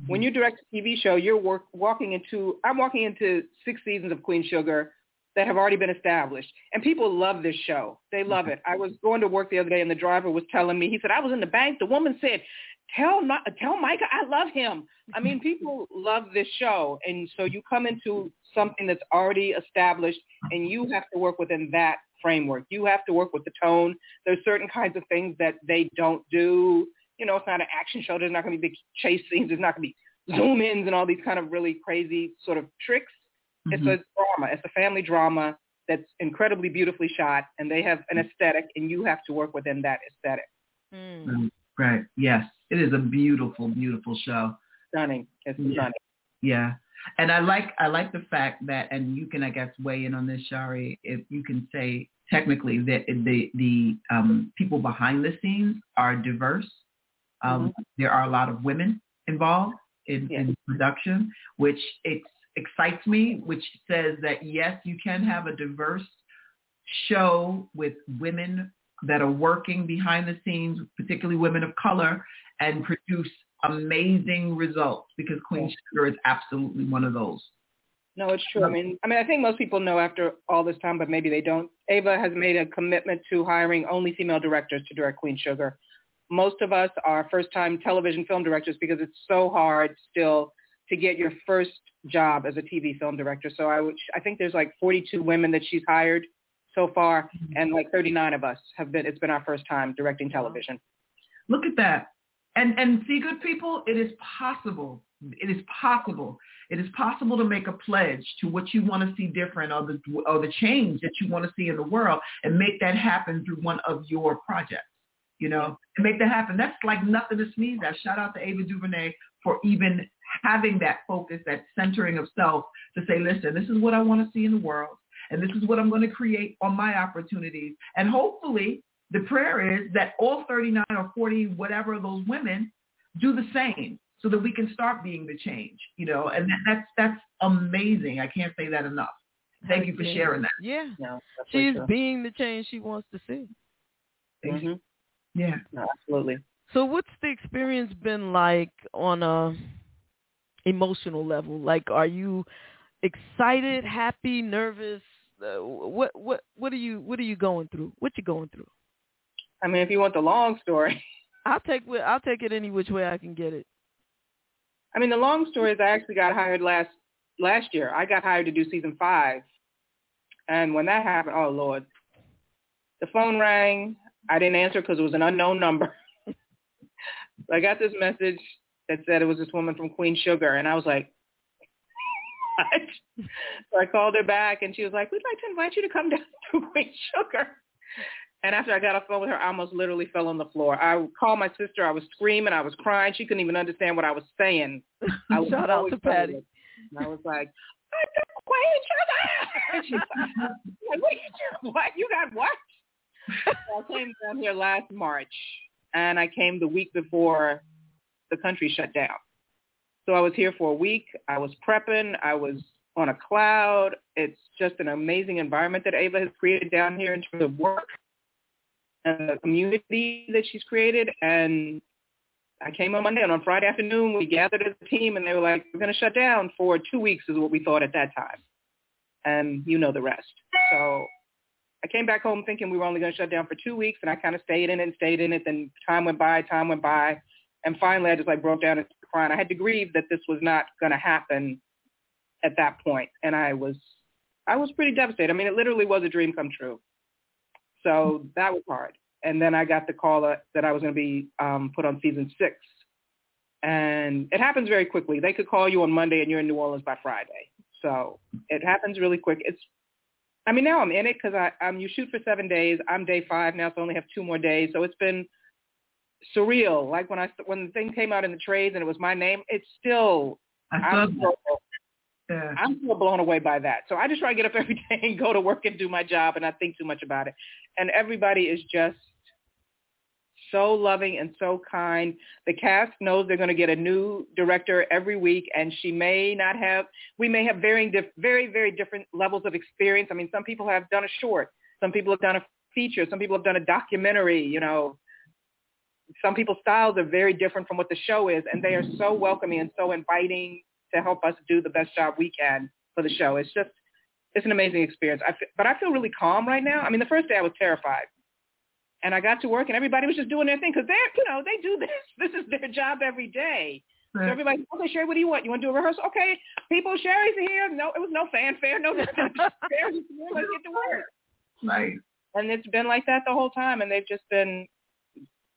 Mm-hmm. When you direct a TV show, you're work, walking into, I'm walking into six seasons of Queen Sugar that have already been established. And people love this show. They love mm-hmm. it. I was going to work the other day and the driver was telling me, he said, I was in the bank. The woman said, tell, tell Micah I love him. I mean, people love this show. And so you come into something that's already established and you have to work within that framework. You have to work with the tone. There's certain kinds of things that they don't do. You know, it's not an action show. There's not going to be big chase scenes. There's not going to be zoom ins and all these kind of really crazy sort of tricks. It's a drama. It's a family drama that's incredibly beautifully shot, and they have an aesthetic, and you have to work within that aesthetic. Mm, Right. Yes. It is a beautiful, beautiful show. Stunning. It's Yeah. stunning. Yeah. And I like I like the fact that and you can I guess weigh in on this, Shari, if you can say technically that the the um, people behind the scenes are diverse. Um, There are a lot of women involved in, in production, which ex- excites me, which says that yes, you can have a diverse show with women that are working behind the scenes, particularly women of color, and produce amazing results because Queen Sugar is absolutely one of those. No, it's true. I um, mean, I mean, I think most people know after all this time, but maybe they don't. Ava has made a commitment to hiring only female directors to direct Queen Sugar. Most of us are first-time television film directors because it's so hard still to get your first job as a TV film director. So I would, I think there's like 42 women that she's hired so far, mm-hmm. and like 39 of us have been. It's been our first time directing television. Look at that. And and see good people, it is possible. It is possible. It is possible to make a pledge to what you want to see different or the or the change that you want to see in the world and make that happen through one of your projects. You know, and make that happen. That's like nothing to sneeze at. Shout out to Ava DuVernay for even having that focus, that centering of self to say, listen, this is what I want to see in the world. And this is what I'm going to create on my opportunities. And hopefully the prayer is that all 39 or 40, whatever of those women do the same so that we can start being the change, you know, and that, that's, that's amazing. I can't say that enough. Thank you for sharing that. Yeah. No, She's being the change she wants to see. Mm-hmm. Yeah. No, absolutely. So what's the experience been like on a emotional level? Like are you excited, happy, nervous? Uh, what what what are you what are you going through? What you going through? I mean, if you want the long story, I'll take I'll take it any which way I can get it. I mean, the long story is I actually got hired last last year. I got hired to do season five, and when that happened, oh lord, the phone rang. I didn't answer because it was an unknown number. I got this message that said it was this woman from Queen Sugar, and I was like, what? so I called her back, and she was like, we'd like to invite you to come down to Queen Sugar. And after I got off the phone with her, I almost literally fell on the floor. I called my sister. I was screaming. I was crying. She couldn't even understand what I was saying. I was Shout out to Patty. And I was like, I don't. And she's like, what you? What? You got what? so I came down here last March, and I came the week before the country shut down. So I was here for a week. I was prepping. I was on a cloud. It's just an amazing environment that Ava has created down here in terms of work the community that she's created. And I came on Monday, and on Friday afternoon, we gathered as a team, and they were like, we're going to shut down for two weeks is what we thought at that time. And you know the rest. So I came back home thinking we were only going to shut down for two weeks, and I kind of stayed in it and stayed in it. Then time went by, time went by, and finally I just like broke down and crying. I had to grieve that this was not going to happen at that point, and I was I was pretty devastated. I mean, it literally was a dream come true. So that was hard. And then I got the call that, I was going to be um, put on season six. And it happens very quickly. They could call you on Monday and you're in New Orleans by Friday. So it happens really quick. It's, I mean, now I'm in it because I, um, you shoot for seven days. I'm day five now, so I only have two more days. So it's been surreal. Like when I, when the thing came out in the trades and it was my name, it's still, I'm still, Yeah. I'm still blown away by that. So I just try to get up every day and go to work and do my job and not think too much about it. And everybody is just so loving and so kind. The cast knows they're going to get a new director every week, and she may not have. We may have varying, dif- very, very different levels of experience. I mean, some people have done a short, some people have done a feature, some people have done a documentary. You know, some people's styles are very different from what the show is, and they are so welcoming and so inviting to help us do the best job we can for the show. It's just, it's an amazing experience. I f- but I feel really calm right now. I mean, the first day I was terrified. And I got to work and everybody was just doing their thing because they're, you know, they do this. This is their job every day. So Right. everybody, okay, Shari, what do you want? You want to do a rehearsal? Okay, people, Shari's here. No, it was no fanfare, no nothing. Shari's here. Let's get to work. Nice. And it's been like that the whole time, and they've just been.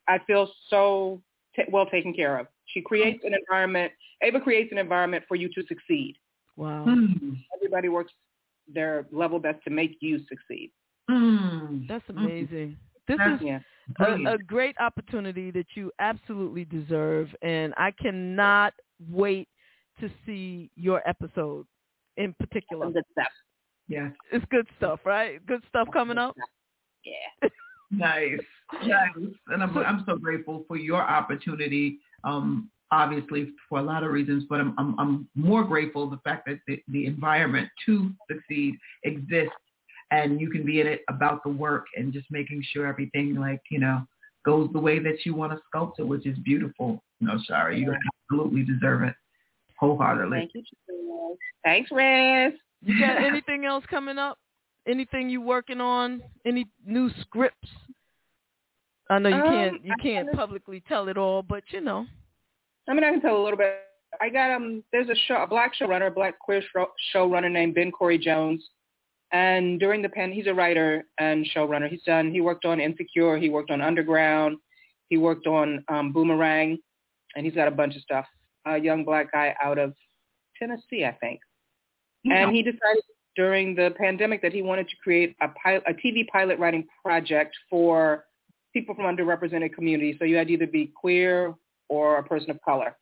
I feel so t- well taken care of. She creates an environment. Ava creates an environment for you to succeed. Wow. Hmm. Everybody works their level best to make you succeed. Mm. That's amazing. This That's- is yeah. a, a great opportunity that you absolutely deserve, and I cannot wait to see your episode in particular. Good stuff. Yes. It's good stuff, right? Good stuff coming up. Yeah. Nice. Nice. And I'm I'm so grateful for your opportunity. Um, obviously for a lot of reasons, but I'm I'm, I'm more grateful the fact that the, the environment to succeed exists and you can be in it about the work and just making sure everything like, you know, goes the way that you want to sculpt it, which is beautiful. No, sorry, you absolutely deserve it wholeheartedly. Thank you. Thanks, Riz. You got anything else coming up? Anything you working on? Any new scripts? I know you Um, can't you can't publicly tell it all, but you know. I mean, I can tell a little bit. I got um. There's a show, a black showrunner, a black queer show, showrunner named Ben Cory Jones, and during the pen, he's a writer and showrunner. He's done. He worked on Insecure. He worked on Underground. He worked on um, Boomerang, and he's got a bunch of stuff. A young black guy out of Tennessee, I think. And he decided during the pandemic that he wanted to create a, pilot, a TV pilot writing project for people from underrepresented communities. So you had to either be queer or a person of color.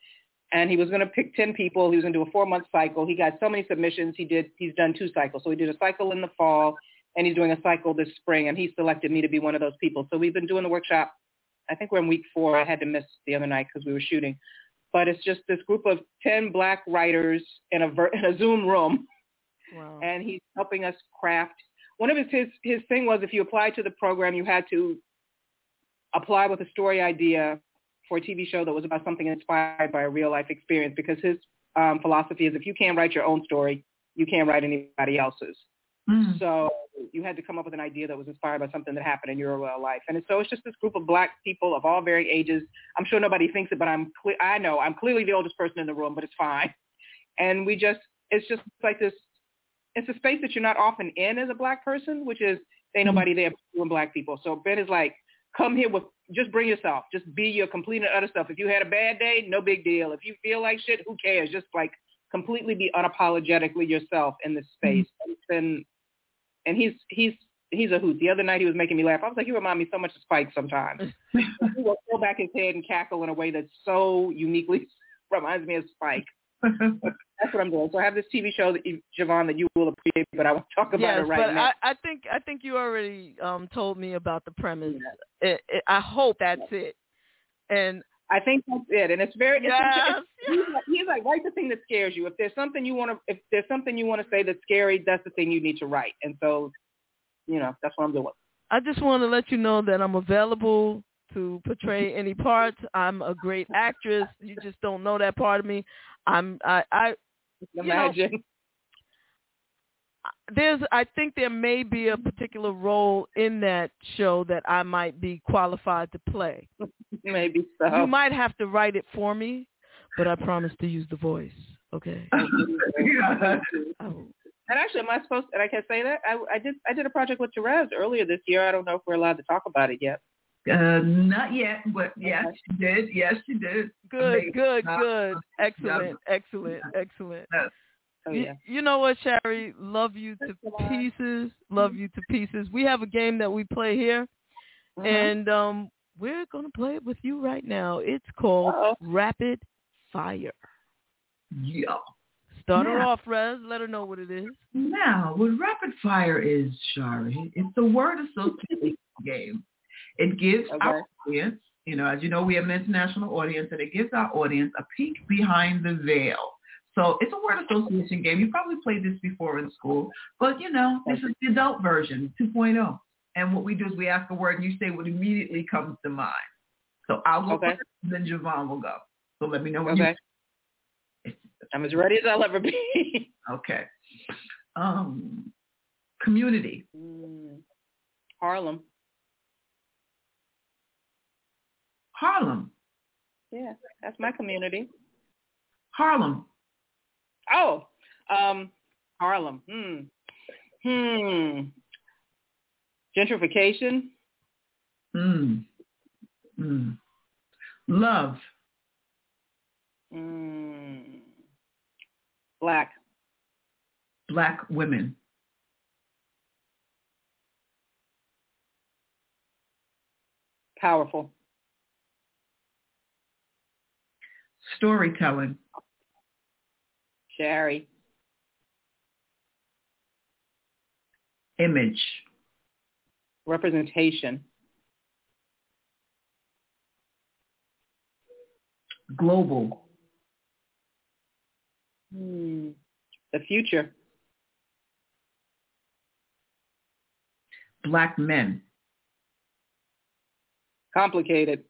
And he was going to pick 10 people. He was going to do a four-month cycle. He got so many submissions. He did. He's done two cycles. So he did a cycle in the fall, and he's doing a cycle this spring. And he selected me to be one of those people. So we've been doing the workshop. I think we're in week four. I had to miss the other night because we were shooting. But it's just this group of 10 black writers in a, ver- in a Zoom room Wow. and he's helping us craft. One of his, his his thing was if you applied to the program, you had to apply with a story idea for a TV show that was about something inspired by a real life experience. Because his um, philosophy is if you can't write your own story, you can't write anybody else's. Mm. So you had to come up with an idea that was inspired by something that happened in your real life. And so it's just this group of black people of all varying ages. I'm sure nobody thinks it, but I'm cle- I know I'm clearly the oldest person in the room, but it's fine. And we just it's just like this it's a space that you're not often in as a black person, which is ain't nobody there but you and black people. So Ben is like, come here with just bring yourself. Just be your complete and utter self. If you had a bad day, no big deal. If you feel like shit, who cares? Just like completely be unapologetically yourself in this mm-hmm. space. And and he's he's he's a hoot. The other night he was making me laugh. I was like, you remind me so much of Spike sometimes. he will throw back his head and cackle in a way that's so uniquely reminds me of Spike. That's what I'm doing. So I have this TV show that you, JaVonne that you will appreciate, but I won't talk about yes, it right but now. I, I think I think you already um told me about the premise. It, it, I hope that's it. And I think that's it. And it's very, it's, Yes, it's, he's, like, he's like, write the thing that scares you. If there's something you want to, if there's something you want to say that's scary, that's the thing you need to write. And so, you know, that's what I'm doing. I just want to let you know that I'm available to portray any parts. I'm a great actress. You just don't know that part of me. I'm I I you know, Imagine. there's I think there may be a particular role in that show that I might be qualified to play. Maybe so. You might have to write it for me, but I promise to use the voice. Okay. Oh. And actually, am I supposed? To, And I can say that I, I did. I did a project with Terez earlier this year. I don't know if we're allowed to talk about it yet. Uh, not yet, but yes, she did. Yes, she did. Good, Amazing. good, Uh, good. yeah. Excellent, excellent, excellent. Oh, You, yeah. you know what, Shari? Love you to pieces. Love you to pieces. We have a game that we play here, Mhm. and um, we're gonna play it with you right now. It's called Uh-oh. Rapid Fire. Yeah. Start her off, Rez. Let her know what it is. Now, what rapid fire is, Shari, it's a word association game. It gives our audience, you know, as you know, we have an international audience, and it gives our audience a peek behind the veil. So it's a word association game. You probably played this before in school, but you know, this is the adult version, 2.0. And what we do is we ask a word, and you say what immediately comes to mind. So I'll go Okay. first, and then JaVonne will go. So let me know when Okay. you. I'm as ready as I'll ever be. Okay. Um, community. Mm. Harlem. Harlem. Yeah, that's my community. Harlem. Oh, um, Harlem. Hmm. Hmm. Gentrification. Hmm. Hmm. Love. Mm. Black. Black women. Powerful. Storytelling. Shari. Image. Representation. Global. Hmm. The future. Black men. Complicated.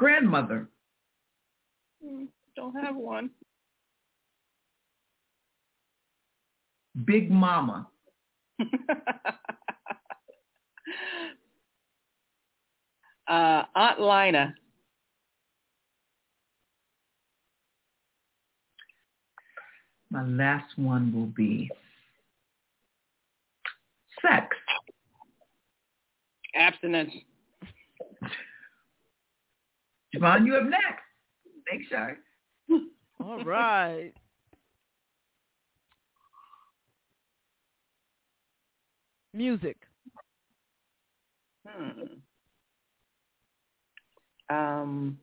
Grandmother. Hmm, Don't have one. Big mama. uh, Aunt Lina. My last one will be sex. Abstinence. JaVonne, you up next. Thanks, Shari. All right. Music. Hmm. Um,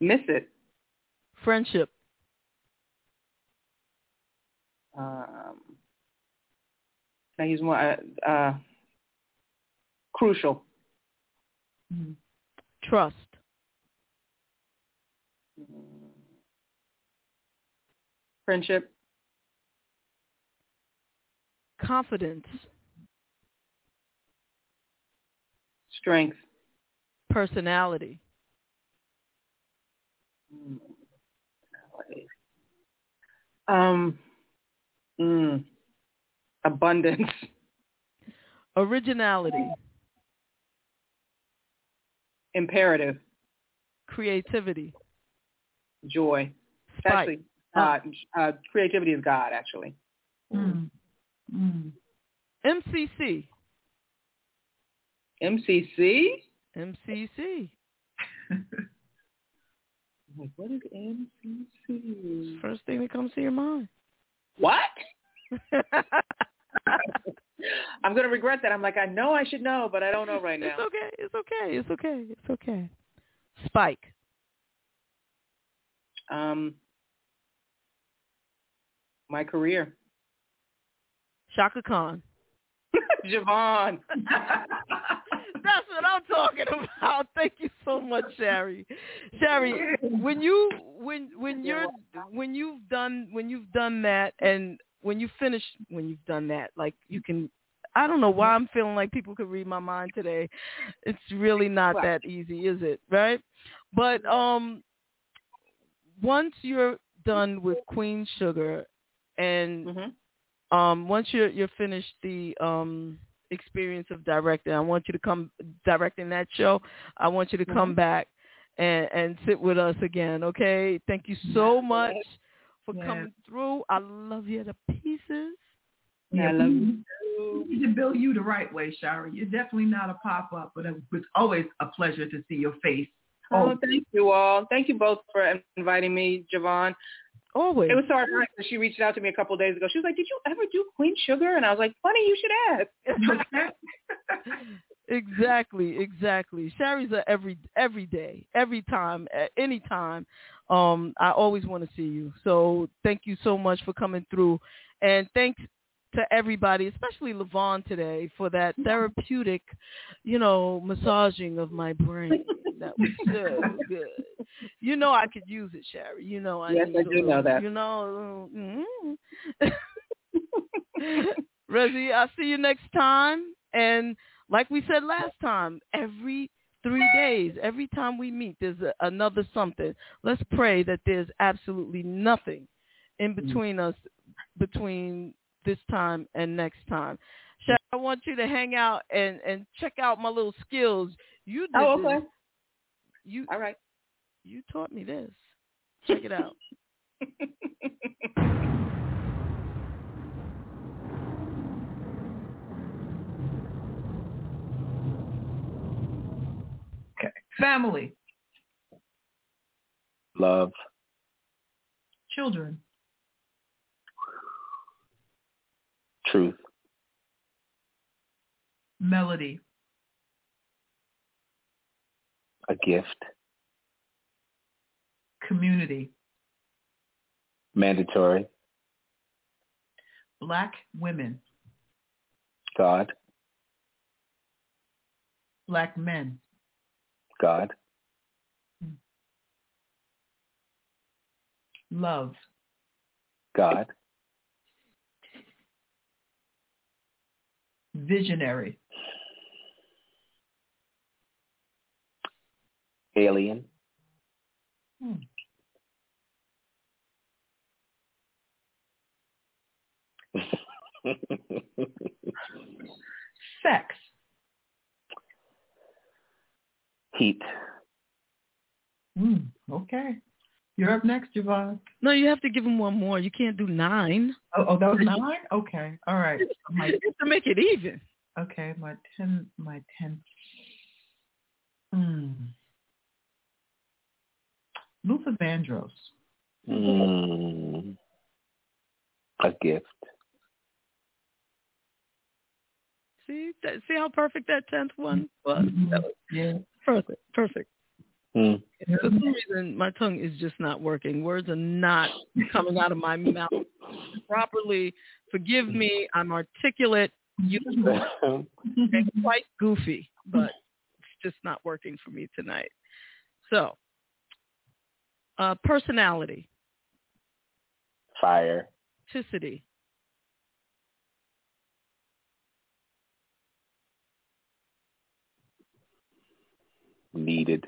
miss it. Friendship. Um, can I use more? Uh, uh, crucial. Trust. Friendship. Confidence. Strength. Personality. Um, mm, abundance. Originality. Imperative. Creativity. Joy. Spite. Actually, God. Uh, creativity is God, actually. Mm. Mm. MCC. MCC? MCC. like, what is MCC? First thing that comes to your mind. What? I'm gonna regret that. I'm like, I know I should know, but I don't know right now. It's okay. It's okay. It's okay. It's okay. Spike. Um, my career. Chaka Khan. JaVonne. That's what I'm talking about. Thank you so much, Shari. Shari, when you when when you're when you've done when you've done that and when you finish when you've done that, like you can I don't know why I'm feeling like people could read my mind today. It's really not that easy, is it? Right? But um once you're done with Queen Sugar and Mm-hmm. um once you're you're finished the um experience of directing, I want you to come directing that show. I want you to come Mhm. back and and sit with us again, okay? Thank you so much for Yes. coming through. I love you to pieces. Yeah, I love we- We need to bill you the right way, Shari. You're definitely not a pop-up, but it's always a pleasure to see your face. Oh, thank you all. Thank you both for inviting me, JaVonne. Always. It was so ironic she reached out to me a couple of days ago. She was like, "Did you ever do Queen Sugar?" And I was like, "Funny, you should ask." Exactly, exactly. Shari's a every every day, every time, at any time. Um, I always want to see you. So thank you so much for coming through, and thanks to everybody, especially Levon today, for that therapeutic, you know, massaging of my brain. That was so good. You know, I could use it, Shari. You know, I Yes, I do little- know that. You know. mm Reggie, I'll see you next time. And like we said last time, every three days, every time we meet, there's a, another something. Let's pray that there's absolutely nothing in between us, between this time and next time. Sha, I want you to hang out and, and check out my little skills. You did Oh, okay. this. You, All right. You taught me this. Check it out. Okay. Family, Love. children, Truth. melody, A gift. community, Mandatory. black women, God. black men, God. love, God. visionary, Alien. Hmm. sex, Heat. Hmm, okay. You're up next, JaVonne. No, you have to give him one more. You can't do nine. Oh, oh, that was nine? Okay. All right. My, to make it even. okay, my ten my ten hmm. Luther Vandross. Mm. A gift. See, that, see how perfect that tenth one was. That was Yeah. perfect, perfect. Mm. For some reason, my tongue is just not working. Words are not coming out of my mouth properly. Forgive me. I'm articulate, useful, and quite goofy, but it's just not working for me tonight. So, uh, personality, Fire. authenticity, Needed.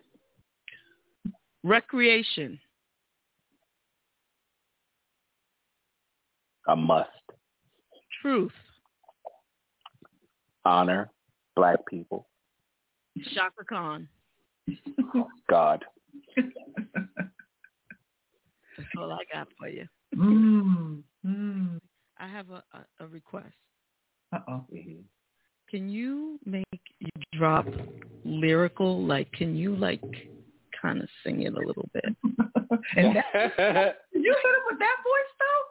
recreation, A must. truth, Honor. Black people. Chaka Khan. God. That's all I got for you. Mm, mm. I have a, a, a request. Uh-oh. Can you make you drop lyrical. Like, can you like kind of sing it a little bit? and that, you hit him with that voice though?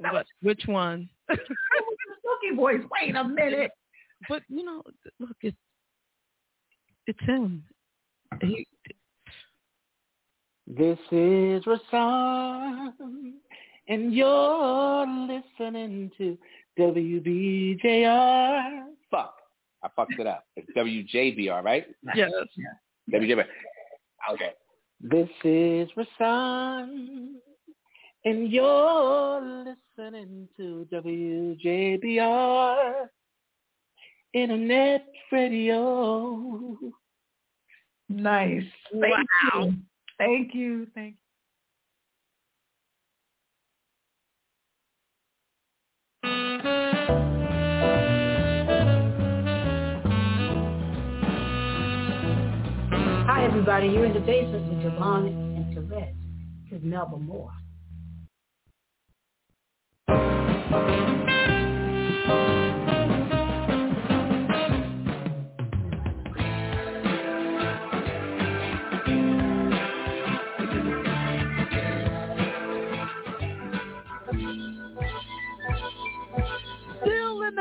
That was, which one? Silky voice. Wait a minute. But you know, look, it's it's him. He, this is Rasan, and you're listening to WBJR. Fuck. I fucked it up. It's WJBR, right? Yes. WJBR. Okay. This is Rasan, and you're listening to WJBR Internet Radio. Nice. Thank wow. you. Thank you. Thank you. Hi, everybody. You're in the basement with JaVonne and Terez. This is Melba Moore.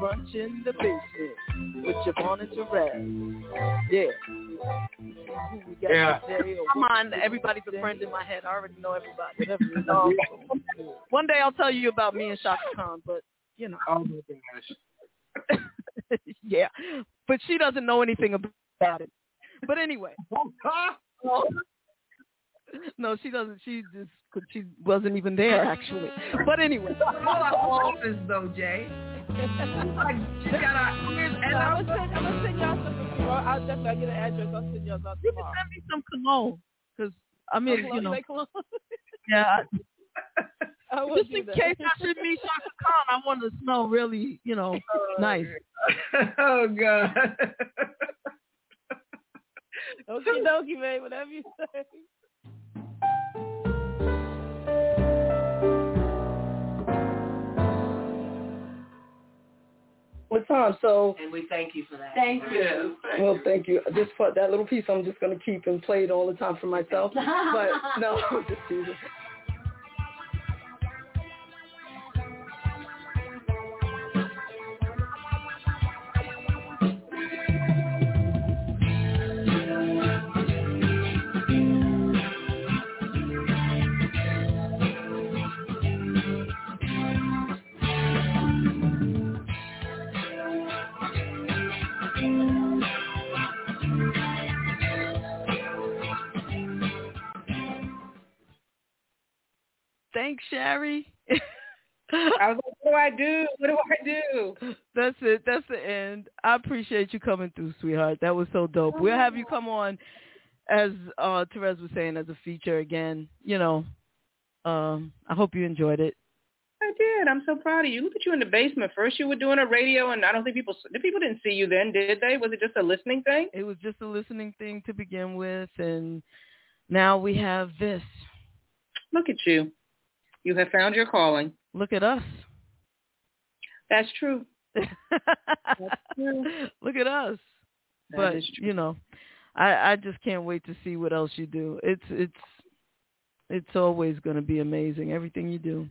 Brunch in the basement with JaVonne and Terez. Yeah. Ooh, we got Yeah. Come on, everybody's a friend in my head. I already know everybody. Um, one day I'll tell you about me and Chaka Khan, but you know. Oh my gosh. yeah, but she doesn't know anything about it. But anyway. No, she doesn't. She just she wasn't even there mm-hmm. actually. But anyway. office though, Jay. like she got our ears and I'm our gonna send, I'm gonna send y'all some. Well, I'll definitely get an address. I'll send y'all some You can send me some cologne, cause I mean, Cologne, you know, cologne? yeah. I Just in case I should meet Chaka Khan, I want to smell really, you know, nice. oh God. Okie dokie, man. Whatever you say. What time? So And we thank you for that. Thank you. Well, thank you. Just for that little piece, I'm just going to keep and play it all the time for myself. But no, just teasing. Thanks, Shari. I was like, what do I do? What do I do? That's it. That's the end. I appreciate you coming through, sweetheart. That was so dope. We'll have you come on, as uh Terez was saying, as a feature again. You know, um, I hope you enjoyed it. I did. I'm so proud of you. Look at you in the basement. First you were doing a radio, and I don't think people the people didn't see you then, did they? Was it just a listening thing? It was just a listening thing to begin with, and now we have this. Look at you. You have found your calling. Look at us. That's true. That's true. Look at us. That but you know, I I just can't wait to see what else you do. It's it's it's always going to be amazing. Everything you do.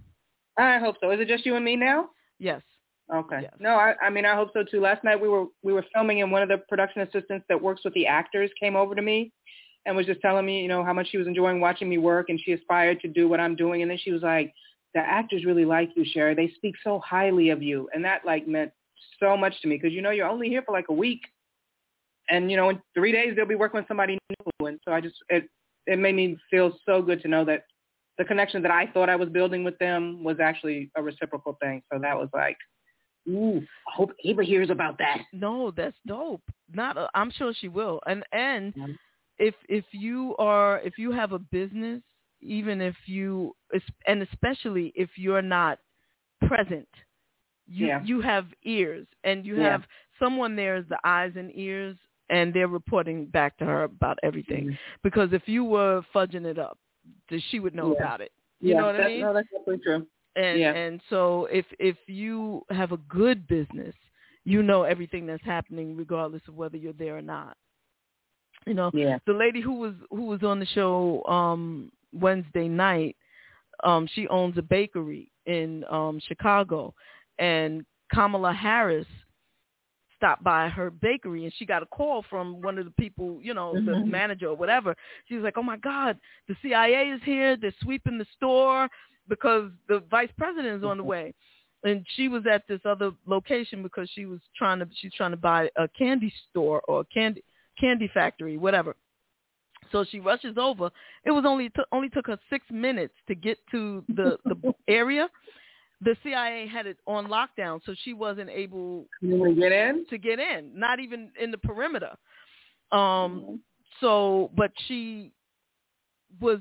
I hope so. Is it just you and me now? Yes. Okay. Yes. No, I, I mean I hope so too. Last night we were we were filming and one of the production assistants that works with the actors came over to me and was just telling me, you know, how much she was enjoying watching me work and she aspired to do what I'm doing and then she was like, The actors really like you, Shari. They speak so highly of you and that like meant so much to me because you know you're only here for like a week and you know in three days they'll be working with somebody new and so I just it it made me feel so good to know that the connection that I thought I was building with them was actually a reciprocal thing. So that was like Ooh, I hope Ava hears about that. No, that's dope. Not, i I'm sure she will. And and if if you are if you have a business, even if you and especially if you're not present, you Yeah. you have ears and you Yeah. have someone there is the eyes and ears and they're reporting back to her about everything. Mm-hmm. Because if you were fudging it up, she would know Yeah. about it. You know what that, I mean? No, that's definitely true. And and so if if you have a good business, you know everything that's happening regardless of whether you're there or not. You know, Yeah. the lady who was who was on the show um Wednesday night, um she owns a bakery in um Chicago and Kamala Harris stopped by her bakery and she got a call from one of the people, you know, the Mhm. manager or whatever. She was like, "Oh my God, the CIA is here. They're sweeping the store because the vice president is on the way." And she was at this other location because she was trying to she's trying to buy a candy store or a candy candy factory, whatever. So she rushes over. It was only t- only took her six minutes to get to the the area. The CIA had it on lockdown, so she wasn't able to get in. To get in, not even in the perimeter. Um. So, but she was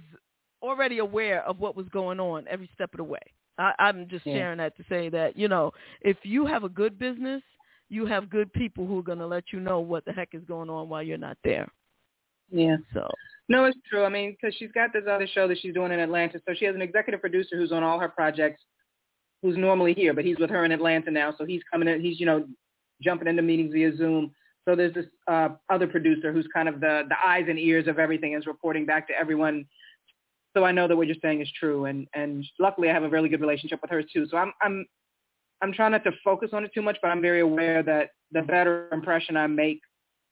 already aware of what was going on every step of the way. I, I'm just Yeah. sharing that to say that you know, if you have a good business, you have good people who are going to let you know what the heck is going on while you're not there. Yeah. So No, it's true. I mean, because she's got this other show that she's doing in Atlanta, so she has an executive producer who's on all her projects, who's normally here, but he's with her in Atlanta now, so he's coming in. He's you know jumping into meetings via Zoom. So there's this uh, other producer who's kind of the the eyes and ears of everything, and is reporting back to everyone. So I know that what you're saying is true, and and luckily I have a really good relationship with her too. So I'm I'm I'm trying not to focus on it too much, but I'm very aware that the better impression I make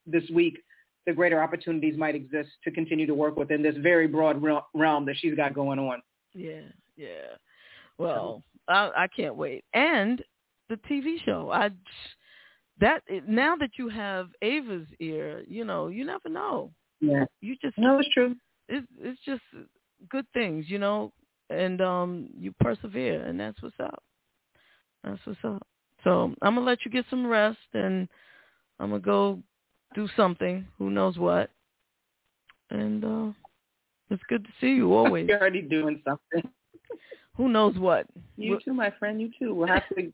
this week, the greater opportunities might exist to continue to work within this very broad realm that she's got going on. Yeah, yeah. Well, I, I can't wait. And the TV show. I that now that you have Ava's ear, you know, you never know. Yeah. You just No, it's true. It's it's just good things, you know, and um you persevere, and that's what's up. That's what's up. So I'm gonna let you get some rest, and I'm gonna go do something. Who knows what? And uh it's good to see you always. You're already doing something. Who knows what? You too, my friend. You too. We'll have to.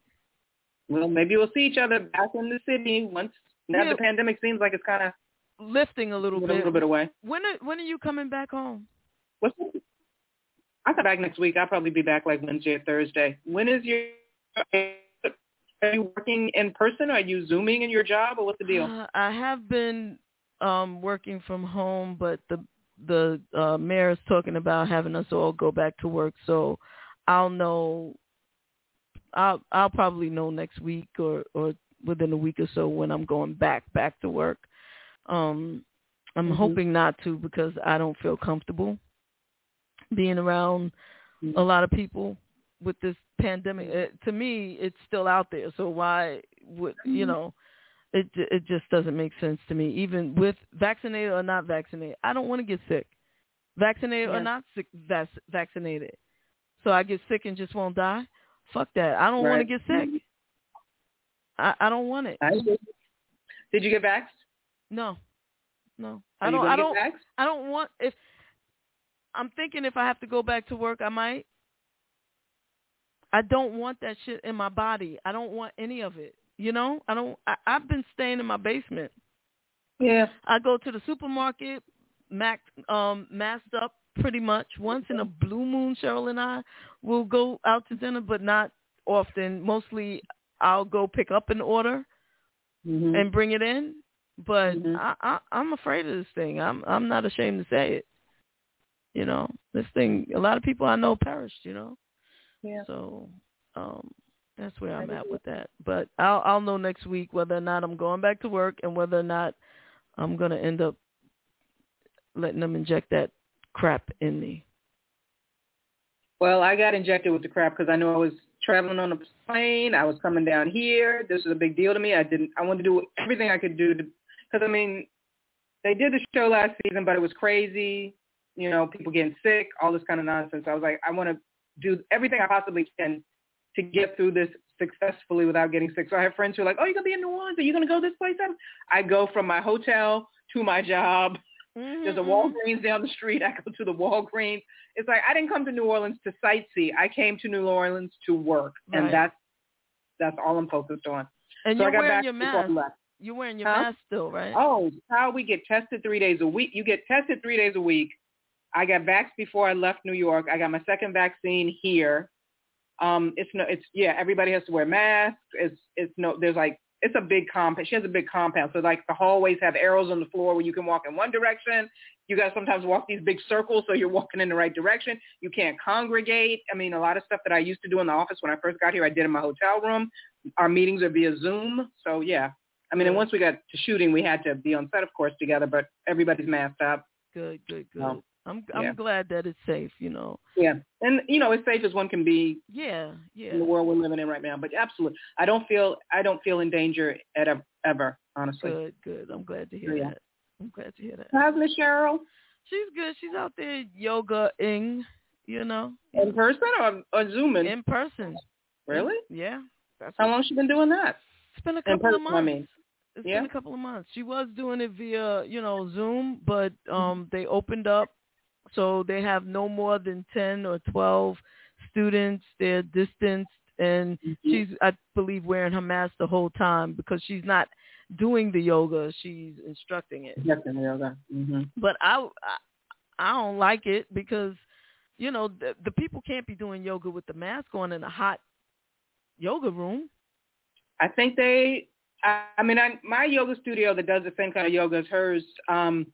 Well, maybe we'll see each other back in the city once. Now Yeah. the pandemic seems like it's kind of lifting a little bit. a little bit away. When are when are you coming back home? What's I come back next week. I'll probably be back like Wednesday or Thursday. When is your? Are you working in person? Are you zooming in your job, or what's the deal? Uh, I have been um working from home, but the the uh mayor is talking about having us all go back to work, so I'll know I'll I'll probably know next week or or within a week or so when I'm going back back to work. Um I'm Mhm. hoping not to because I don't feel comfortable being around a lot of people with this pandemic. Uh, to me, it's still out there. So why would you Mhm. know? It it just doesn't make sense to me. Even with vaccinated or not vaccinated, I don't want to get sick. Vaccinated or not sick, vac- vaccinated. So I get sick and just won't die. Fuck that. I don't want to get sick. I I don't want it. Did you get vaxxed? No, no. Are I don't. I don't. vaxxed? I don't want. If I'm thinking, if I have to go back to work, I might. I don't want that shit in my body. I don't want any of it. You know, I don't. I, I've been staying in my basement. Yeah. I go to the supermarket, mac, um, masked up pretty much. Once in a blue moon, Cheryl and I will go out to dinner, but not often. Mostly, I'll go pick up an order Mm-hmm. and bring it in. But I, I, I'm afraid of this thing. I'm I'm not ashamed to say it. You know, this thing. A lot of people I know perished. You know. Yeah. So um, that's where I'm at with that. But I'll I'll know next week whether or not I'm going back to work and whether or not I'm gonna end up letting them inject that crap in me. Well, I got injected with the crap because I knew I was traveling on a plane. I was coming down here. This was a big deal to me. I didn't. I wanted to do everything I could do because I mean, they did the show last season, but it was crazy. You know, people getting sick, all this kind of nonsense. I was like, I want to do everything I possibly can to get through this successfully without getting sick. So I have friends who are like, oh, you're going to be in New Orleans? Are you going to go this place? I go from my hotel to my job. Mm-hmm. There's a Walgreens down the street. I go to the Walgreens. It's like I didn't come to New Orleans to sightsee. I came to New Orleans to work, and that's that's all I'm focused on. And so you're I got wearing back your mask. You're wearing your Huh? mask still, right? Oh, how we get tested three days a week. You get tested three days a week. I got vaxxed before I left New York. I got my second vaccine here. Um, it's no, it's yeah. Everybody has to wear masks. It's it's no. There's like it's a big compound. She has a big compound, so like the hallways have arrows on the floor where you can walk in one direction. You guys sometimes walk these big circles, so you're walking in the right direction. You can't congregate. I mean, a lot of stuff that I used to do in the office when I first got here, I did in my hotel room. Our meetings are via Zoom, so yeah. I mean, and once we got to shooting, we had to be on set, of course, together, but everybody's masked up. Good, good, good. Um, I'm I'm glad that it's safe. You know. Yeah, and you know, as safe as one can be Yeah, yeah. in the world we're living in right now. But absolutely, I don't feel I don't feel in danger at ever, ever honestly. Good, good. I'm glad to hear Yeah. that. I'm glad to hear that. How's Miss Cheryl? She's good. She's out there yoga-ing, you know. In person or, or Zooming? In person. Really? Yeah. That's How long she been doing that? It's been a couple of person, I months. mean. It's Yeah? been a couple of months. She was doing it via, you know, Zoom, but um they opened up so they have no more than 10 or 12 students. They're distanced and she's I believe wearing her mask the whole time because she's not doing the yoga, she's instructing it. Definitely yoga. Mm-hmm. But I I, I don't like it because you know the, the people can't be doing yoga with the mask on in a hot yoga room. I think they. I, I mean, I, my yoga studio that does the same kind of yoga as hers. Um,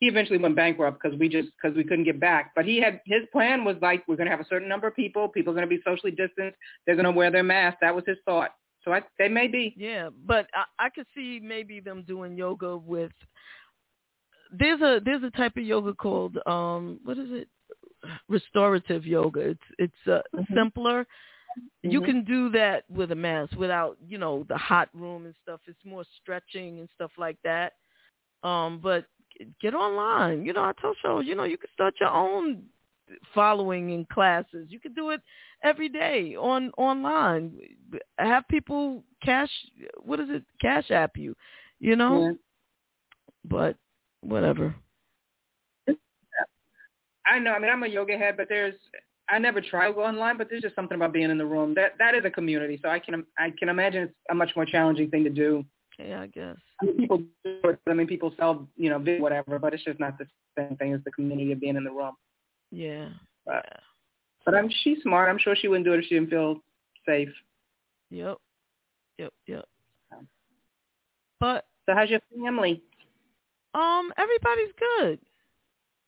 he eventually went bankrupt because we just because we couldn't get back. But he had his plan was like we're going to have a certain number of people. People are going to be socially distanced. They're going to wear their mask. That was his thought. So I, they may be. Yeah, but I, I could see maybe them doing yoga with. There's a there's a type of yoga called um what is it restorative yoga. It's it's uh, simpler. You Mhm. can do that with a mask without you know the hot room and stuff. It's more stretching and stuff like that. Um, but get online. You know, I tell shows. You know, you can start your own following in classes. You can do it every day on online. Have people cash what is it? Cash app you. You know? Yeah. But whatever. I know. I mean, I'm a yoga head, but there's I never try go online, but there's just something about being in the room. That that is a community, so I can I can imagine it's a much more challenging thing to do. Yeah, I guess. I mean, people do it. I mean, people sell you know whatever, but it's just not the same thing as the community of being in the room. Yeah. But but I'm she's smart. I'm sure she wouldn't do it if she didn't feel safe. Yep. Yep, yep. But So how's your family? um everybody's good.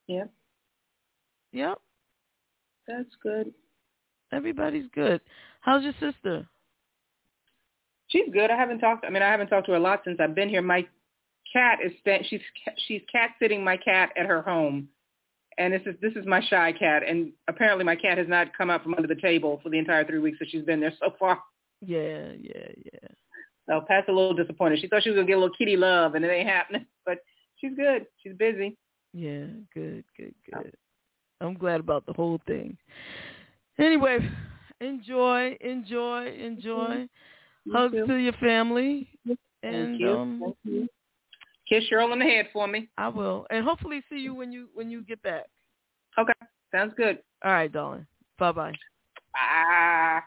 Yeah, Yep. that's good. Everybody's good. How's your sister? She's good. I haven't talked. I mean, I haven't talked to her a lot since I've been here. My cat is sta- she's she's cat sitting my cat at her home, and this is this is my shy cat. And apparently, my cat has not come out from under the table for the entire three weeks that she's been there so far. Yeah, yeah, yeah. So Pat's a little disappointed. She thought she was gonna get a little kitty love, and it ain't happening. But she's good. She's busy. Yeah, good, good, good. I'm glad about the whole thing. Anyway, enjoy, enjoy, mm-hmm. enjoy. You Hugs too. to your family. And you. um you. Kiss Cheryl on the head for me. I will. And hopefully see you when you when you get back. Okay, sounds good. All right, darling. Bye-bye. bye.